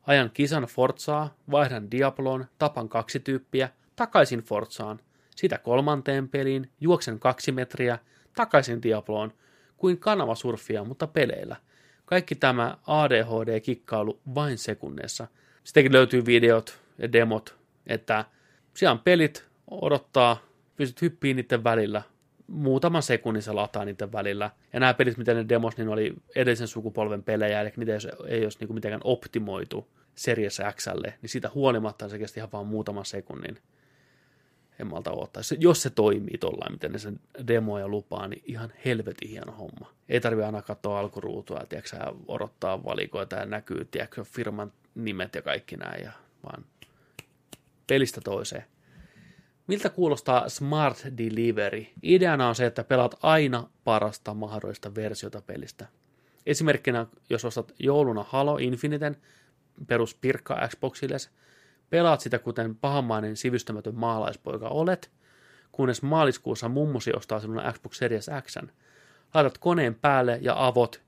Ajan kisan Forzaa, vaihdan Diabloon, tapan kaksi tyyppiä, takaisin Forzaan, sitä kolmanteen peliin, juoksen kaksi metriä, takaisin Diabloon, kuin kanavasurfia, mutta peleillä – kaikki tämä ADHD-kikkailu vain sekunneissa. Sittenkin löytyy videot ja demot, että siellä on pelit, odottaa, pystyt hyppiin niiden välillä, muutaman sekunnin se lataa niiden välillä. Ja nämä pelit, mitä ne demos, niin oli edellisen sukupolven pelejä, eli niitä ei, ei olisi niin mitenkään optimoitu Series Xlle, niin siitä huolimatta se kesti ihan vain muutaman sekunnin en malta odottaa. Jos se toimii tuolla, miten ne sen demoja lupaa, niin ihan helvetin hieno homma. Ei tarvi aina katsoa alkuruutua, tiedätkö, odottaa valikoita ja näkyy tiedätkö, firman nimet ja kaikki näin, ja vaan pelistä toiseen. Miltä kuulostaa Smart Delivery? Ideana on se, että pelaat aina parasta mahdollista versiota pelistä. Esimerkkinä, jos ostat jouluna Halo Infiniten peruspirkka Xboxille, Pelaat sitä kuten pahamainen sivystämätön maalaispoika olet, kunnes maaliskuussa mummosi ostaa sinulle Xbox Series X. laitat koneen päälle ja avot.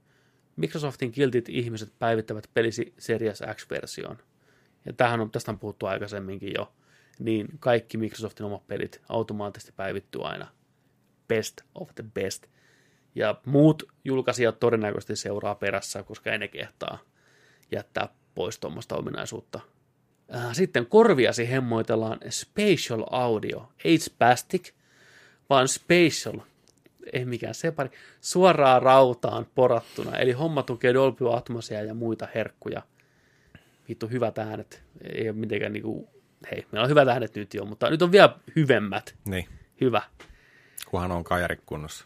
Microsoftin kiltit ihmiset päivittävät pelisi Series X-versioon. Ja tähän on, tästä on puhuttu aikaisemminkin jo. Niin kaikki Microsoftin omat pelit automaattisesti päivittyy aina. Best of the best. Ja muut julkaisijat todennäköisesti seuraa perässä, koska ei ne kehtaa jättää pois tuommoista ominaisuutta. Äh, Sitten korviasi hemmoitellaan spatial audio, ei spastic, vaan spatial, ei mikään separi, suoraan rautaan porattuna, eli homma tukee Dolby Atmosia ja muita herkkuja. Vittu hyvät äänet, ei ole mitenkään niinku, hei, meillä on hyvät äänet nyt jo, mutta nyt on vielä hyvemmät. Niin, Hyvä. kunhan on kajari kunnossa.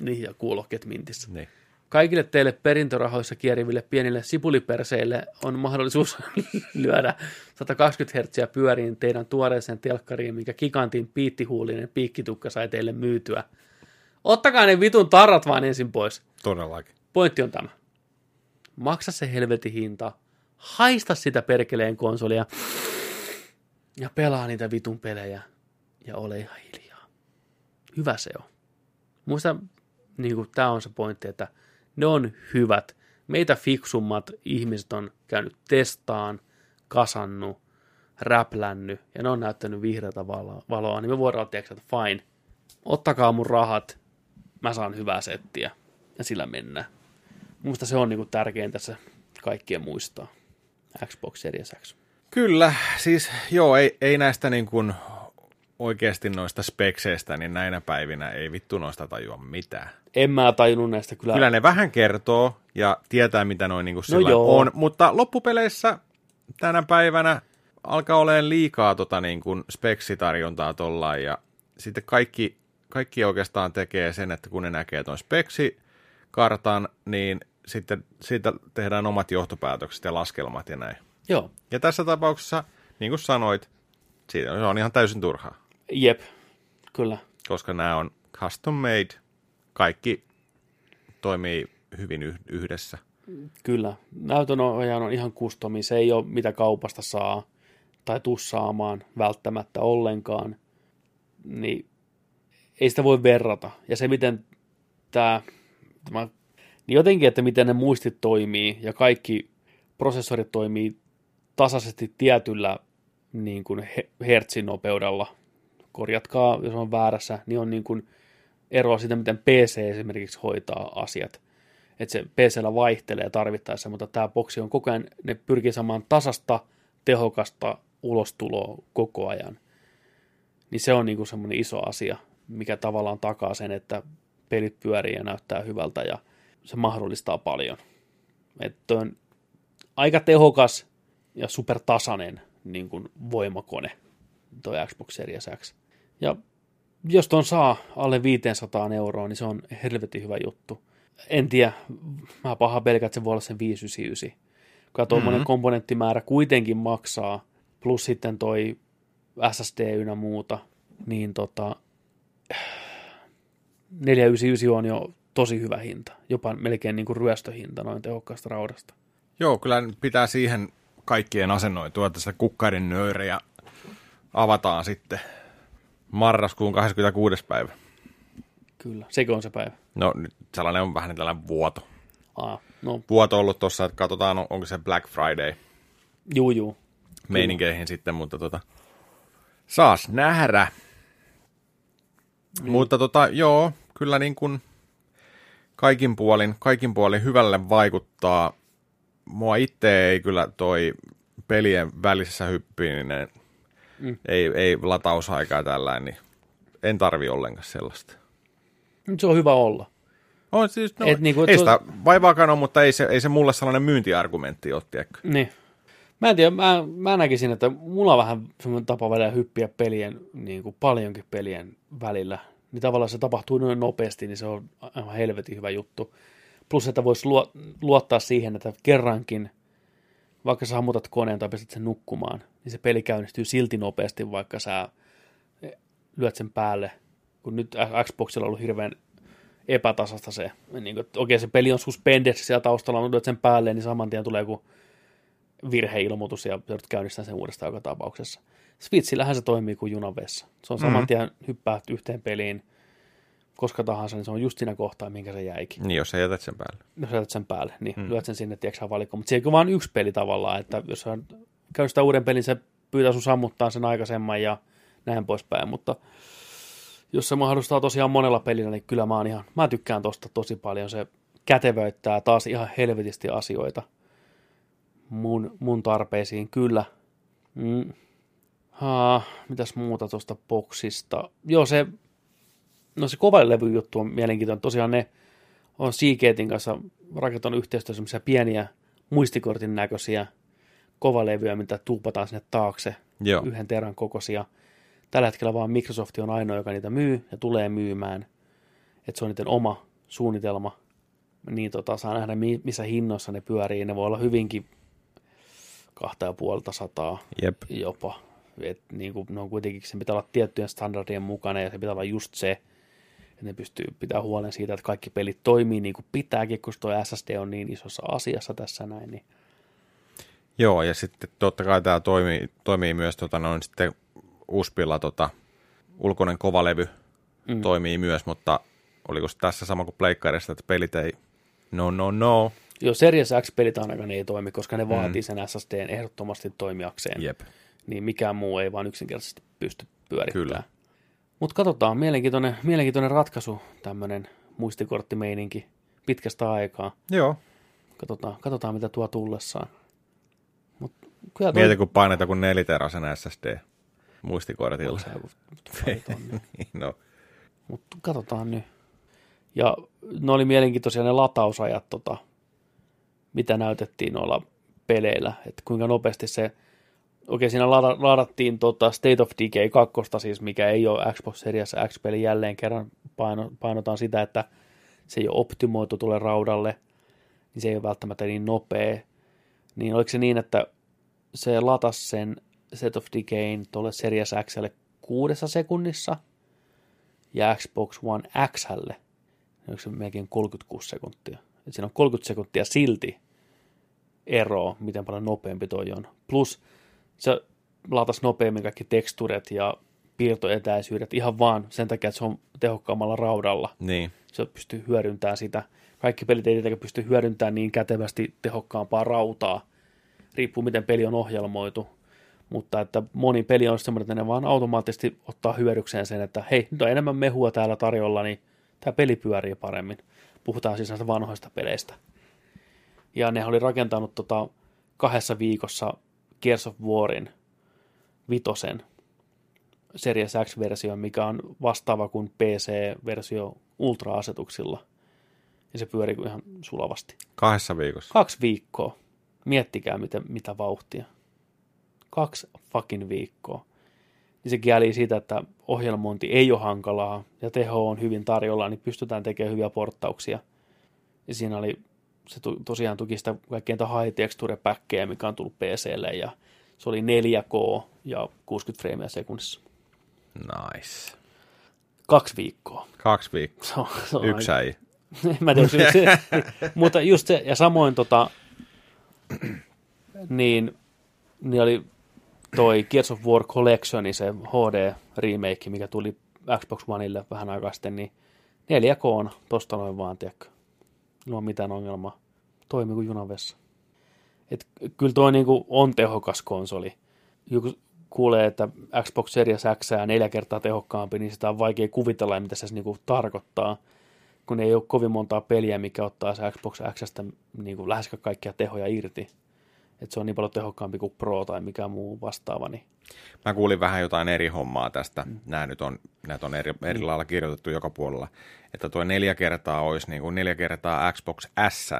Niin, ja kuulokkeet mintissä. Niin. Kaikille teille perintörahoissa kieriville pienille sipuliperseille on mahdollisuus lyödä 120 Hz pyöriin teidän tuoreeseen telkkariin, minkä gigantin piittihuulinen piikkitukka sai teille myytyä. Ottakaa ne vitun tarrat vaan ensin pois. Todellakin. Pointti on tämä. Maksa se helvetin hinta, haista sitä perkeleen konsolia ja pelaa niitä vitun pelejä ja ole ihan hiljaa. Hyvä se on. Muista, niin kuin, tämä on se pointti, että ne on hyvät. Meitä fiksummat ihmiset on käynyt testaan, kasannut, räplännyt ja ne on näyttänyt vihreätä valo- valoa, niin me voidaan tehdä, että fine, ottakaa mun rahat, mä saan hyvää settiä ja sillä mennään. Muista se on niin kuin tärkein tässä kaikkien muistaa. Xbox Series X. Kyllä, siis joo, ei, ei näistä niin kuin oikeasti noista spekseistä, niin näinä päivinä ei vittu noista tajua mitään. En mä tajunnut näistä kyllä. Kyllä ne vähän kertoo ja tietää, mitä noin niin No joo. on, mutta loppupeleissä tänä päivänä alkaa olemaan liikaa tota niin kuin speksitarjontaa tollaan ja sitten kaikki, kaikki oikeastaan tekee sen, että kun ne näkee tuon speksikartan, niin sitten siitä tehdään omat johtopäätökset ja laskelmat ja näin. Joo, Ja tässä tapauksessa, niin kuin sanoit, siitä se on ihan täysin turhaa, jep, kyllä. koska nämä on custom made, kaikki toimii hyvin yh- yhdessä. Kyllä. Näytön ohjaaja on ihan kustomi. Se ei ole mitä kaupasta saa tai tuu saamaan välttämättä ollenkaan. Niin ei sitä voi verrata. Ja se, miten tämä, tämä niin jotenkin, että miten ne muistit toimii ja kaikki prosessorit toimii tasaisesti tietyllä niin kuin he- hertsin nopeudella. Korjatkaa, jos on väärässä, niin on niin kuin eroa siitä, miten PC esimerkiksi hoitaa asiat että se PCllä vaihtelee tarvittaessa, mutta tämä boksi on koko ajan, ne pyrkii saamaan tasasta, tehokasta ulostuloa koko ajan. Niin se on niinku semmoinen iso asia, mikä tavallaan takaa sen, että pelit pyörii ja näyttää hyvältä ja se mahdollistaa paljon. Että on aika tehokas ja supertasainen niin kuin voimakone, tuo Xbox Series X. Ja jos ton saa alle 500 euroa, niin se on helvetin hyvä juttu en tiedä, mä paha pelkää, että se voi olla sen 599. Kun tuommoinen mm-hmm. komponenttimäärä kuitenkin maksaa, plus sitten toi SSD ynnä muuta, niin tota, 499 on jo tosi hyvä hinta, jopa melkein niin kuin ryöstöhinta noin tehokkaasta raudasta. Joo, kyllä pitää siihen kaikkien asennoitua, että sitä kukkarin nöyrejä avataan sitten marraskuun 26. päivä. Kyllä, sekö on se päivä? No nyt sellainen on vähän niin tällainen vuoto. Aa, no, Vuoto ollut tuossa, että katsotaan on- onko se Black Friday juu, juu. meininkeihin sitten, mutta tota, saas nähdä. Niin. Mutta tota, joo, kyllä niin kuin kaikin puolin, kaikin puolin hyvälle vaikuttaa. Mua itse ei kyllä toi pelien välisessä hyppiminen, mm. ei, ei latausaikaa tällainen, niin en tarvi ollenkaan sellaista. Nyt se on hyvä olla. On siis, no, Et niinku, ei tuo- sitä vaivaakaan ole, mutta ei se, ei se mulle sellainen myyntiargumentti ole, tiedätkö? Niin. Mä en tiedä, mä, mä näkisin, että mulla on vähän semmoinen tapa välillä hyppiä pelien, niin kuin paljonkin pelien välillä. Niin tavallaan se tapahtuu noin nopeasti, niin se on aivan helvetin hyvä juttu. Plus, että voisi luo, luottaa siihen, että kerrankin, vaikka sä hammutat koneen tai pistät sen nukkumaan, niin se peli käynnistyy silti nopeasti, vaikka sä lyöt sen päälle. Kun nyt Xboxilla on ollut hirveän epätasasta se, niin kuin, että okei se peli on suspended siellä taustalla, mutta lyöt sen päälle, niin saman tien tulee joku virheilmoitus ja joudut käynnistämään sen uudestaan joka tapauksessa. Switchillähän se toimii kuin junavessa. Se on saman Mhm. tien hyppää yhteen peliin, koska tahansa, niin se on just siinä kohtaa, minkä se jäikin. Niin, jos sä jätät sen päälle. Jos jätät sen päälle, niin hmm. lyöt sen sinne, tiedätkö valikkoon. Mutta se ole vain yksi peli tavallaan, että jos sä käy sitä uuden pelin, se pyytää sun sammuttaa sen aikaisemman ja näin poispäin, mutta jos se mahdollistaa tosiaan monella pelillä, niin kyllä mä, oon ihan, mä tykkään tosta tosi paljon. Se kätevöittää taas ihan helvetisti asioita mun, mun tarpeisiin, kyllä. Mm. Ha, mitäs muuta tuosta boksista? Joo, se, no se kova levy juttu on mielenkiintoinen. Tosiaan ne on Seagatein kanssa rakentanut yhteistyössä semmoisia pieniä muistikortin näköisiä kovalevyjä, mitä tuupataan sinne taakse, Joo. yhden terän kokoisia. Tällä hetkellä vaan Microsoft on ainoa, joka niitä myy ja tulee myymään. Että se on niiden oma suunnitelma. Niin tota, saa nähdä, missä hinnoissa ne pyörii. Ne voi olla hyvinkin kahta ja puolta sataa Jep. jopa. Et niin kuin, ne on kuitenkin, se pitää olla tiettyjen standardien mukana ja se pitää olla just se, että ne pystyy pitää huolen siitä, että kaikki pelit toimii niin kuin pitääkin, kun tuo SSD on niin isossa asiassa tässä näin. Niin. Joo, ja sitten totta kai tämä toimii, toimii myös tota, noin sitten USPilla tota, ulkoinen kovalevy mm. toimii myös, mutta oliko se tässä sama kuin Pleikkarissa, että pelit ei no no no. Joo, Series X-pelit ainakaan ei toimi, koska ne mm. vaatii sen SSDn ehdottomasti toimijakseen. Jep. Niin mikään muu ei vaan yksinkertaisesti pysty pyörittämään. Kyllä. Mutta katsotaan, mielenkiintoinen, mielenkiintoinen ratkaisu, tämmöinen muistikorttimeininki pitkästä aikaa. Joo. Katsotaan, katsotaan mitä tuo tullessaan. Mut kyllä toi... Mieti, kun painetaan kuin neliterasen SSD muistikortilla. niin, no. Mutta katsotaan nyt. Ja ne oli mielenkiintoisia ne latausajat, tota, mitä näytettiin noilla peleillä, että kuinka nopeasti se, okei siinä ladattiin tota State of Decay 2, siis mikä ei ole Xbox Series X-peli jälleen kerran, paino, painotaan sitä, että se ei ole optimoitu tulle raudalle, niin se ei ole välttämättä niin nopea. Niin oliko se niin, että se latas sen Set of Decayn tuolle Series Xlle kuudessa sekunnissa ja Xbox One Xlle, onko se melkein 36 sekuntia. Et siinä on 30 sekuntia silti ero, miten paljon nopeampi toi on. Plus se latas nopeammin kaikki teksturet ja piirtoetäisyydet ihan vaan sen takia, että se on tehokkaammalla raudalla. Niin. Se pystyy hyödyntämään sitä. Kaikki pelit ei tietenkään pysty hyödyntämään niin kätevästi tehokkaampaa rautaa. Riippuu miten peli on ohjelmoitu. Mutta että moni peli on semmoinen, että ne vaan automaattisesti ottaa hyödykseen sen, että hei, nyt on enemmän mehua täällä tarjolla, niin tämä peli pyörii paremmin. Puhutaan siis näistä vanhoista peleistä. Ja ne oli rakentanut tota kahdessa viikossa Gears of Warin vitosen Series X-versio, mikä on vastaava kuin PC-versio Ultra-asetuksilla. Ja se pyörii ihan sulavasti. Kahdessa viikossa? Kaksi viikkoa. Miettikää, mitä, mitä vauhtia. Kaksi fucking viikkoa. Niin se kieli siitä, että ohjelmointi ei ole hankalaa ja teho on hyvin tarjolla, niin pystytään tekemään hyviä porttauksia. Ja siinä oli, se tosiaan tuki sitä kaikkein high texture päkkejä, mikä on tullut PClle ja se oli 4K ja 60 freimiä sekunnissa. Nice. Kaksi viikkoa. Kaksi viikkoa. Se on, se on Yksi äi. Mä tiedän, se, se, mutta just se, ja samoin tota, niin, niin oli toi Gears of War Collection, se HD remake, mikä tuli Xbox Oneille vähän aikaa sitten, niin 4K on tosta noin vaan, tiedätkö. Ilman mitään ongelmaa. Toimii kuin junavessa. Et kyllä tuo niinku on tehokas konsoli. Joku kuulee, että Xbox Series X on neljä kertaa tehokkaampi, niin sitä on vaikea kuvitella, mitä se niinku tarkoittaa. Kun ei ole kovin montaa peliä, mikä ottaa se Xbox Xstä niinku lähes kaikkia tehoja irti että se on niin paljon tehokkaampi kuin Pro tai mikä muu vastaava. Niin. Mä kuulin vähän jotain eri hommaa tästä. Mm. Nämä nyt on, näitä on eri, eri mm. lailla kirjoitettu joka puolella. Että tuo neljä kertaa olisi niin kuin neljä kertaa Xbox S.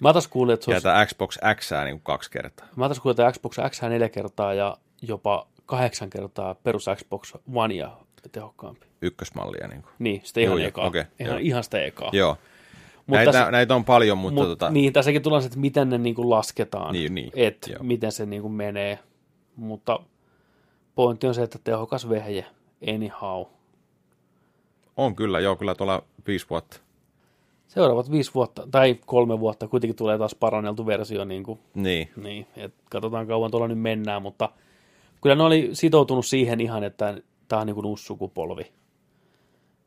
Mä taas kuulin, että se olisi... Ja Xbox X niin kuin kaksi kertaa. Mä taas kuulin, että Xbox X neljä kertaa ja jopa kahdeksan kertaa perus Xbox One ja tehokkaampi. Ykkösmallia. Niin, kuin. niin sitä ihan joo, ekaa. Okay, ihan, ihan sitä ekaa. Joo. Mutta näitä, tässä, näitä on paljon, mutta... Mut, tota... Niin, tässäkin tulee se, että miten ne niin kuin lasketaan, niin, niin, että miten se niin kuin menee. Mutta pointti on se, että tehokas vehje, anyhow. On kyllä, joo, kyllä tuolla viisi vuotta. Seuraavat viisi vuotta, tai kolme vuotta, kuitenkin tulee taas paranneltu versio. Niin, kuin, niin. niin et katsotaan kauan tuolla nyt mennään, mutta kyllä ne oli sitoutunut siihen ihan, että tämä on niin kuin uusi sukupolvi.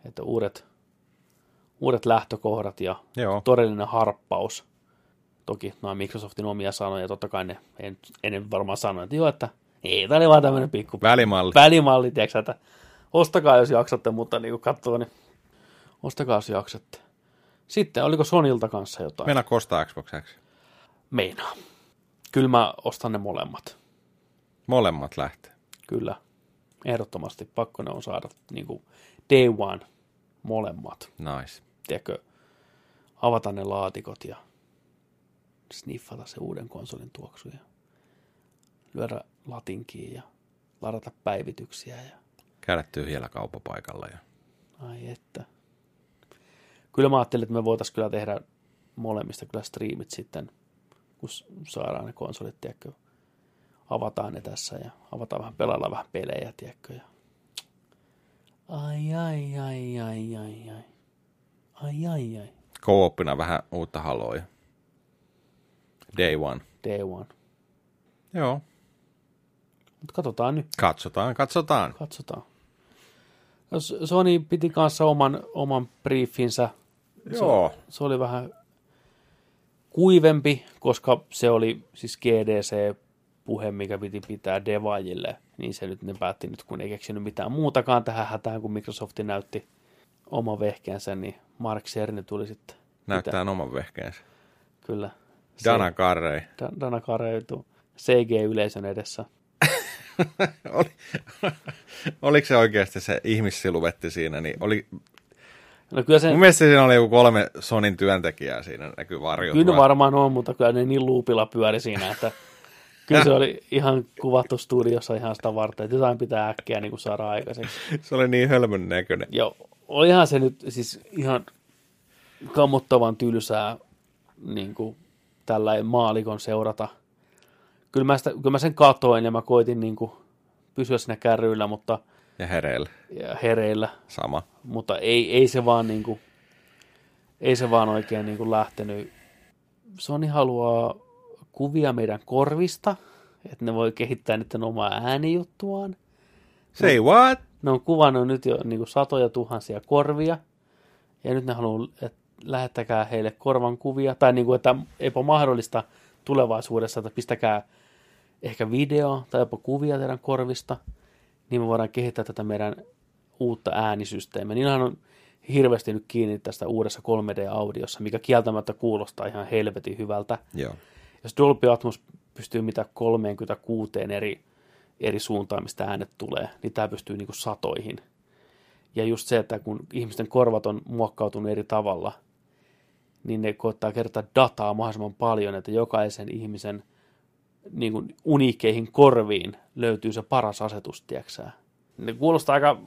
Että uudet, uudet lähtökohdat ja Joo. todellinen harppaus. Toki nämä Microsoftin omia sanoja, totta kai ne en, ennen varmaan sanoa, että joo, että ei, tämä oli vaan tämmöinen pikku Välimalli. välimalli, tiedätkö, että ostakaa jos jaksatte, mutta niin kuin katsoo, niin ostakaa jos jaksatte. Sitten, oliko Sonilta kanssa jotain? Meillä kostaa Xbox X. Meinaa. Kyllä mä ostan ne molemmat. Molemmat lähtee. Kyllä. Ehdottomasti pakko ne on saada niin kuin day one molemmat. Nice. Tiedätkö, avata ne laatikot ja sniffata se uuden konsolin tuoksu ja lyödä latinkiin ja ladata päivityksiä ja Käydä tyhjällä kauppapaikalla. Ja... ai että. Kyllä mä ajattelin, että me voitaisiin kyllä tehdä molemmista kyllä striimit sitten, kun saadaan ne konsolit, tiedätkö, avataan ne tässä ja avataan vähän, pelaillaan vähän pelejä, tiedätkö, ja ai, ai, ai, ai, ai, ai, ai, ai, ai, Co-opina vähän uutta haloja. Day one. day one. Joo. Mutta katsotaan nyt, Katsotaan, katsotaan. katsotaan. Sony piti kanssa oman, oman briefinsä. Joo. Se oli vähän kuivempi, koska se oli siis GDC-puhe, mikä piti pitää devaajille. Niin se nyt ne päätti nyt, kun ei keksinyt mitään muutakaan tähän hätään, kun Microsoft näytti oma vehkeensä, niin Mark Cerny tuli sitten. Näyttää oman vehkeensä. Kyllä. Dana Carrey. Da- Dana Kareutu CG-yleisön edessä. Oli, oliko se oikeasti se ihmissiluvetti siinä? Niin oli, No kyllä se, mun mielestä siinä oli joku kolme Sonin työntekijää siinä, näkyy varjot. kyllä varmaan on, mutta kyllä ne niin luupilla pyöri siinä, että kyllä se oli ihan kuvattu studiossa ihan sitä varten, että jotain pitää äkkiä niin kuin saada aikaiseksi. Se oli niin hölmön näköinen. Ja olihan se nyt siis ihan kammottavan tylsää niin kuin tällä maalikon seurata. Kyllä mä, sitä, kyllä mä sen katoin ja mä koitin niin kuin pysyä siinä kärryillä mutta, Ja hereillä. ja hereillä, Sama. mutta ei, ei se vaan niin kuin, ei se vaan oikein niin kuin lähtenyt. Sony haluaa kuvia meidän korvista, että ne voi kehittää niiden omaa äänijuttuaan. Say what? Ne on kuvannut nyt jo niin kuin satoja tuhansia korvia, ja nyt ne haluaa, että lähettäkää heille korvan kuvia, tai niin kuin, että eipä mahdollista tulevaisuudessa, että pistäkää ehkä video tai jopa kuvia teidän korvista, niin me voidaan kehittää tätä meidän uutta äänisysteemiä. Niillähän on hirveästi nyt kiinni tästä uudessa 3D-audiossa, mikä kieltämättä kuulostaa ihan helvetin hyvältä. Joo. Jos Dolby Atmos pystyy mitä 36 eri, eri suuntaan, mistä äänet tulee, niin tämä pystyy niin kuin satoihin. Ja just se, että kun ihmisten korvat on muokkautunut eri tavalla, niin ne koittaa kertoa dataa mahdollisimman paljon, että jokaisen ihmisen niin kuin uniikeihin korviin löytyy se paras asetus, tieksää. Ne kuulostaa aika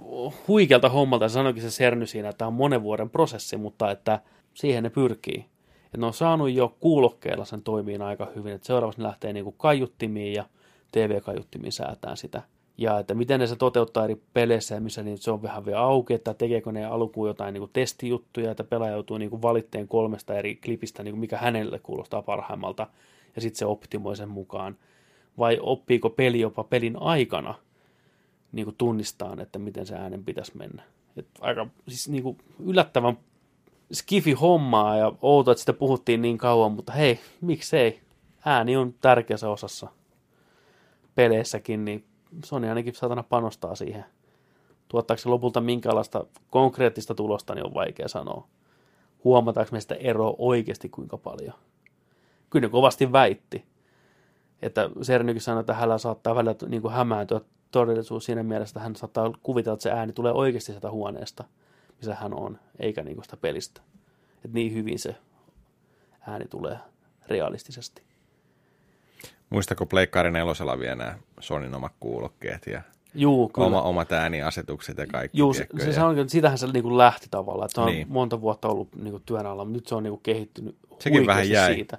huikealta hommalta, ja sanoikin se Serny siinä, että tämä on monen vuoden prosessi, mutta että siihen ne pyrkii. Et ne on saanut jo kuulokkeilla sen toimiin aika hyvin, että seuraavaksi ne lähtee niin kuin kaiuttimiin ja TV-kaiuttimiin säätään sitä. Ja että miten ne se toteuttaa eri peleissä ja missä niin se on vähän vielä auki, että tekeekö ne alkuun jotain niin kuin testijuttuja, että pelaaja joutuu niin kuin valitteen kolmesta eri klipistä, niin kuin mikä hänelle kuulostaa parhaimmalta, ja sitten se optimoi sen mukaan. Vai oppiiko peli jopa pelin aikana niin kuin tunnistaa, että miten se äänen pitäisi mennä. Et aika siis niin kuin yllättävän skifi hommaa ja outo, että sitä puhuttiin niin kauan, mutta hei, miksei? Ääni on tärkeässä osassa peleissäkin, niin Sony ainakin saatana panostaa siihen. Tuottaako se lopulta minkälaista konkreettista tulosta, niin on vaikea sanoa. Huomataanko me sitä eroa oikeasti kuinka paljon? Kyllä ne kovasti väitti. Että Sernykin sanoi, että hänellä saattaa välillä niin kuin hämääntyä todellisuus siinä mielessä, että hän saattaa kuvitella, että se ääni tulee oikeasti sieltä huoneesta, missä hän on, eikä niin kuin sitä pelistä. Että niin hyvin se ääni tulee realistisesti. Muistako Pleikkari nelosella vielä nämä Sonin omat kuulokkeet ja Juu, kyllä. oma, omat ääniasetukset ja kaikki. Juu, se, se, se on, sitähän se niin kuin lähti tavallaan, että se on Niin. monta vuotta ollut niin kuin työn alla, mutta nyt se on niin kuin kehittynyt Sekin vähän jäi. siitä.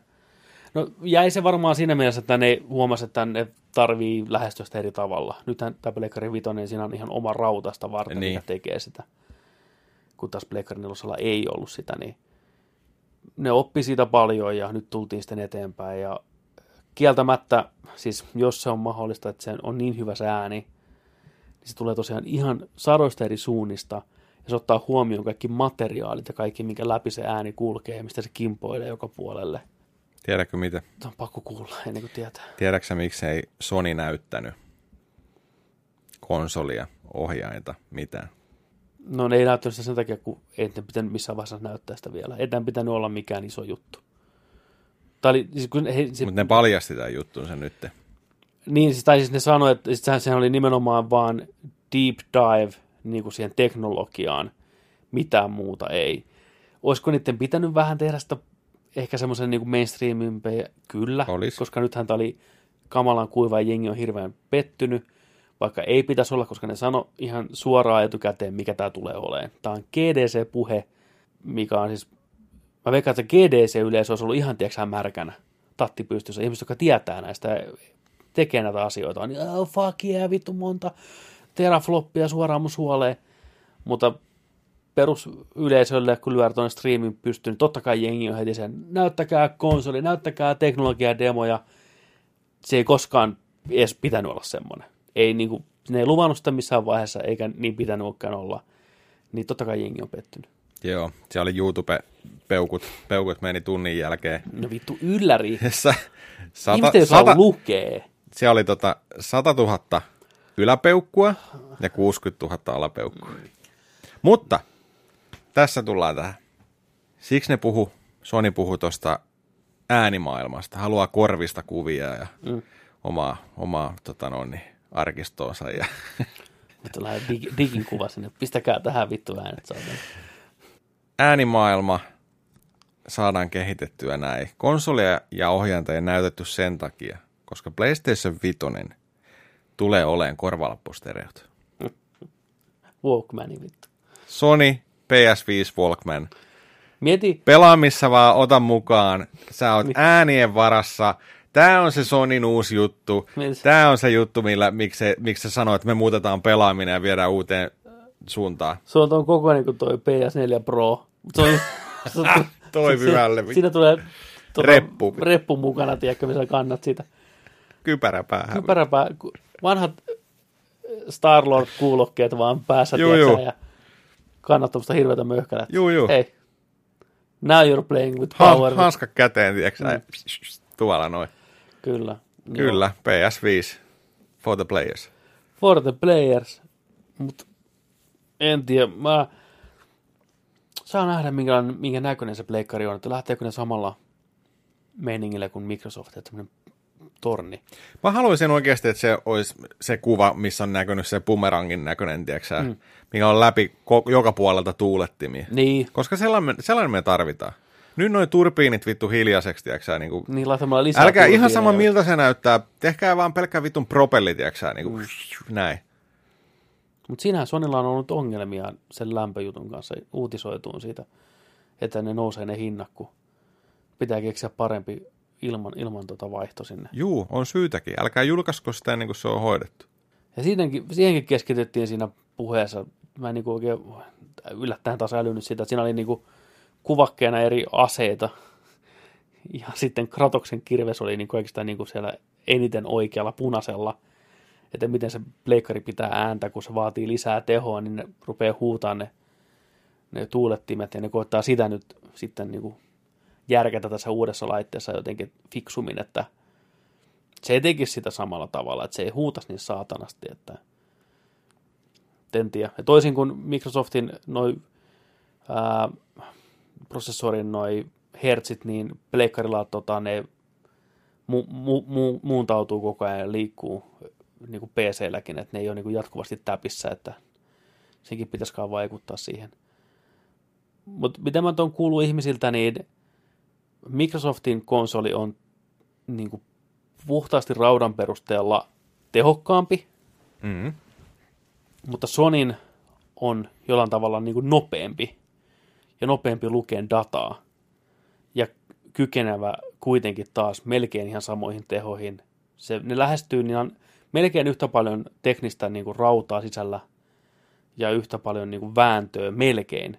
No jäi se varmaan siinä mielessä, että ne huomasi, että ne tarvii lähestyä sitä eri tavalla. Nythän tämä Pleikkari Vitoinen, siinä on ihan oma rautasta varten, Niin. mikä tekee sitä. Kun taas Pleikkari nelosella ei ollut sitä, niin ne oppi siitä paljon ja nyt tultiin sitten eteenpäin. Ja kieltämättä, siis jos se on mahdollista, että se on niin hyvä se ääni, niin se tulee tosiaan ihan sadoista eri suunnista. Ja se ottaa huomioon kaikki materiaalit ja kaikki, minkä läpi se ääni kulkee ja mistä se kimpoilee joka puolelle. Tiedätkö mitä? On pakko kuulla ennen kuin tietää. Tiedätkö miksei Sony näyttänyt konsolia, ohjainta, mitään? No ne ei näyttänyt sitä sen takia, kun ei ne pitänyt missään vaiheessa näyttää sitä vielä. Ei tämän pitänyt olla mikään iso juttu. Tämä oli, siis kun he, se, Mutta ne paljasti tämän juttunsa nyt. Niin, siis, tai siis ne sanoi, että siis sehän, sehän oli nimenomaan vaan deep dive niin kuin siihen teknologiaan, mitään muuta ei. Olisiko niiden pitänyt vähän tehdä sitä ehkä semmoisen niin mainstreamimpiä? Kyllä, Olis. koska nythän tämä oli kamalan kuiva ja jengi on hirveän pettynyt, vaikka ei pitäisi olla, koska ne sano ihan suoraan etukäteen, mikä tämä tulee olemaan. Tämä on GDC-puhe, mikä on siis, mä veikkaan, että GDC-yleisö olisi ollut ihan, tiedätkö märkänä, tatti pystyssä. Ihmiset, jotka tietää näistä, tekee näitä asioita, on niin, oh, fuck yeah, vittu monta terafloppia suoraan mun suoleen. Mutta perusyleisölle, kun lyödään tuonne streamin pystyyn, niin totta kai jengi on heti sen, näyttäkää konsoli, näyttäkää teknologiademoja. Se ei koskaan edes pitänyt olla semmoinen. Ei niinku, ne ei luvannut sitä missään vaiheessa, eikä niin pitänyt olla. Niin totta kai jengi on pettynyt. Joo, siellä oli YouTube-peukut, peukut meni tunnin jälkeen. No vittu, ylläri. Sä- Sata, Ihmiset sata, lukee. siellä oli tota 100 000 yläpeukkua ja 60 000 alapeukkua. Mutta tässä tullaan tähän. Siksi ne puhu, Sony puhuu tuosta äänimaailmasta, haluaa korvista kuvia ja mm. omaa, omaa tota noin, niin, arkistoonsa. Ja lähde dig, digin kuva sinne. Pistäkää tähän vittu äänet, saatana. äänimaailma saadaan kehitettyä näin. Konsolia ja ohjainta ei näytetty sen takia, koska PlayStation 5 tulee oleen korvalappustereot. Walkmani vittu. Sony PS5 Walkman. Mieti, Pelaamissa vaan ota mukaan. Sä oot äänien varassa. Tää on se Sonin uusi juttu. Mis- Tää on se juttu, millä, miksi, miksi sä sanoit, että me muutetaan pelaaminen ja viedään uuteen suuntaan. se on tuon kokoinen kuin toi PS4 Pro. Se on, se on, Toi se- vyölle. Siinä tulee tuota, Reppu. reppu mukana, tiedätkö, missä kannat sitä. Kypäräpää, ku- vanhat Star-Lord-kuulokkeet vaan päässä, Juu, tiedätkö, juu. ja kannat tuommoista hirveätä möhkälää. Juu, juu. Hei, now you're playing with Ha- power. hanska käteen, tiedätkö Mm. Tuolla noin. Kyllä. Joo. Kyllä, PS5 for the players. For the players. Mutta en tiedä, mä saa nähdä, minkä, minkä näköinen se pleikkari on, että lähteekö ne samalla meiningillä kuin Microsoft, että tämmöinen torni. Mä haluaisin oikeasti, että se olisi se kuva, missä on näkynyt se bumerangin näköinen, tiedätkö mm. mikä on läpi ko- joka puolelta tuulettimia. Niin, Koska sellainen, sellainen me tarvitaan. Nyt noin turbiinit vittu hiljaiseksi, tiedätkö niin kuin, niin laittamalla lisää Älkää ihan sama miltä se näyttää. Tehkää vaan pelkkä vitun propelli, tiedätkö niin kuin, näin. Mutta siinähän Sonilla on ollut ongelmia sen lämpöjutun kanssa uutisoituun siitä, että ne nousee ne hinnat, kun pitää keksiä parempi ilman, ilman tota vaihto sinne. Juu, on syytäkin. Älkää julkaisko sitä ennen kuin se on hoidettu. Ja siihenkin, siihenkin keskityttiin siinä puheessa. Mä en niinku oikein yllättäen taas älynyt sitä, että siinä oli niinku kuvakkeena eri aseita. Ja sitten Kratoksen kirves oli niinku oikeastaan niinku siellä eniten oikealla punaisella. Että miten se pleikkari pitää ääntä, kun se vaatii lisää tehoa, niin ne rupeaa huutaa ne, ne tuulettimet ja ne koittaa sitä nyt sitten niinku järkätä tässä uudessa laitteessa jotenkin fiksummin, että se ei tekisi sitä samalla tavalla, että se ei huutaisi niin saatanasti, että en tiedä. Ja toisin kuin Microsoftin noi, ää, prosessorin noi hertsit, niin pleikkarilla tota, ne mu, mu, mu, muuntautuu koko ajan ja liikkuu niin kuin PC-lläkin, että ne ei ole niin kuin jatkuvasti täpissä, että senkin pitäisikaan vaikuttaa siihen. Mutta mitä mä tuon kuullut ihmisiltä, niin Microsoftin konsoli on niin kuin puhtaasti raudan perusteella tehokkaampi, Mm. mutta Sonin on jollain tavalla niin kuin nopeampi ja nopeampi lukeen dataa ja kykenevä kuitenkin taas melkein ihan samoihin tehoihin. Se, ne lähestyy niin on melkein yhtä paljon teknistä niin kuin rautaa sisällä ja yhtä paljon niin kuin vääntöä melkein,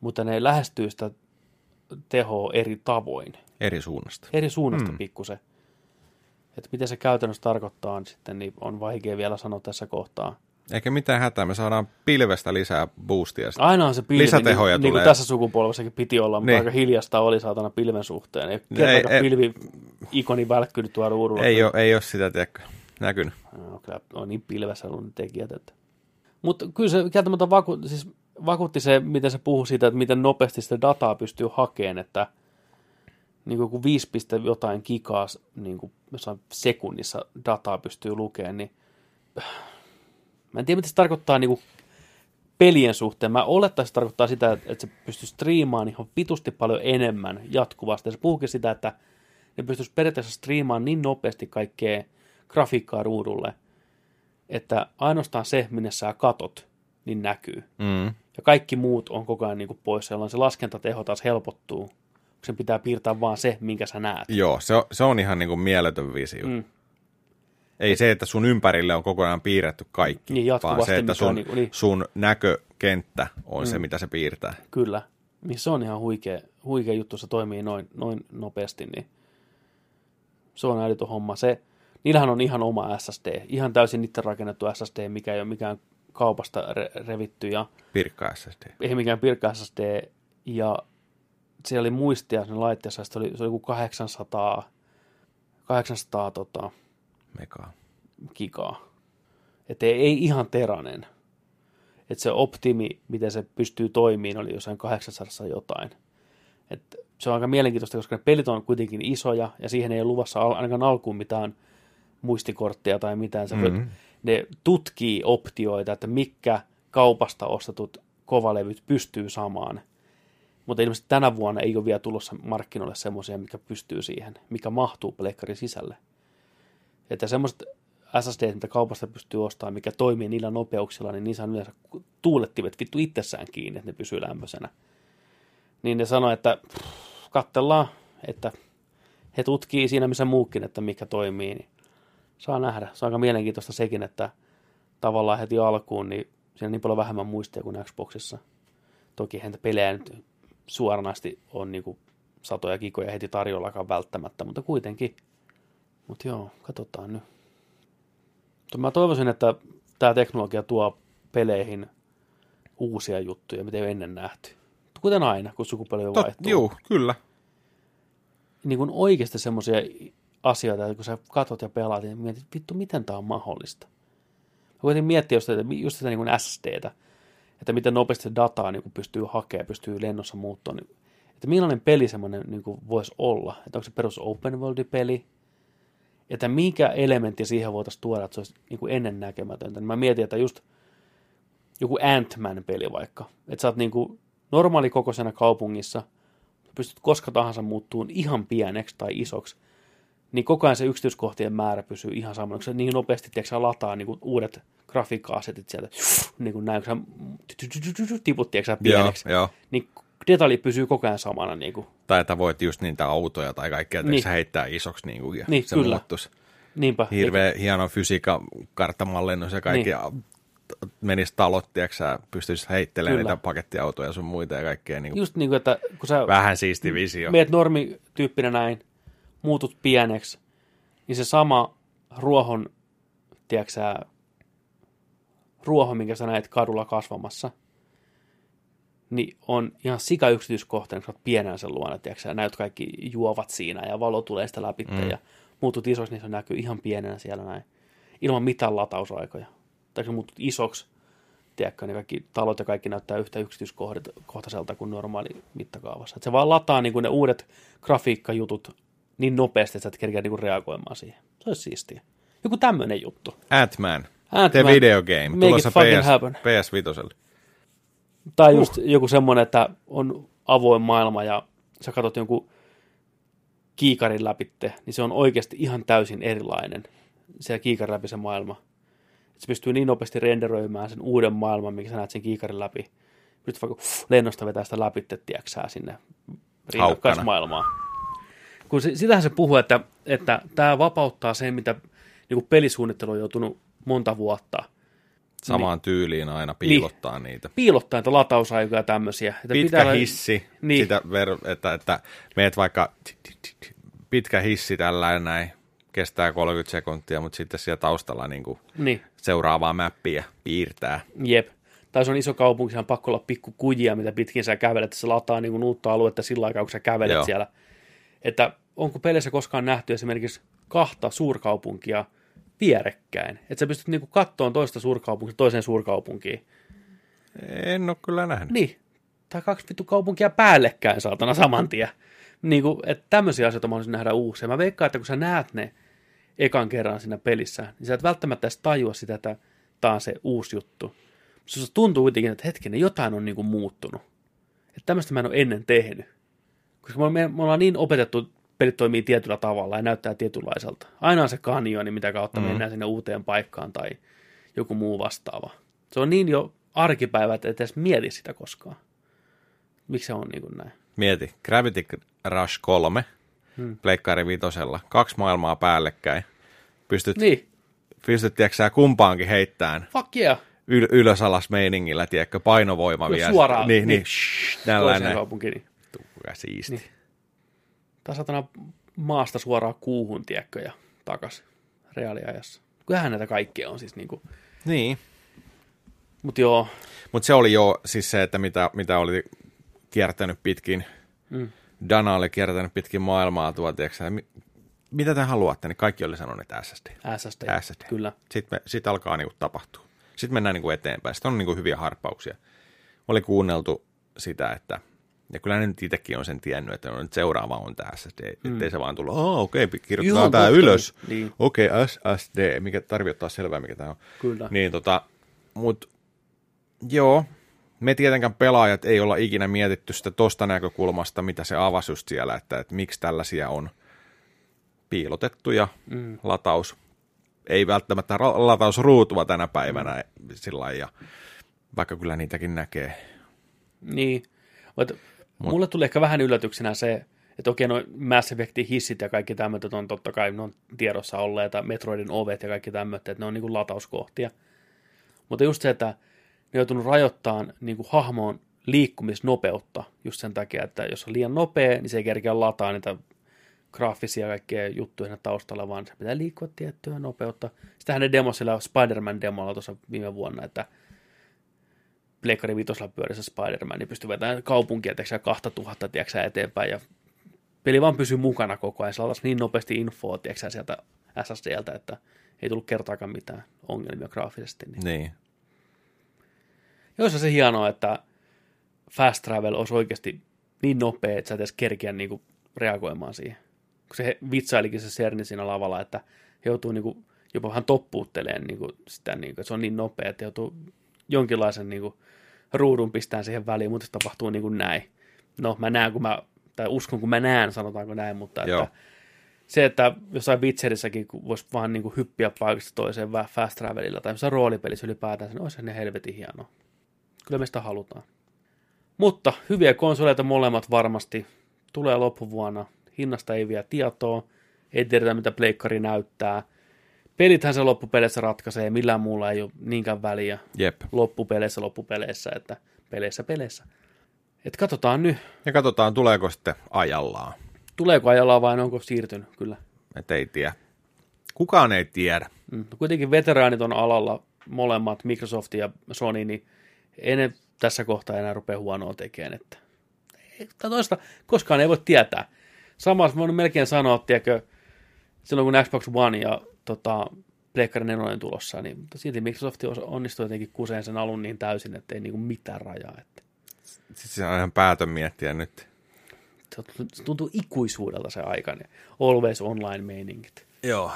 mutta ne lähestyy sitä tehoa eri tavoin Eri suunnasta. eri suunnasta mm. pikkusen. Että mitä se käytännössä tarkoittaa, niin sitten niin on vaikea vielä sanoa tässä kohtaa. Eikä mitään hätää, me saadaan pilvestä lisää boostia. sitten. Aina on se pilvi, Lisätehoja niin, niin kuin tulee. tässä sukupolvessakin piti olla, mutta Niin. aika hiljasta oli saatana pilven suhteen. Ei, ei- kertaakaan ei- pilvi-ikoni välkkynyt tuolla ruudulla. Ei ole, ei ole sitä, tiedätkö, näkynyt. No, kyllä on niin pilvessä ollut ne tekijät. Että. Mutta kyllä se kieltämättä vaku, siis vakuutti se, miten se puhui siitä, että miten nopeasti sitä dataa pystyy hakemaan, että niin kuin kun 5, piste jotain gigaa niin kuin sekunnissa dataa pystyy lukemaan, niin mä en tiedä, mitä se tarkoittaa niin kuin pelien suhteen. Mä olettaisin, se tarkoittaa sitä, että se pystyy striimaamaan ihan vitusti paljon enemmän jatkuvasti. Ja se puhukin sitä, että ne pystyisi periaatteessa striimaamaan niin nopeasti kaikkea grafiikkaa ruudulle, että ainoastaan se, minne sä katot, niin näkyy. Mm. Ja kaikki muut on koko ajan niin kuin poissa, jolloin se laskentateho taas helpottuu. Sen pitää piirtää vaan se, minkä sä näet. Joo, se on, se on ihan niin kuin mieletön visio. Mm. Ei se, että sun ympärille on koko ajan piirretty kaikki, Niin, vaan se, että sun, niin- niin. sun näkökenttä on se, mitä se piirtää. Kyllä. Niin se on ihan huikea, huikea juttu, se toimii noin, noin nopeasti, niin se on älytön homma. Se, niillähän on ihan oma SSD, ihan täysin itse rakennettu SSD, mikä ei ole mikään kaupasta re- revitty ja Pirkka SSD. ei mikään pirkka SSD, ja siellä oli muistia sen laitteessa, se oli, se oli joku 800, 800 tota, Megaa. gigaa. Että ei, ei ihan teranen. Että se optimi, miten se pystyy toimimaan, oli jossain 800 jotain. Et se on aika mielenkiintoista, koska ne pelit on kuitenkin isoja, ja siihen ei ole luvassa ainakaan alkuun mitään muistikorttia tai mitään. Se Mhm. Ne tutkii optioita, että mikä kaupasta ostetut kovalevyt pystyy samaan. Mutta ilmeisesti tänä vuonna ei ole vielä tulossa markkinoille semmoisia, mikä pystyy siihen, mikä mahtuu pleikkarin sisälle. Että semmoiset SSD, mitä kaupasta pystyy ostamaan, mikä toimii niillä nopeuksilla, niin niissä on yleensä tuulettimet vittu itsessään kiinni, että ne pysyy lämpöisenä. Niin ne sanoi, että pff, katsellaan, että he tutkii siinä missä muukin, että mikä toimii, niin saa nähdä. Se on aika mielenkiintoista sekin, että tavallaan heti alkuun, niin siinä on niin paljon vähemmän muistia kuin Xboxissa. Toki häntä pelejä nyt suoranaisesti on niin kuin satoja gigoja heti tarjollakaan välttämättä, mutta kuitenkin. Mutta joo, katsotaan nyt. Mutta mä toivoisin, että tämä teknologia tuo peleihin uusia juttuja, mitä ei ole ennen nähty. Kuten aina, kun sukupolvi Tot, vaihtuu. juu, kyllä. Niin kuin oikeasti semmoisia asioita, että kun sä katot ja pelaat, niin mietit, vittu, miten tämä on mahdollista. Mä koitin miettiä just, tätä- just sitä niin SSDtä, että miten nopeasti dataa niin pystyy hakemaan, pystyy lennossa muuttua. Niin, että millainen peli semmoinen niin voisi olla. Että onko se perus open world-peli, että mikä elementti siihen voitaisiin tuoda, että se olisi niin kuin ennennäkemätöntä. Niin mä mietin, että just joku Ant-Man-peli vaikka. Että sä oot niin kuin normaalikokoisena kaupungissa, pystyt koska tahansa muuttuun ihan pieneksi tai isoksi, niin koko ajan se yksityiskohtien määrä pysyy ihan samana, kun se niin nopeasti tiedätkö, lataa niin kuin uudet grafiikka-asetit sieltä, niin kuin näin, kun sä tiput tiedätkö, sä Joo, pieneksi, joo. niin detalji pysyy koko ajan samana. Niin, kuin. Tai että voit just niitä autoja tai kaikkea Niin. niin. sä heittää isoksi niin kuin, ja Niin, se kyllä. muuttuisi. Niinpä. Hirveä hieno fysiikka, karttamallinnus ja kaikki. Niin. Menisi talot, tiedätkö sä pystyisit heittelemään Kyllä. niitä pakettiautoja sun muita ja kaikkea. Niin kuin, Just niin kuin, että kun sä vähän siisti visio. meet normityyppinä näin, muutut pieneksi, niin se sama ruohon, tiedätkö ruoho, minkä sä näet kadulla kasvamassa, niin on ihan sika yksityiskohtainen, kun sä oot pienenä sen luona, tiedätkö näyt kaikki juovat siinä ja valo tulee sitä läpi mm. ja muutut isoksi, niin se näkyy ihan pienenä siellä näin, ilman mitään latausaikoja. Tai kun muutut isoksi, tiedätkö, niin kaikki talot ja kaikki näyttää yhtä yksityiskohtaiselta kuin normaali mittakaavassa. Et se vaan lataa niin kuin ne uudet grafiikkajutut nopeasti, että sä et kerkeä niin kuin reagoimaan siihen. Se olisi siistiä. Joku tämmöinen juttu. Ant-Man. Ant-Man. The Video Game. Make Tulossa PS, happen. PS Vitoselle. Tai just joku semmoinen, että on avoin maailma ja sä katsot jonkun kiikarin läpitte, niin se on oikeasti ihan täysin erilainen. Se kiikarin läpi se maailma. Et se pystyy niin nopeasti renderöimään sen uuden maailman, mikä sä näet sen kiikarin läpi. Pystyt vaikka lennosta vetää sitä läpi, tiedätkö sinne rinnakkaismaailmaan. Kun se, sitähän se puhuu, että, että tämä vapauttaa sen, mitä niin kuin pelisuunnittelu on joutunut monta vuotta Samaan tyyliin aina piilottaa niitä. piilottaa niitä latausaikoja ja tämmöisiä. Että Pitkä pitää- hissi, Niin. niin. sitä ver, että, että meet vaikka pitkä hissi tällainen näin, kestää 30 sekuntia, mutta sitten siellä taustalla niin kuin Niin, seuraavaa mäppiä piirtää. jep. Tai se on iso kaupunki, on pakko olla pikku kujia, mitä pitkin sä kävelet, että se lataa niin kuin uutta aluetta sillä aikaa, kun sä kävelet. Joo. siellä. Että onko peleissä koskaan nähty esimerkiksi kahta suurkaupunkia vierekkäin? Että sä pystyt niin kattoon toista suurkaupunkia toiseen suurkaupunkiin. En ole kyllä nähnyt. Niin, tai kaksi vittu kaupunkia päällekkäin, saatana saman tien. Niin kuin, että tämmöisiä asioita mä nähdä uusia. Mä veikkaan, että kun sä näet ne ekan kerran siinä pelissä, niin sä et välttämättä edes tajua sitä, että tää on se uusi juttu. Se tuntuu kuitenkin, että hetkinen, jotain on niin kuin muuttunut. Että tämmöistä mä en ole ennen tehnyt. Koska me, me ollaan niin opetettu, pelit toimii tietyllä tavalla ja näyttää tietynlaiselta. Aina on se kanjoni, mitä kautta mm. mennään sinne uuteen paikkaan tai joku muu vastaava. Se on niin jo arkipäivä, että et edes mieti sitä koskaan. Miksi se on niin kuin näin? Mieti, Gravity Rush 3, hmm. Pleikkari vitosella, kaksi maailmaa päällekkäin. Pystyt, niin. Niin, pystyt tiedätkö, sä kumpaankin heittämään fuck yeah. yl- ylös alas meiningillä, tiedätkö, painovoima Kyllä vielä. suoraan, Niin, niin, niin. shh, Toiseen tällainen. kaupunkiin. Niin. Kuinka siisti. Niin. Tai satana maasta suoraan kuuhun, tiedätkö, ja takas reaaliajassa. Kyllähän näitä kaikkea on siis niinku. Niin. Mut joo, Mutta se oli jo siis se, että mitä, mitä oli kiertänyt pitkin, Mm. Dana oli kiertänyt pitkin maailmaa tuo, tiedätkö, mitä te haluatte, niin kaikki oli sanonut, että SSD. SSD. SSD. Kyllä. Sitten, me, sit alkaa niinku tapahtua. Sitten mennään niinku eteenpäin. Sitten on niinku hyviä harppauksia. Oli kuunneltu sitä, että ja kyllä ne nyt itsekin on sen tiennyt, että no, nyt seuraava on tämä SSD, mm. ettei se vaan tullut, oh, okei, okay, kirjoitetaan tämä ylös. Niin. Okei, okay, SSD, mikä tarvii ottaa selvää, mikä tämä on. Kyllä. Niin tota, mut joo, me tietenkään pelaajat ei olla ikinä mietitty sitä tosta näkökulmasta, mitä se avasi just siellä, että, että miksi tällaisia on piilotettuja mm. lataus. Ei välttämättä latausruutua tänä päivänä mm. sillä lailla, ja vaikka kyllä niitäkin näkee. Niin. Mut, mulle tuli ehkä vähän yllätyksenä se, että okei, no Mass Effectin hissit ja kaikki tämmöiset on totta kai, ne on tiedossa olleita, Metroidin ovet ja kaikki tämmöiset, että ne on niinku latauskohtia. Mutta just se, että ne on joutunut rajoittamaan niinku hahmoon liikkumisnopeutta just sen takia, että jos on liian nopea, niin se ei kerkeä lataa niitä graafisia kaikkea juttuja taustalla, vaan se pitää liikkua tiettyä nopeutta. Sitähän ne demo sillä Spider-Man-demolla tuossa viime vuonna, että Pleikkari vitosella pyörissä Spider-Man, niin pystyy vetämään kaupunkia, tiedätkö, 2000 tiedätkö, eteenpäin, ja peli vaan pysyy mukana koko ajan. Lataisi niin nopeasti infoa tiedätkö, sieltä SSDltä, että ei tullut kertaakaan mitään ongelmia graafisesti. Niin. Niin. Olisi se hienoa, että fast travel olisi oikeasti niin nopea, että sä et edes kerkeä niin kuin reagoimaan siihen. Kun se vitsailikin se Serni siinä lavalla, että he joutuu niin kuin jopa vähän toppuutteleen niin kuin sitä, niin kuin, että se on niin nopea, että joutuu jonkinlaisen niin kuin ruudun pistään siihen väliin, mutta se tapahtuu niin kuin näin. No, mä näen, kun mä, tai uskon, kun mä näen, sanotaanko näin, mutta Joo. että se, että jossain Witcherissäkin voisi vaan niin kuin hyppiä paikasta toiseen vähän fast travelilla, tai jossain roolipelissä ylipäätään, niin olisi ne helvetin hienoa. Kyllä me sitä halutaan. Mutta hyviä konsoleita molemmat varmasti. Tulee loppuvuonna. Hinnasta ei vielä tietoa. Ei tiedetä, mitä pleikkari näyttää. Pelithän se loppupeleissä ratkaisee. Millään muulla ei ole niinkään väliä. Jep. Loppupeleissä loppupeleissä, että peleissä peleissä. Et katsotaan nyt, Ja katsotaan, tuleeko sitten ajallaan. tuleeko ajallaan vai onko siirtynyt, kyllä. Et ei tiedä. Kukaan ei tiedä. Mm. No kuitenkin veteraanit on alalla, molemmat, Microsoft ja Sony, niin ei ne tässä kohtaa enää rupea huonoa tekemään. Että, ei- tai toista, koskaan ei voi tietää. Samassa voin melkein sanoa, tiedätkö, silloin kun Xbox One ja tota, Pleikkari 4 tulossa, niin mutta silti Microsoft os- onnistui jotenkin kuseen sen alun niin täysin, että ei niinku mitään rajaa. Että Sitten se on ihan päätön miettiä nyt. se tuntuu- ikuisuudelta se aika, ne always online meiningit. Joo.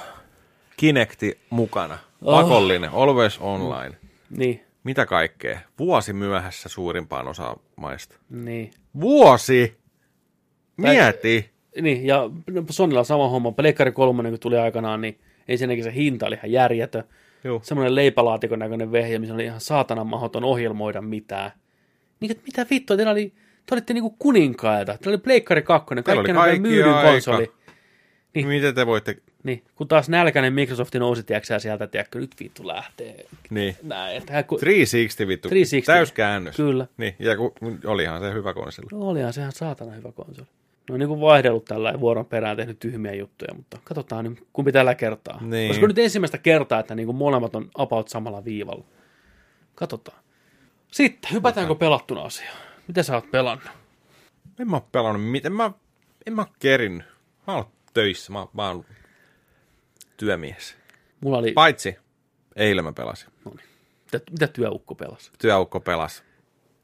Kinecti mukana. Oh. Pakollinen, always online. Niin, Mitä kaikkea? Vuosi myöhässä suurimpaan osaan maista. niin. Vuosi! Mieti! Niin, ja Sonylla on sama homma. Pleikkari 3, kun tuli aikanaan, niin ensinnäkin se hinta oli ihan järjetön. Joo. Semmoinen leipälaatikon näköinen vehje, missä oli ihan saatanan mahdoton ohjelmoida mitään. Niin, että mitä vittua, teillä oli, te olitte niinku kuninkaita. Teillä oli Pleikkari 2, Teillä oli kaikkein kaikki myydyn aika. konsoli. Niin. Miten te voitte... Niin, kun taas nälkäinen Microsoft nousi, tiedätkö sieltä, tiedätkö, nyt vittu lähtee. Niin. Näin, että kun, 360 vittu. 360. Täyskäännös. Kyllä. Niin, ja ku, olihan se hyvä konsoli. No olihan sehän saatana hyvä konsoli. Ne on niin kuin vaihdellut tällä vuoron perään tehnyt tyhmiä juttuja, mutta katsotaan nyt, kumpi tällä kertaa. Niin. Olisiko nyt ensimmäistä kertaa, että niin kuin molemmat on about samalla viivalla? Katsotaan. Sitten, hypätäänkö pelattuna asiaan? Mitä sä oot pelannut? En mä oo pelannut mitään. Mä, en mä oo kerinnyt. Mä oon töissä. Mä, mä oon työmies. Mulla oli... Paitsi eilen mä pelasin. No niin. Mitä, mitä työukko pelasi? Työukko pelas.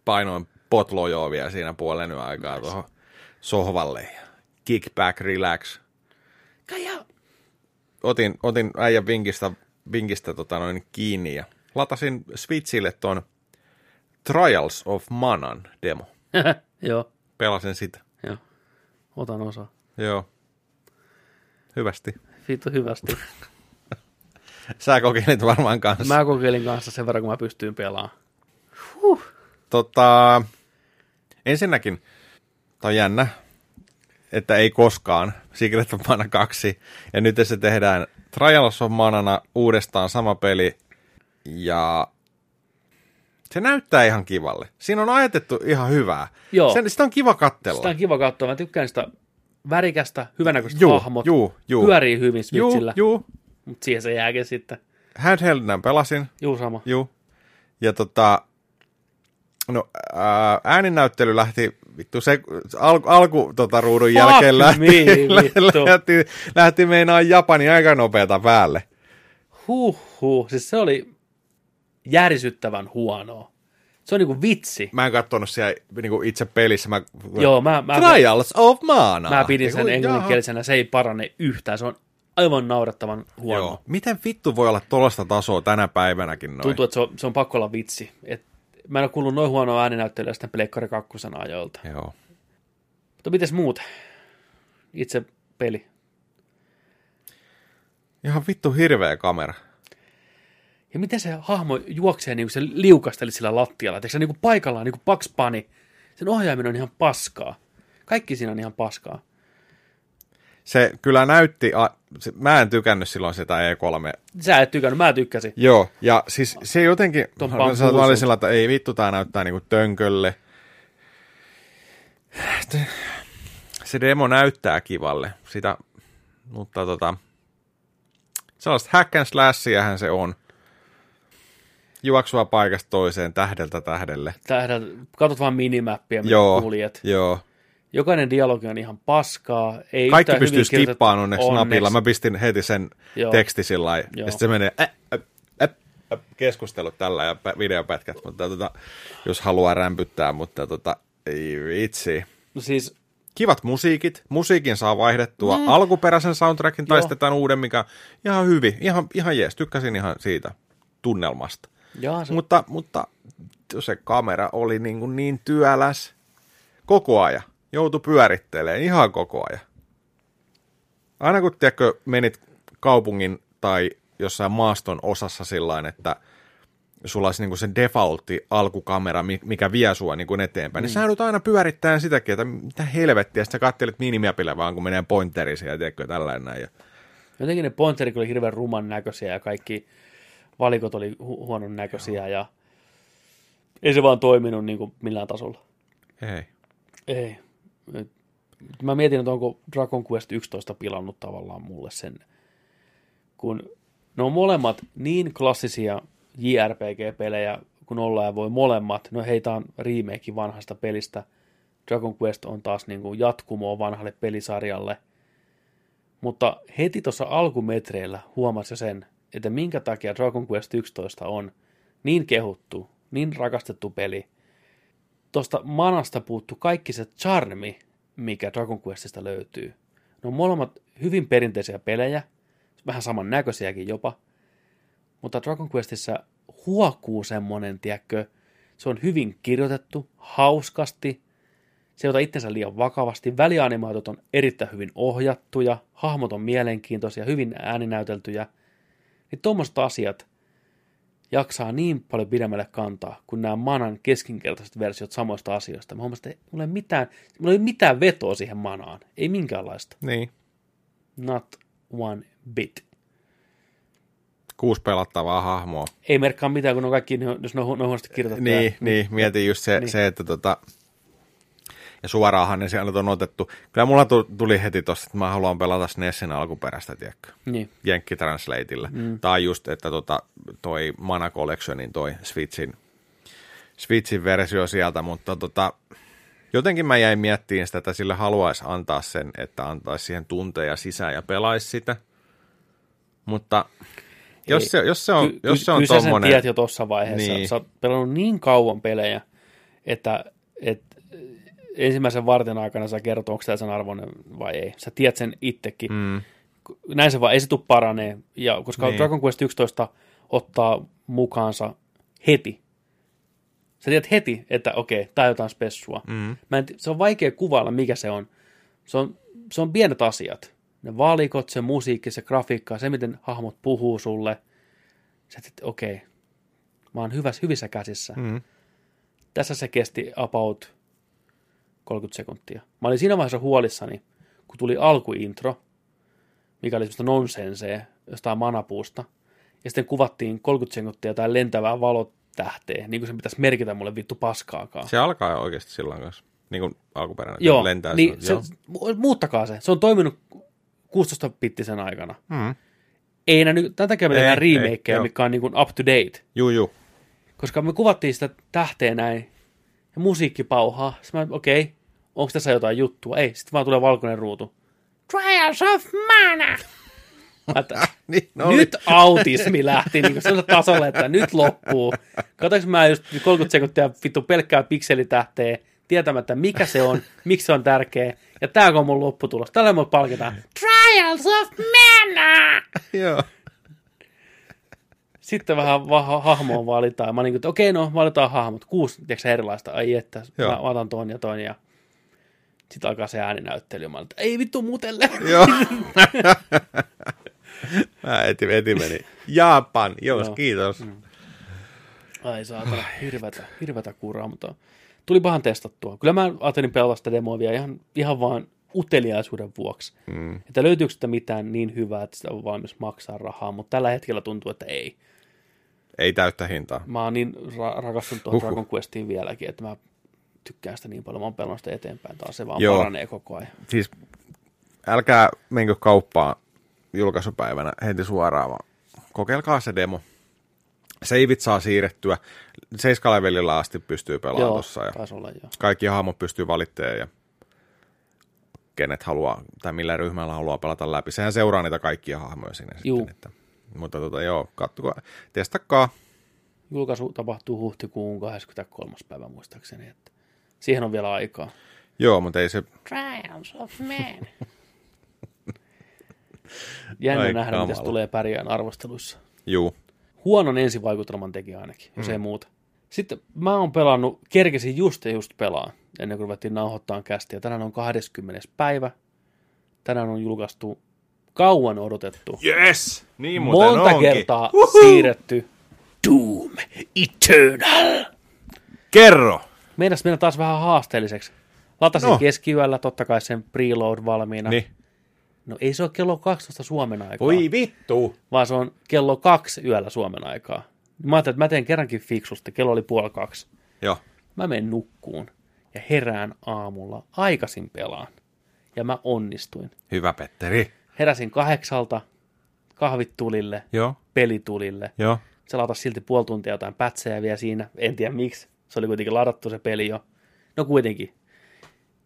Painoin potlojoa vielä siinä puolen aikaa tuohon sohvalle. Ja kick back, relax. Kaija! Otin, otin äijän vinkistä, vinkistä tota noin kiinni ja latasin Switchille ton Trials of Manan demo. Joo, Pelasin sitä. joo. Otan osaa. Joo. Hyvästi. Vittu hyvästi. Sä kokeilit varmaan kanssa. Mä kokeilin kanssa sen verran, kun mä pystyin pelaamaan. Tota, ensinnäkin, tämä on jännä, että ei koskaan Secret of Mana 2. Ja nyt se tehdään Trials of Manana uudestaan sama peli. Ja se näyttää ihan kivalle. Siinä on ajatettu ihan hyvää. Joo. Sen, sitä on kiva katsella. Sitä on kiva katsoa. Mä tykkään sitä värikästä, hyvänäköistä Juu, hahmot. juu, juu. Pyörii hyvin Juu, Switchillä. juu. Mutta siihen se jääkin sitten. Handheldinä pelasin. Juu, sama. Juu. Ja tota, no ää, ääninäyttely lähti, vittu se al, alku tota, ruudun Fuck jälkeen lähti, me, vittu. lähti, lähti meinaa Japani aika nopeata päälle. Huh, huh. Siis se oli järisyttävän huonoa. Se on niinku vitsi. Mä en katsonut siellä niinku itse pelissä. Mä, Joo, mä, mä, Trials of Mana. mä pidin sen englanninkielisenä. Se ei parane yhtään. Se on aivan naurettavan huono. Joo. Miten vittu voi olla tuollaista tasoa tänä päivänäkin noin? Tuntuu, että se on, se on pakko olla vitsi. Et mä en ole kuullut noin huonoa ääninäyttelyä sitten Pleikkari 2 ajoilta. Joo. Mutta mites muut? Itse peli. Ihan vittu hirveä kamera. Ja miten se hahmo juoksee, niin kuin se liukasteli sillä lattialla. Eikö se niin kuin paikallaan, niin kuin Bunny. Sen ohjaaminen on ihan paskaa. Kaikki siinä on ihan paskaa. Se kyllä näytti, a, se, mä en tykännyt silloin sitä E3 Sä et tykännyt, mä tykkäsin. Joo, ja siis se jotenkin, mä olin sillä, että ei vittu, tää näyttää niinku tönkölle. Se demo näyttää kivalle, sitä, mutta tota, sellaista hack and slashiähän se on. Juoksua paikasta toiseen, tähdeltä tähdelle. Tähdä, katsot vaan minimäppiä, mitä Joo, kuljet. joo. Jokainen dialogi on ihan paskaa. Ei Kaikki pystyy kirjoitettu- skippaamaan onneksi, napilla. Mä pistin heti sen Joo. teksti sillä ja sitten se menee ä, ä, ä, keskustelut tällä ja pä- videopätkät, mutta tota, jos haluaa rämpyttää, mutta tota, ei vitsi. No siis, Kivat musiikit, musiikin saa vaihdettua mm. alkuperäisen soundtrackin tai Joo. sitten tämän uuden, mikä ihan hyvin, ihan, ihan jees, tykkäsin ihan siitä tunnelmasta. jaa, se, Mutta, mutta se kamera oli niin, kuin niin työläs koko ajan. Joutui pyörittelemään ihan koko ajan. Aina kun tiedätkö, menit kaupungin tai jossain maaston osassa sillä että sulla olisi niin se defaultti alkukamera, mi- mikä vie sua niin eteenpäin, mm. niin sä joudut aina pyörittämään sitäkin, että mitä helvettiä, sitten sä kattelet minimiapille vaan, kun menee pointerisiin ja tiedätkö, tällainen näin. Jotenkin ne pointerit oli hirveän ruman näköisiä ja kaikki valikot oli hu- huonon näköisiä ja ei se vaan toiminut niin kuin millään tasolla. Ei. Ei. Mä mietin, että onko Dragon Quest 11 pilannut tavallaan mulle sen, kun ne on molemmat niin klassisia JRPG-pelejä kun ollaan voi molemmat. No heitä on remake vanhasta pelistä. Dragon Quest on taas niin kuin jatkumoa vanhalle pelisarjalle. Mutta heti tuossa alkumetreillä huomasi jo sen, että minkä takia Dragon Quest 11 on niin kehuttu, niin rakastettu peli. Tuosta manasta puuttu kaikki se charmi, mikä Dragon Questista löytyy. Ne on molemmat hyvin perinteisiä pelejä, vähän saman näköisiäkin jopa, mutta Dragon Questissa huokuu semmonen, tiedätkö, se on hyvin kirjoitettu, hauskasti, se ei ota itsensä liian vakavasti, välianimaatiot on erittäin hyvin ohjattuja, hahmot on mielenkiintoisia, hyvin ääninäyteltyjä, niin tuommoiset asiat jaksaa niin paljon pidemmälle kantaa kuin nämä manan keskinkertaiset versiot samoista asioista. Mä huomasin, että mulla ei, mitään, mulla ei mitään vetoa siihen manaan, ei minkäänlaista. Niin. Not one bit. Kuusi pelattavaa hahmoa. Ei merkkaa mitään, kun on kaikki, jos ne on, ne on huonosti kirjoitettu. Niin, niin, mietin just se, niin. se että tota... Ja suoraanhan ne sieltä on otettu. Kyllä mulla tu- tuli heti tosta, että mä haluan pelata SNESin alkuperäistä, tiedätkö? Niin. Jenkki Translateille. Mm. Tai just, että tota, toi Mana Collectionin toi Switchin, Switchin versio sieltä, mutta tota, jotenkin mä jäin miettimään sitä, että sille haluaisi antaa sen, että antaisi siihen tunteja sisään ja pelaisi sitä. Mutta jos Ei. se, jos se on, Ky- jos ky- se on kyllä sä sen tommonen... tiedät jo tuossa vaiheessa. Niin. Sä oot pelannut niin kauan pelejä, että, että ensimmäisen vartin aikana sä kertoo, onko tämä sen arvoinen vai ei. Sä tiedät sen itsekin. Mm, Näin se vaan, ei se tule paranee. Ja koska Niin. Dragon Quest 11 ottaa mukaansa heti. Sä tiedät heti, että okei, tää on jotain spessua. mm, Mä en, se on vaikea kuvailla, mikä se on. Se on, se on pienet asiat. Ne valikot, se musiikki, se grafiikka, se miten hahmot puhuu sulle. Sä että okei, mä oon hyvässä, hyvissä käsissä. mm. Tässä se kesti about 30 sekuntia. Mä olin siinä vaiheessa huolissani, kun tuli alkuintro, mikä oli semmoista nonsensea jostain manapuusta. Ja sitten kuvattiin 30 sekuntia jotain lentävää valotähteä, niin kuin se pitäisi merkitä mulle vittu paskaakaan. Se alkaa oikeasti silloin kanssa. Niin kuin alkuperäinen. Joo, lentää niin se, mu- muuttakaa se. Se on toiminut 16-bittisen aikana. Mm. Ei enää nyt, tämän takia me Ei, tehdään ei, remakeja, joo. mikä on niin kuin up to date. Juu, juu. Koska me kuvattiin sitä tähteä näin, ja musiikki pauhaa. Sitten mä, okei, okay, onko tässä jotain juttua? Ei, sitten vaan tulee valkoinen ruutu. Trials of Mana! Että, Niin, no oli. nyt autismi lähti niin sellaiselle tasolle, että nyt loppuu. Katsoinko mä just 30 sekuntia vittu pelkkää pikselitähteä, tietämättä mikä se on, miksi se on tärkeä. Ja tää on mun lopputulos. Tällä me palkitaan. Trials of Mana! Joo. Sitten vähän va- hahmoa valitaan. Mä olin, että okei, no valitaan hahmot. Kuusi tiedätkö, erilaista. Ai että, Joo. mä, otan ton ja ton. Ja sitten alkaa se ääninäyttely. Mä olin, että ei vittu mutelle. Joo. Mä eti, eti meni. Japan, Joo. kiitos. Mm. Ai saatana, hirvetä, hirvetä kuraa, mutta tuli pahan testattua. Kyllä mä ajattelin pelata sitä demoa vielä ihan, ihan vaan uteliaisuuden vuoksi. Mm. Että löytyykö sitä mitään niin hyvää, että sitä on valmis maksaa rahaa, mutta tällä hetkellä tuntuu, että ei. Ei täyttä hintaa. Mä oon niin ra- rakastunut tuohon. Dragon Questiin vieläkin, että mä tykkään sitä niin paljon, mä oon pelannut sitä eteenpäin taas, se vaan Joo. paranee koko ajan. Siis älkää menkö kauppaan julkaisupäivänä heti suoraan, vaan kokeilkaa se demo. Seivit saa siirrettyä. Seiskalevelillä asti pystyy pelaamaan. Ja olla joo. kaikki hahmot pystyy valittamaan ja kenet haluaa, tai millä ryhmällä haluaa pelata läpi. Sehän seuraa niitä kaikkia hahmoja sinne Juu. sitten. Että, mutta tota, joo, kattokaa, testakaa. Julkaisu tapahtuu huhtikuun 23. päivä muistaakseni, että siihen on vielä aikaa. Joo, mutta ei se, Trials of Man. Jännä Ai nähdä, miten tulee pärjään arvosteluissa. juu, Huonon ensivaikutelman teki ainakin, jos ei muuta. Sitten mä oon pelannut, kerkesin just ja just pelaa, ennen kuin ruvettiin nauhoittaa kästiä. Tänään on 20. päivä. Tänään on julkaistu kauan odotettu, yes, niin monta kertaa siirretty Doom Eternal. Kerro! Meinas mennä taas vähän haasteelliseksi. Latasin no. keskiyöllä, totta kai sen preload valmiina. Niin. No ei se ole kello 12 Suomen aikaa, Voi vittu! vaan se on kello kaksi yöllä Suomen aikaa. Mä ajattelin, että mä teen kerrankin fiksusti, kello oli puoli kaksi. Joo. Mä menen nukkuun ja herään aamulla aikaisin pelaan. Ja mä onnistuin. Hyvä Petteri. Heräsin kahdeksalta, kahvit tulille, Joo, peli tulille. joo. Se latas silti puoli tuntia jotain pätsejä vielä siinä. En tiedä miksi. Se oli kuitenkin ladattu se peli jo. No kuitenkin.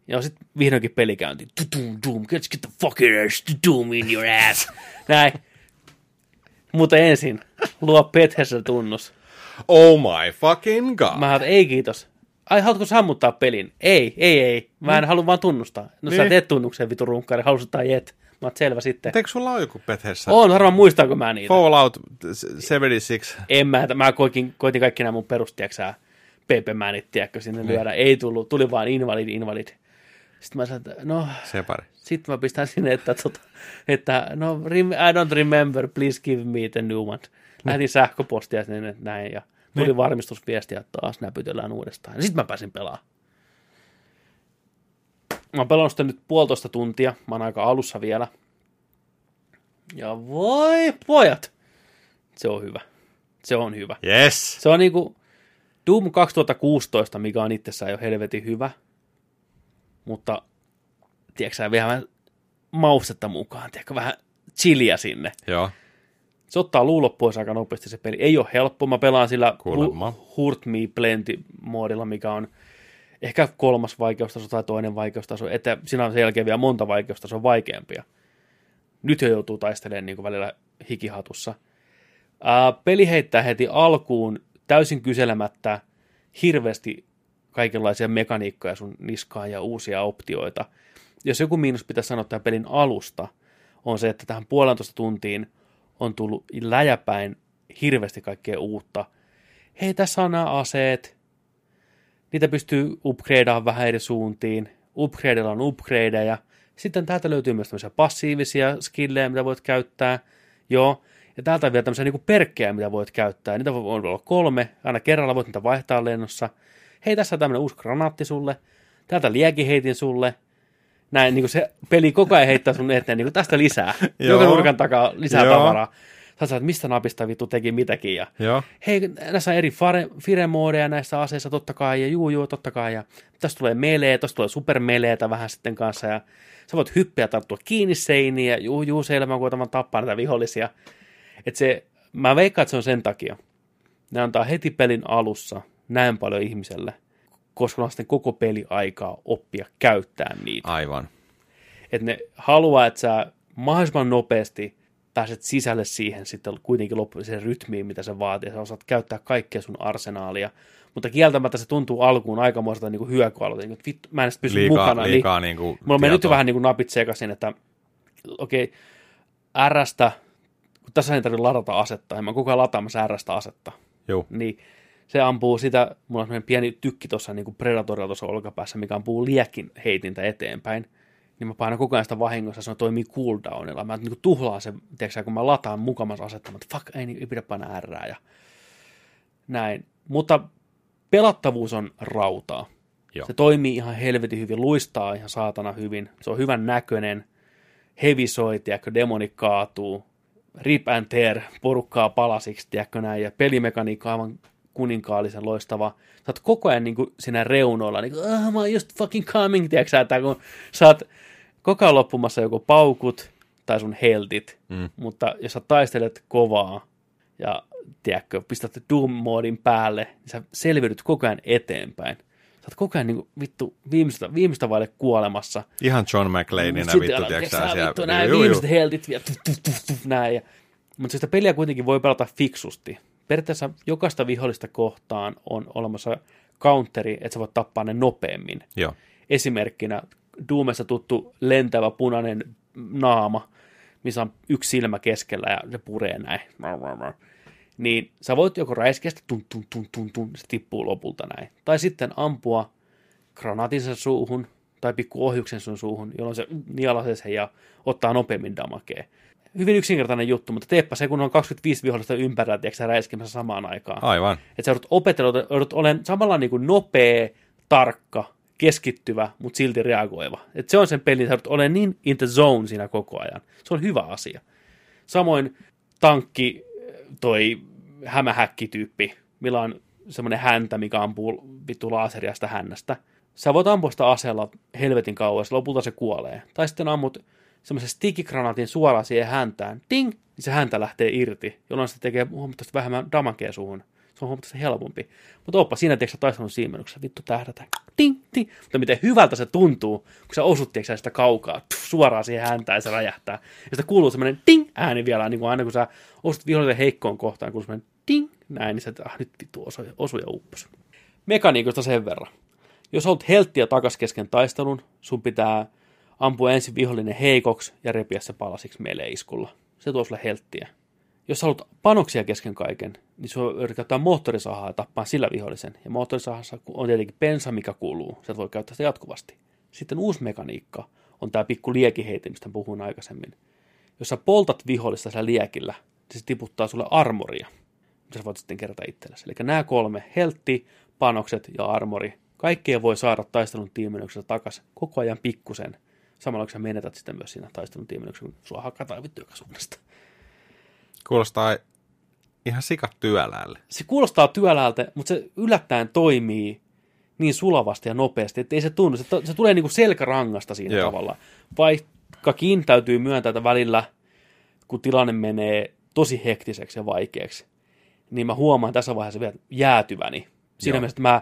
Ja sitten vihdoinkin peli käynti. Doom, doom, get, the fucking ass doom in your ass. Näin. Mutta ensin luo Bethesda tunnus. Oh my fucking god. Mä ajattelin, ei kiitos. Ai, haluatko sammuttaa pelin? Ei, ei, ei. Mä en halua vaan tunnustaa. No sä Niin. teet tunnuksen vitu runkkari, halusit tai jet. Mä oot selvä sitten. Eikö sulla ole joku Bethesda? On, harmaan muistaako mä niitä. Fallout 76. En mä, mä koitin, koitin kaikki nämä mun perustieksää PP-määnit, tiedätkö, sinne lyödä. Ei tullut, tuli vaan invalid, invalid. Sitten mä sanoin, että no, Separi. sitten mä pistän sinne, että, tota, että no, rem- I don't remember, please give me the new one. Lähetin sähköpostia sinne että näin ja tuli Niin. varmistusviesti, että taas näpytellään uudestaan. Ja sitten mä pääsin pelaamaan. Mä oon pelannut sitä nyt puolitoista tuntia, mä oon aika alussa vielä. Ja voi pojat, se on hyvä. Se on hyvä. Yes. Se on niinku Doom 2016, mikä on itsessään jo helvetin hyvä. mutta tiedätkö vähän maustetta mukaan, tiedätkö, vähän chiliä sinne. Joo. Se ottaa luulot pois aika nopeasti se peli. Ei ole helppo. Mä pelaan sillä Kuulemma. Hu- Hurt Me Plenty-moodilla, mikä on ehkä kolmas vaikeustaso tai toinen vaikeustaso. Että siinä on sen jälkeen vielä monta vaikeustasoa vaikeampia. Nyt jo joutuu taistelemaan niin kuin välillä hikihatussa. Ää, peli heittää heti alkuun täysin kyselemättä hirveästi kaikenlaisia mekaniikkoja sun niskaan ja uusia optioita. Jos joku miinus pitäisi sanoa tämän pelin alusta, on se, että tähän puolentoista tuntiin on tullut läjäpäin hirveästi kaikkea uutta. Hei, tässä on nämä aseet. Niitä pystyy upgradeaamaan vähän eri suuntiin. Upgradeilla on upgradeja. Sitten täältä löytyy myös tämmöisiä passiivisia skillejä, mitä voit käyttää. Joo. Ja täältä on vielä tämmöisiä niin perkkejä, mitä voit käyttää. Niitä voi olla kolme. Aina kerralla voit niitä vaihtaa lennossa. Hei, tässä on tämmöinen uusi granaatti sulle. Täältä liekin heitin sulle. Näin, niin kuin se peli koko ajan heittää sun eteen niin kuin tästä lisää. Joka nurkan takaa lisää tavaraa. Sä saat, mistä napista vittu teki mitäkin. Ja Joo. hei, näissä on eri fare- fire-moodeja näissä aseissa totta kai, ja juu, juu, totta kai, ja tästä tulee melee, tästä tulee supermeleetä vähän sitten kanssa, ja sä voit hyppiä tarttua kiinni seiniin, ja juu, juu, selvä, kun koitamaan tappaa näitä vihollisia. Et se, mä veikkaan, että se on sen takia. Ne antaa heti pelin alussa näin paljon ihmiselle, koska on sitten koko peli aikaa oppia käyttää niitä Aivan. että ne haluaa, että sä mahdollisimman nopeasti pääset sisälle siihen sitten kuitenkin loppuiseen rytmiin, mitä se vaatii. Sä osaat käyttää kaikkea sun arsenaalia. Mutta kieltämättä se tuntuu alkuun aikamoiselta niin hyökyalalta. Niin kuin, että vittu, mä en edes pysy Liikaa, mukana. liikaa niin, niin kuin mulla meni nyt jo tietoa. vähän niin kuin napit sekaisin, että okei, okay, Rstä, kun tässä ei tarvitse ladata asetta, ja mä koko ajan lataamassa Rstä asetta Juu. niin se ampuu sitä, mulla on pieni tykki tuossa niin Predatorilla tuossa olkapäässä, mikä ampuu liekin heitintä eteenpäin, niin mä painan koko ajan sitä vahingossa, se toimii cooldownilla. Mä niin tuhlaan sen, tiedätkö, kun mä lataan mukamassa asettamaan, että fuck, ei, niin, ei pidä painaa R ja näin. Mutta pelattavuus on rautaa. Joo. Se toimii ihan helvetin hyvin, luistaa ihan saatana hyvin. Se on hyvän näköinen, heavy soi, tiedätkö, demoni kaatuu, rip and tear, porukkaa palasiksi, tiedätkö näin, ja pelimekaniikka on aivan kuninkaallisen loistava. Sä oot koko ajan niin kuin siinä reunoilla, niin kuin, ah, mä oon just fucking coming, tiedätkö sä, että kun sä oot koko ajan loppumassa joko paukut tai sun heltit, Mm. mutta jos sä taistelet kovaa ja tiedätkö, pistät Doom-moodin päälle, niin sä selviydyt koko ajan eteenpäin. Sä oot koko ajan niin kuin, vittu viimeistä, viimeistä vaille kuolemassa. Ihan John Sitten vittu, älä- tiedätkö sä siellä. vittu, näin Juu, juu. viimeiset heltit vielä, tuf, tuf, tuf, tuf, näin. Ja, mutta sitä peliä kuitenkin voi pelata fiksusti. Periaatteessa jokaista vihollista kohtaan on olemassa counteri, että sä voit tappaa ne nopeammin. Joo. Esimerkkinä Doomessa tuttu lentävä punainen naama, missä on yksi silmä keskellä ja se puree näin. Niin sä voit joko räiskeä sitä tun, tun, tun, tun, tun, se tippuu lopulta näin. Tai sitten ampua granaatin sen suuhun tai pikku ohjuksen sun suuhun, jolloin se nielasee sen ja ottaa nopeammin damakea. Hyvin yksinkertainen juttu, mutta teepä se, kun on 25 vihollista ympärillä, tiedätkö sä räiskemässä samaan aikaan. Aivan. Että sä joudut opetella, joudut olemaan samalla niin kuin nopea, tarkka, keskittyvä, mutta silti reagoiva. Et se on sen pelin, joudut olemaan niin in the zone siinä koko ajan. Se on hyvä asia. Samoin tankki, toi hämähäkkityyppi, millä on semmoinen häntä, mikä ampuu vittu laaseria sitä hännästä. Sä voit ampua sitä aseella helvetin kauas, lopulta se kuolee. Tai sitten ammut semmoisen stikikranaatin suoraan siihen häntään, ting, niin se häntä lähtee irti, jolloin se tekee huomattavasti vähemmän damakea suuhun. Se on huomattavasti helpompi. Mutta oppa siinä, tiedätkö, taistelun siimennyksessä, vittu tähdätä, ting, ting. Mutta miten hyvältä se tuntuu, kun sä osut, tiedätkö, sitä kaukaa, pff, suoraan siihen häntään ja se räjähtää. Ja sitä kuuluu semmoinen ting ääni vielä, niin kuin aina kun sä osut vihollisen heikkoon kohtaan, kuuluu semmoinen ting näin, niin sä, ah, nyt vittu osu, osu ja uppos. Mekaniikosta sen verran. Jos olet helttiä takas kesken taistelun, sun pitää ampua ensin vihollinen heikoksi ja repiä se palasiksi meleiskulla. Se tuo sulle helttiä. Jos haluat panoksia kesken kaiken, niin sun yrität käyttää moottorisahaa ja tappaa sillä vihollisen. Ja moottorisahassa on tietenkin pensa, mikä kuuluu. Sä voi käyttää sitä jatkuvasti. Sitten uusi mekaniikka on tämä pikku liekiheiti, mistä puhuin aikaisemmin. Jos sä poltat vihollista sillä liekillä, niin se tiputtaa sulle armoria, mitä sä voit sitten kerätä itsellesi. Eli nämä kolme, heltti, panokset ja armori, kaikkea voi saada taistelun tiimennyksessä takaisin koko ajan pikkusen. Samalla kun sä menetät sitten myös siinä taistelun tiimennyksessä, kun sua hakataan vittu joka suunnasta. Kuulostaa ihan sikat työlälle. Se kuulostaa työläältä, mutta se yllättäen toimii niin sulavasti ja nopeasti, että ei se tunnu. Se, se tulee niin kuin selkärangasta siinä Joo. tavalla. Vaikkakin täytyy myöntää, että välillä, kun tilanne menee tosi hektiseksi ja vaikeaksi, niin mä huomaan tässä vaiheessa vielä jäätyväni. Siinä Joo. mielessä, että mä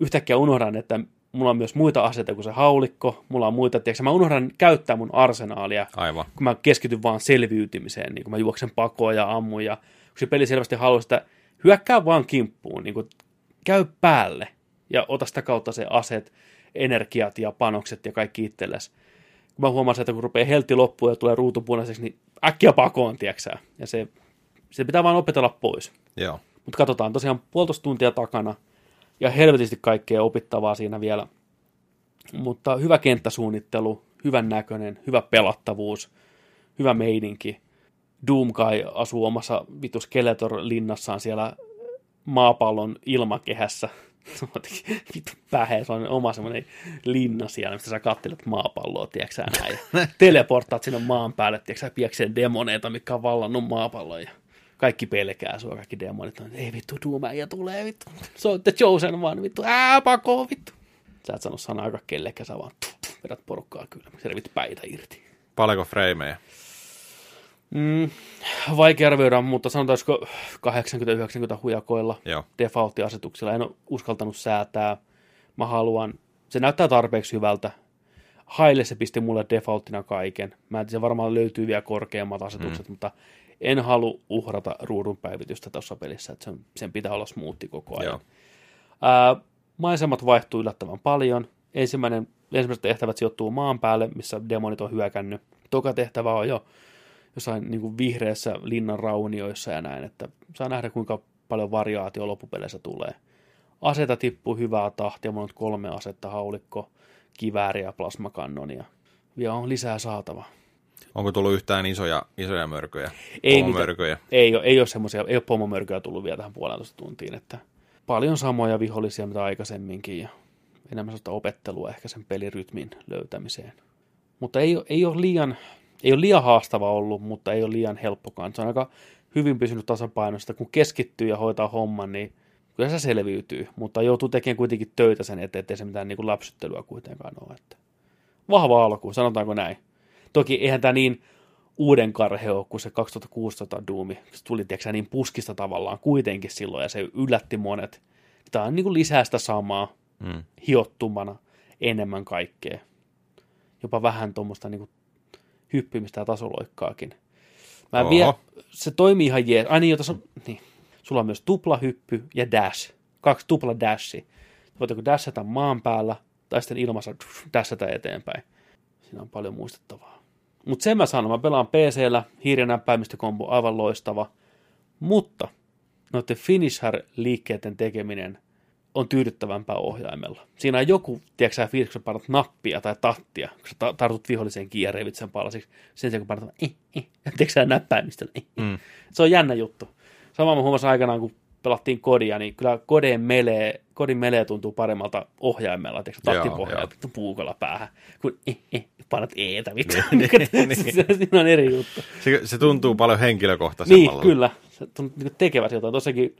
yhtäkkiä unohdan, että mulla on myös muita aseita kuin se haulikko, mulla on muita, tiedätkö, mä unohdan käyttää mun arsenaalia, Aivan. kun mä keskityn vaan selviytymiseen, niin kun mä juoksen pakoon ja ammun, ja kun se peli selvästi haluaa sitä, hyökkää vaan kimppuun, niin kuin, käy päälle, ja ota sitä kautta se aset, energiat ja panokset ja kaikki itsellesi. Kun mä huomaan, että kun rupeaa heltti loppuun ja tulee ruutu punaiseksi, niin äkkiä pakoon, tiedätkö Ja se, se pitää vaan opetella pois. Joo. Mutta katsotaan tosiaan puolitoista tuntia takana ja helvetisti kaikkea opittavaa siinä vielä. Mutta hyvä kenttäsuunnittelu, hyvän näköinen, hyvä pelattavuus, hyvä meininki. Doomkai asuu omassa vitu Skeletor-linnassaan siellä maapallon ilmakehässä. Vittu pähe, se on oma semmoinen linna siellä, mistä sä kattelet maapalloa, tiedätkö näin. Ja teleporttaat sinne maan päälle, tiedätkö sä, piekseen demoneita, mikä on vallannut maapallon. Ja kaikki pelkää sua, kaikki demonit on, ei vittu, Doomäijä tulee, vittu. Se on The Chosen vaan, vittu, ää, pakoo, vittu. Sä et sano sanaakaan kellekään, sä vaan tuh, tuh, vedät porukkaa kyllä, sä revit päitä irti. Paljonko freimejä? Mm, vaikea arvioida, mutta sanotaanko 80-90 hujakoilla Joo. default-asetuksilla. En ole uskaltanut säätää. Mä haluan, se näyttää tarpeeksi hyvältä. Haille se pisti mulle defaulttina kaiken. Mä en tiedä, varmaan löytyy vielä korkeammat asetukset, mm. mutta en halua uhrata ruudun päivitystä tuossa pelissä, että sen, sen pitää olla smoothi koko ajan. Joo. Ää, maisemat vaihtuu yllättävän paljon. Ensimmäinen, ensimmäiset tehtävät sijoittuu maan päälle, missä demonit on hyökännyt. Toka tehtävä on jo jossain niin kuin vihreässä linnan raunioissa ja näin, että saa nähdä kuinka paljon variaatio loppupeleissä tulee. Aseita tippuu hyvää tahtia, mulla on kolme asetta, haulikko, kivääri ja plasmakannonia. Vielä on lisää saatava. Onko tullut yhtään isoja, isoja mörköjä? Ei. Pomomörköjä? Ei ole, ei ole semmoisia, ei ole pomomörkyjä tullut vielä tähän puolentoista tuntiin, että paljon samoja vihollisia mitä aikaisemminkin ja enemmän sellaista opettelua ehkä sen pelirytmin löytämiseen. Mutta ei, ole- ei ole liian, ei ole liian haastava ollut, mutta ei ole liian helppokaan. Se on aika hyvin pysynyt tasapainosta. Kun keskittyy ja hoitaa homman, niin kyllä se selviytyy, mutta joutuu tekemään kuitenkin töitä sen eteen, ettei se mitään niin kuin läpsyttelyä kuitenkaan ole. Että vahva alku, sanotaanko näin. Toki eihän tämä niin uuden karhe ole kuin se 2016 Doomi. Se tuli tiedätkö, niin puskista tavallaan kuitenkin silloin ja se yllätti monet. Tämä on niin kuin lisää sitä samaa Mm. hiottumana enemmän kaikkea. Jopa vähän tuommoista niin hyppimistä ja tasoloikkaakin. Mä Oho. vie, se toimii ihan jees. Ai niin, jota on, niin. Sulla on myös tuplahyppy ja dash. Kaksi tupla dashi. Voit joko dashata maan päällä tai sitten ilmassa dashata eteenpäin. Siinä on paljon muistettavaa. Mutta sen mä sanon, mä pelaan PC-llä, hiirenäppäimistökombo aivan loistava. Mutta noiden finisher-liikkeiden tekeminen on tyydyttävämpää ohjaimella. Siinä on joku, tiedätkö sä, kun sä painat nappia tai tattia, kun sä ta- tartut viholliseen kiinni ja revit sen palasiksi. Sen sijaan, kun painat eh, eh, tiedätkö sä, näppäimistöllä. Eh, eh. Mm. Se on jännä juttu. Sama mä huomasin aikanaan, kun pelattiin kodia, niin kyllä kodeen melee, kodin melee tuntuu paremmalta ohjaimella, tiedätkö, joo. vittu puukolla päähän, kun eh, eh, painat eetä, vittu. Niin, niin, niin. Siinä on eri juttu. Se, se tuntuu paljon henkilökohtaisemmalle. Niin, kyllä. Se tuntuu, niin tekevät jotain. Tossakin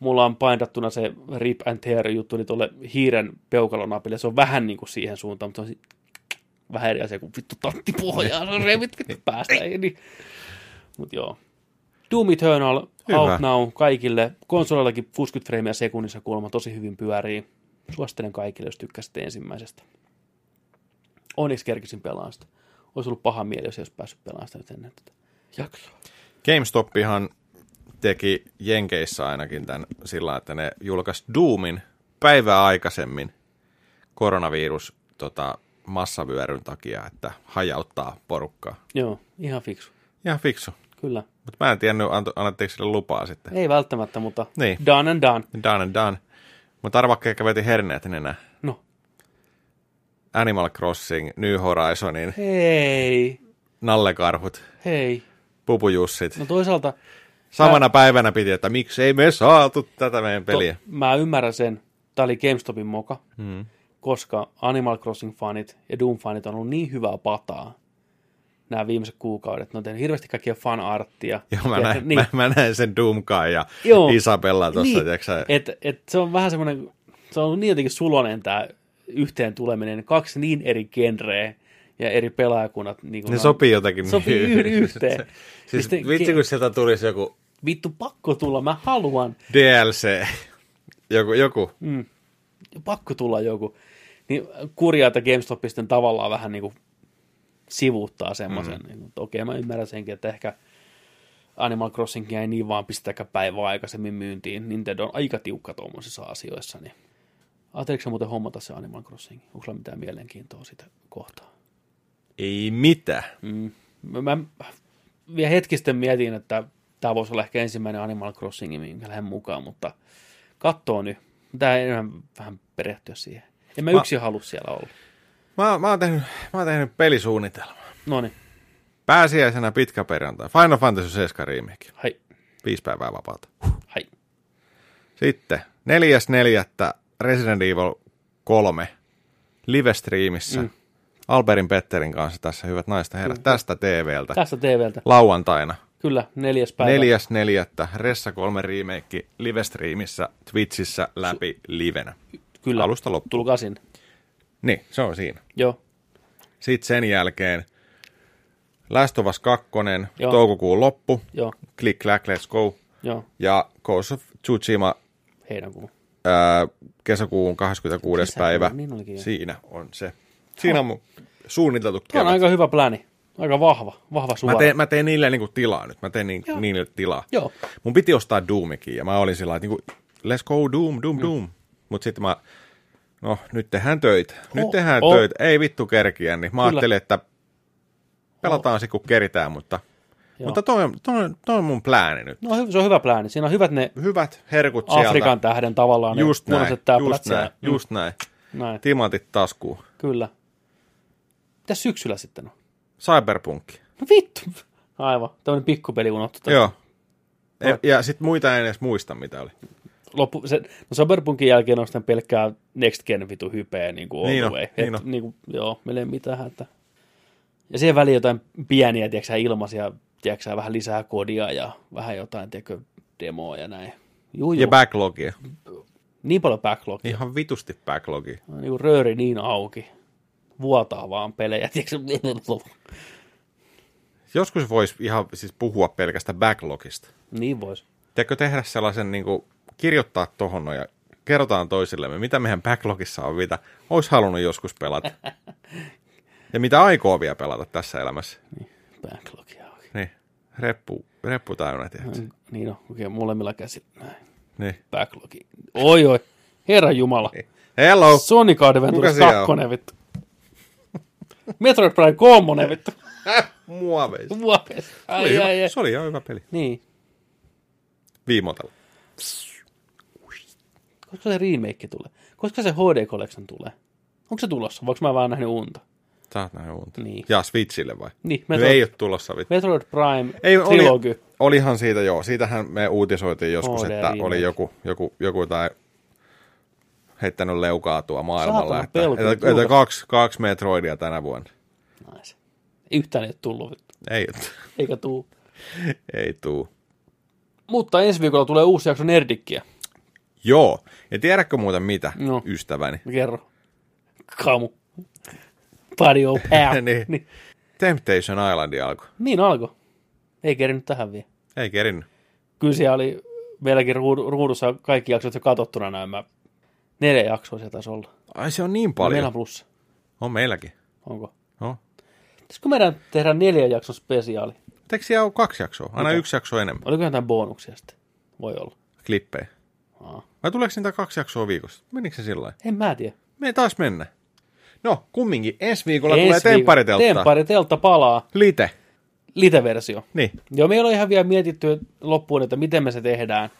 mulla on paindattuna se Rip and Tear juttu niin tuolle hiiren peukalonapille. Se on vähän niin kuin siihen suuntaan, mutta se on si- vähän eri asia kuin vittu tattipohjaa. Se on revit vittu päästä. Ei, niin. Mut joo. Doom Eternal, Hyvä. out now kaikille. Konsolillakin 60 freimiä sekunnissa kuulemma tosi hyvin pyörii. Suosittelen kaikille, jos tykkäsitte ensimmäisestä. Onneksi kerkisin pelaan sitä. Olisi ollut paha mieli, jos ei olisi päässyt pelaamaan sitä nyt ennen tätä jaksoa. GameStopihan teki Jenkeissä ainakin tämän sillä että ne julkaisi Doomin päivää aikaisemmin koronavirus tota, massavyöryn takia, että hajauttaa porukkaa. Joo, ihan fiksu. Ihan fiksu. Kyllä. Mutta mä en tiennyt, annettiinko sille lupaa sitten. Ei välttämättä, mutta Niin. done and done. Done and done. Mutta arvaa, ketkä veti herneet nenä. No, Animal Crossing, New Horizonin, hei, nallekarhut, hei. pupujussit. No toisaalta Samana päivänä piti, että miksei me saatu tätä meidän to, peliä. mä ymmärrän sen, tämä oli GameStopin moka, Mm. koska Animal Crossing-fanit ja Doom-fanit on ollut niin hyvää pataa nämä viimeiset kuukaudet. Ne on tehnyt hirveästi kaikkia fanarttia. Joo, mä Ja- näin, niin, mä, mä näin sen Doomkai ja Joo. Isabella tuossa, niin, et, et se on vähän semmoinen se on niin jotenkin sulonen tämä yhteen tuleminen. Kaksi niin eri genreä ja eri pelaajakunnat. Niin Ne sopii jotenkin. Sopii niin yhden yhteen. Siis Mistä- vitsi, kun sieltä tulisi joku Vittu, pakko tulla, mä haluan. DLC. Joku, joku. Mm. Pakko tulla joku. Niin kurjaa, että GameStop sitten tavallaan vähän niin kuin sivuuttaa semmoisen. Mm. Niin, okei, mä ymmärrän senkin, että ehkä Animal Crossingia ei niin vaan pistäkään päivää aikaisemmin myyntiin. Nintendo on aika tiukka tuommoisissa asioissa. Niin. Ajatteliko muuten hommata se Animal Crossing? Onko sulla mitään mielenkiintoa sitä kohtaa? Ei mitään. Mm. Mä, vielä hetki sitten mietin, että tämä voisi olla ehkä ensimmäinen Animal Crossing, minkä lähden mukaan, mutta kattoo nyt. Tää enemmän vähän perehtyä siihen. En mä, Mä- yksin halua siellä olla. Mä, mä, oon tehnyt, mä oon tehnyt pelisuunnitelman. No niin, Pääsiäisenä pitkä perjantai. Final Fantasy 7 remake. hai, Viisi päivää vapaata. hai. Sitten 4.4. Resident Evil 3 live-streamissä. Mm. Alberin Petterin kanssa tässä, hyvät naiset ja herrat, tästä TVltä. Tästä TVltä. Lauantaina. Kyllä, neljäs päivä. 4.4. Ressa 3 remake live-streamissä Twitchissä läpi livenä. Kyllä, Alusta loppuun. tulkaa sinne. Niin, se on siinä. Joo, Sitten sen jälkeen Last of Us 2, Joo. toukokuun loppu, joo, Click Clack Let's Go, joo, ja Ghost of Tsushima heinäkuu. ää, kesäkuun 26. Kesäkuun, päivä. niin olikin jo. Siinä on se. Siinä on mun suunniteltu Tuo on kevät. aika hyvä pläni. Aika vahva, vahva suora. Mä teen, mä teen niille niinku tilaa nyt. Mä teen niin, Joo. niille tilaa. Joo, Mun piti ostaa Doomikin ja mä olin sillä että niinku, let's go Doom, Doom, Mm. Doom. Mut sitten mä, no nyt tehdään töitä. Nyt Oh, tehdään oh. töitä. Ei vittu kerkiä. Niin mä Kyllä. ajattelin, että pelataan se kun keritään, mutta, Joo. mutta toi, toi, on- toi on mun plääni nyt. no se on hyvä plääni. Siinä on hyvät ne Hyvät herkut sieltä. Afrikan tähden tavallaan. Just ne näin, just näin. Mm, just näin. näin. Timantit taskuun. Kyllä. Mitäs syksyllä sitten on? Cyberpunk. No vittu. Aivan. Tämmöinen pikkupeli unohtu. Joo. Ja, ja sitten muita en edes muista, mitä oli. Loppu, se, no Cyberpunkin jälkeen on sitten pelkkää Next Gen vitu hypeä niin kuin all Niin on, way. niin Et, on. niin kuin, joo, meillä ei mitään. Että... Ja siihen väliin jotain pieniä, tiedätkö, ilmaisia, tiedätkö, vähän lisää kodia ja vähän jotain, tiedätkö, demoa ja näin. Juu, juu. Ja backlogia. niin paljon backlogia. Ihan vitusti backlogia. Niin kuin rööri niin auki. Vuotaa vaan pelejä, tiedätkö? Joskus voisi ihan siis puhua pelkästä backlogista. niin vois. Tiedätkö tehdä sellaisen, niin kuin, kirjoittaa tohon noin ja kerrotaan toisillemme, mitä meidän backlogissa on, mitä olisi halunnut joskus pelata. ja mitä aikoo vielä pelata tässä elämässä. Backlogia auki. Niin, reppu, reppu täynnä, tiedätkö? Niin on, okei, molemmilla käsillä. Näin. Niin. Backlogi. Oi oi, herra jumala. Hello! Sonic Adventures Kuka siellä 2, vittu. Metroid Prime 3, vittu. Se oli, Ai, hyvä, ai, ai. se oli ihan hyvä peli. Niin. Viimotella. Koska se remake tulee? Koska se HD Collection tulee? Onko se tulossa? Voinko mä vaan nähnyt unta? Sä oot nähnyt unta. Niin. Ja Switchille vai? Niin, Nyt Metroid, ei ole tulossa vittu. Metroid Prime Ei, oli, Trilogy. olihan siitä joo. Siitähän me uutisoitiin joskus, HD että remake. oli joku, joku, joku tai heittänyt leukaa tuo maailmalla. Että, pelko, että, että kaksi, kaksi Metroidia tänä vuonna. Nice. Yhtään ei ole tullut. Ei, eikä tuu. ei tuu. Mutta ensi viikolla tulee uusi jakso Nerdikkiä. Joo. Ja tiedätkö muuten mitä, No. ystäväni? Kerro. Kamu. Of hell. Niin. niin. Temptation Island alkoi. niin alkoi. Ei kerinyt tähän vielä. Ei kerinnyt. Kyllä siellä oli meilläkin ruud- ruudussa kaikki jaksot jo katsottuna näin. Mä neljä jaksoa sieltä taisi olla. Ai se on niin Meillä paljon. on plussa. On meilläkin. Onko? No. Pitäisikö meidän tehdä neljä jakson spesiaali? Eikö siellä ole kaksi jaksoa? Aina Mitä? yksi jakso enemmän. Oliko jotain bonuksia sitten? Voi olla. Klippejä. Aa. Vai tuleeko niitä kaksi jaksoa viikossa? Menikö se sillä? En mä tiedä. Me ei taas mennä. No, kumminkin. Ensi viikolla Ensi tulee viikolla- temppariteltta. Temppariteltta palaa. Lite. Lite-versio. Niin. Joo, meillä on ihan vielä mietitty loppuun, että miten me se tehdään.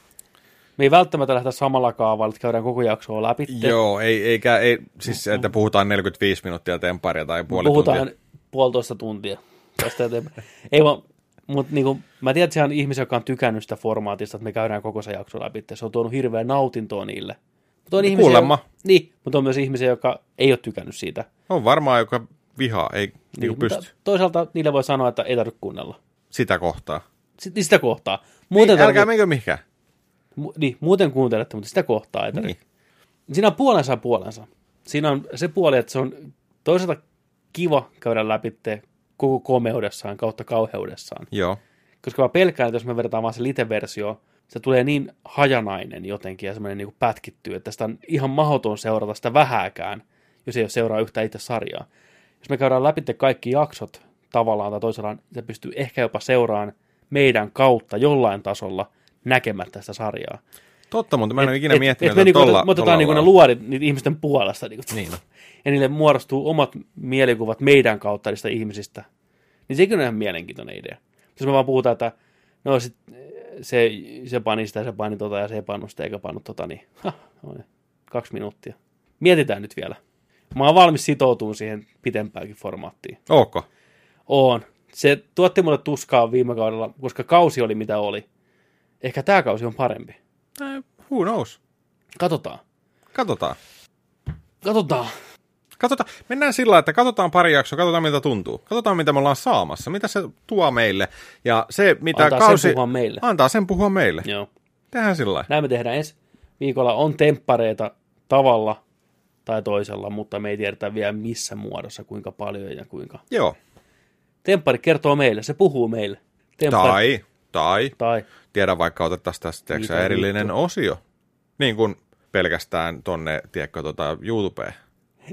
Me ei välttämättä lähdetä samalla kaavalla, että käydään koko jaksoa läpi. Joo, ei, eikä, ei, siis että puhutaan 45 minuuttia temparia tai puoli Puhutaan tuntia. puolitoista tuntia tästä eteenpäin. Ei vaan, mutta niinku, mä tiedän, että siellä on ihmisiä, jotka on tykännyt sitä formaatista, että me käydään koko se jakso läpi. Se on tuonut hirveän nautintoa niille. Mutta on ihmisiä, Kuulemma. Niin, mutta on myös ihmisiä, jotka ei ole tykännyt siitä. On varmaan, joka vihaa, ei niin, Niin, pysty toisaalta niille voi sanoa, että ei tarvitse kuunnella. sitä kohtaa. Sit- Niin sitä kohtaa. Muuten, Niin, älkää tarvitse- menkö mihinkään. mu- niin, muuten kuuntelette, mutta sitä kohtaa ei tarvitse. Niin. Siinä on puolensa puolensa. Siinä on se puoli, että se on toisaalta kiva käydä läpi koko komeudessaan kautta kauheudessaan. Joo. Koska mä pelkään, että jos me verrataan vaan se lite-versio, se tulee niin hajanainen jotenkin ja semmoinen niin pätkittyy, että sitä on ihan mahdoton seurata sitä vähääkään, jos ei ole seuraa yhtä itse sarjaa. Jos me käydään läpi kaikki jaksot tavallaan tai toisella, se pystyy ehkä jopa seuraamaan meidän kautta jollain tasolla näkemättä sitä sarjaa. Totta, mutta mä en ole ikinä et, miettinyt, et me, että niinku, tolla, me otetaan niinku ne luodit niitä ihmisten puolesta. Niinku, Niin. Ja niille muodostuu omat mielikuvat meidän kautta niistä ihmisistä. Niin sekin on ihan mielenkiintoinen idea. Jos me vaan puhutaan, että no sit, se, se pani sitä, se pani tota ja se ei pannut sitä eikä pannut tota, niin ha, kaksi minuuttia. Mietitään nyt vielä. Mä oon valmis sitoutumaan siihen pitempäänkin formaattiin. Ootko? Oon. Se tuotti mulle tuskaa viime kaudella, koska kausi oli mitä oli. Ehkä tämä kausi on parempi. Eh, Who knows? Katsotaan. Katsotaan. Katsotaan. Katsotaan. Mennään sillä, että katsotaan pari jaksoa, katsotaan miltä tuntuu. Katsotaan, mitä me ollaan saamassa, mitä se tuo meille. Ja se, mitä Antaa sen kausi... puhua meille. Antaa sen puhua meille. Joo. Tehdään sillä. Näin me tehdään ensi viikolla. On temppareita tavalla tai toisella, mutta me ei tiedetä vielä missä muodossa, kuinka paljon ja kuinka. Joo. Temppari kertoo meille, se puhuu meille. Temppari, Tai, tai, tai tiedä vaikka otettaisiin tästä tiedätkö, erillinen osio. Niin kuin pelkästään tonne, tiedätkö, tota, YouTubeen.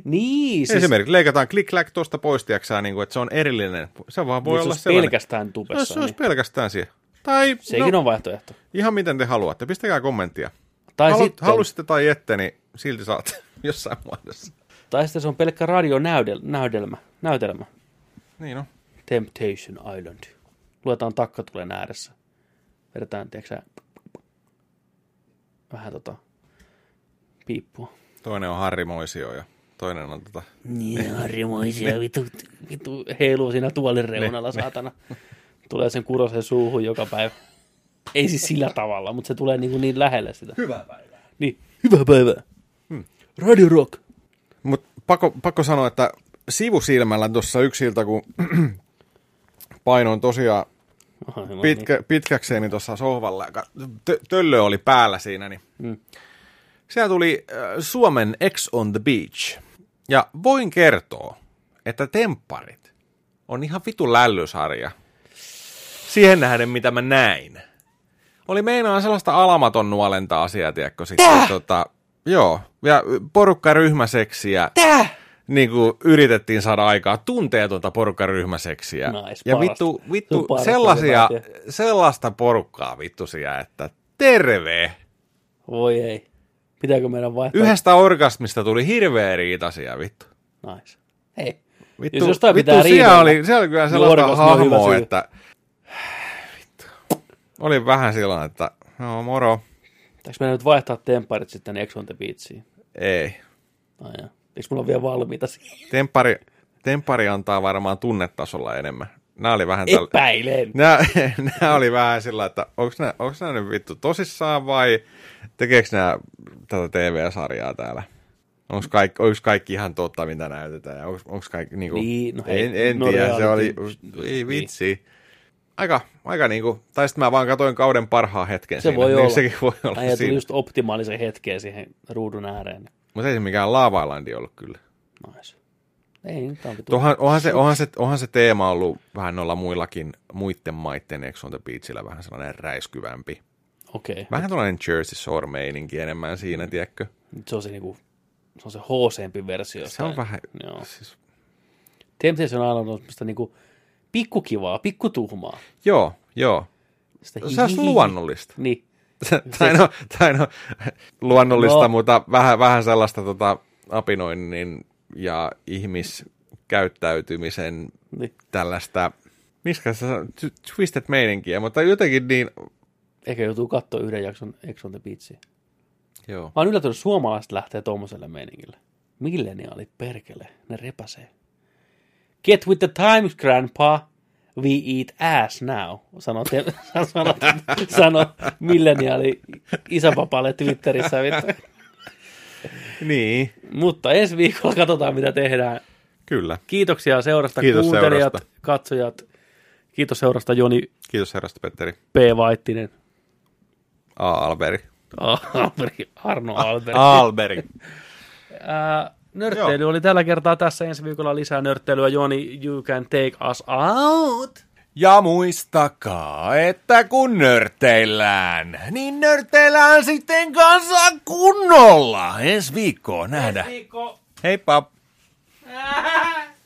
Niin, Siis... Esimerkiksi leikataan klik-kläk tuosta pois, tiedätkö, niin kuin, että se on erillinen. Se vaan voi niin se olla olisi sellainen. pelkästään tubessa. se olisi niin. pelkästään siihen. Tai Sekin no, on vaihtoehto. ihan miten te haluatte. Pistäkää kommenttia. Tai, Halu, sitten, Halusitte tai ette, niin silti saatte jossain muodossa. tai sitten se on pelkkä radionäytelmä. Näytelmä. Niin no. Temptation Island. Luetaan takkatulen ääressä. Vedetään, tiedätkö vähän tota piippua. Toinen on Harri Moisio ja toinen on tota... Niin, harrimoisia, vitu, vitu heiluu siinä tuolin reunalla, saatana. Tulee sen kurosen suuhun joka päivä. Ei siis sillä tavalla, mutta se tulee niin, kuin niin lähelle sitä. Hyvää päivää. Niin, hyvää päivää. Hmm. Radio Rock. Mutta pakko, pakko sanoa, että sivusilmällä tuossa yksi ilta, kun painoin tosiaan pitkä, pitkäkseni tuossa sohvalla, ja tö, töllö oli päällä siinä, niin Mm. siellä tuli äh, Suomen X on the Beach. Ja voin kertoa, että tempparit on ihan vitu lällysarja. Siihen nähden, mitä mä näin. Oli meinaan sellaista alamaton nuolenta asiaa, tiedätkö, sitten tota, joo, ja porukkaryhmäseksiä. Tää! Niin kuin yritettiin saada aikaa tunteetonta porukkaryhmäseksiä. Nais, ja parasta. vittu, vittu sellaisia, sellaista porukkaa vittu siellä, että terve. Voi ei. Pitääkö meidän vaihtaa? Yhdestä orgasmista tuli hirveä riitasia, vittu. Nice. Hei. Vittu, Jos jostain vittu pitää siellä riidellä, oli, siellä oli kyllä niin sellaista hyvä hahmoa, että... Vittu. Oli vähän silloin, että no moro. Pitääkö meidän nyt vaihtaa temparit sitten Ex on the Beachiin? Ei. Ai. Eikö mulla ole vielä valmiita siihen? Temppari, temppari antaa varmaan tunnetasolla enemmän. Nämä oli vähän tällä... Epäilen. Nämä, nämä oli vähän sillä, että onko nämä, onko nämä nyt vittu tosissaan vai tekeekö nämä tätä TV-sarjaa täällä? Onko kaikki, onko kaikki ihan totta, mitä näytetään? Onko, onko kaikki, niin kuin, Niin, no hei, en, en no tiedä, se oli, ei niin. vitsi. Aika, aika niin kuin, tai sitten mä vaan katoin kauden parhaan hetken Se siinä. voi niin olla. Sekin voi olla Ai, ja tuli just optimaalisen hetkeen siihen ruudun ääreen. Mutta ei se mikään Lava Islandi ollut kyllä. Nice. Ei, nyt on. Onhan, onhan, se, onhan, se, onhan se teema ollut vähän noilla muillakin, muiden maitten Ex on the Beachillä vähän sellainen räiskyvämpi. Okei. Okay. Vähän tällainen Jersey Shore-meininki enemmän siinä, tiedätkö? Se on se niinku, se on se hooseempi versio. Se on vähän, Joo. siis, Temptation Island on semmoista niinku pikkukivaa, pikkutuhmaa. joo, joo. Sitä Se hihihi. luonnollista. Niin. tai, no, tai no, luonnollista, No. no. mutta vähän, vähän sellaista tota, apinoinnin ja ihmiskäyttäytymisen niin. tällaista, miskä t- twisted meininkiä, mutta jotenkin niin, Ehkä joutuu katsoa yhden jakson Ex on the Beachia. joo. Mä oon yllätynyt, että suomalaiset lähtee tuommoiselle meiningille. Milleniaalit perkele, ne repäsee. Get with the times, grandpa. We eat ass now, sanoi, sano, sano milleniaali isäpapalle Twitterissä. Vittu. Niin, Mutta ensi viikolla katsotaan, mitä tehdään. kyllä. Kiitoksia seurasta, Kiitos kuuntelijat, seurasta. katsojat. Kiitos seurasta Joni Kiitos herrasta Petteri. P. Vaittinen. A. Alberi. Alberi, Arno Alberi. Alberi. Ää, nörtteily oli tällä kertaa tässä ensi viikolla lisää nörtteilyä. Joni, you can take us out. Ja muistakaa, että kun nörteillään, niin nörteillään sitten kanssa kunnolla. Ensi viikkoa nähdään. Viikko. Heippa! Ää.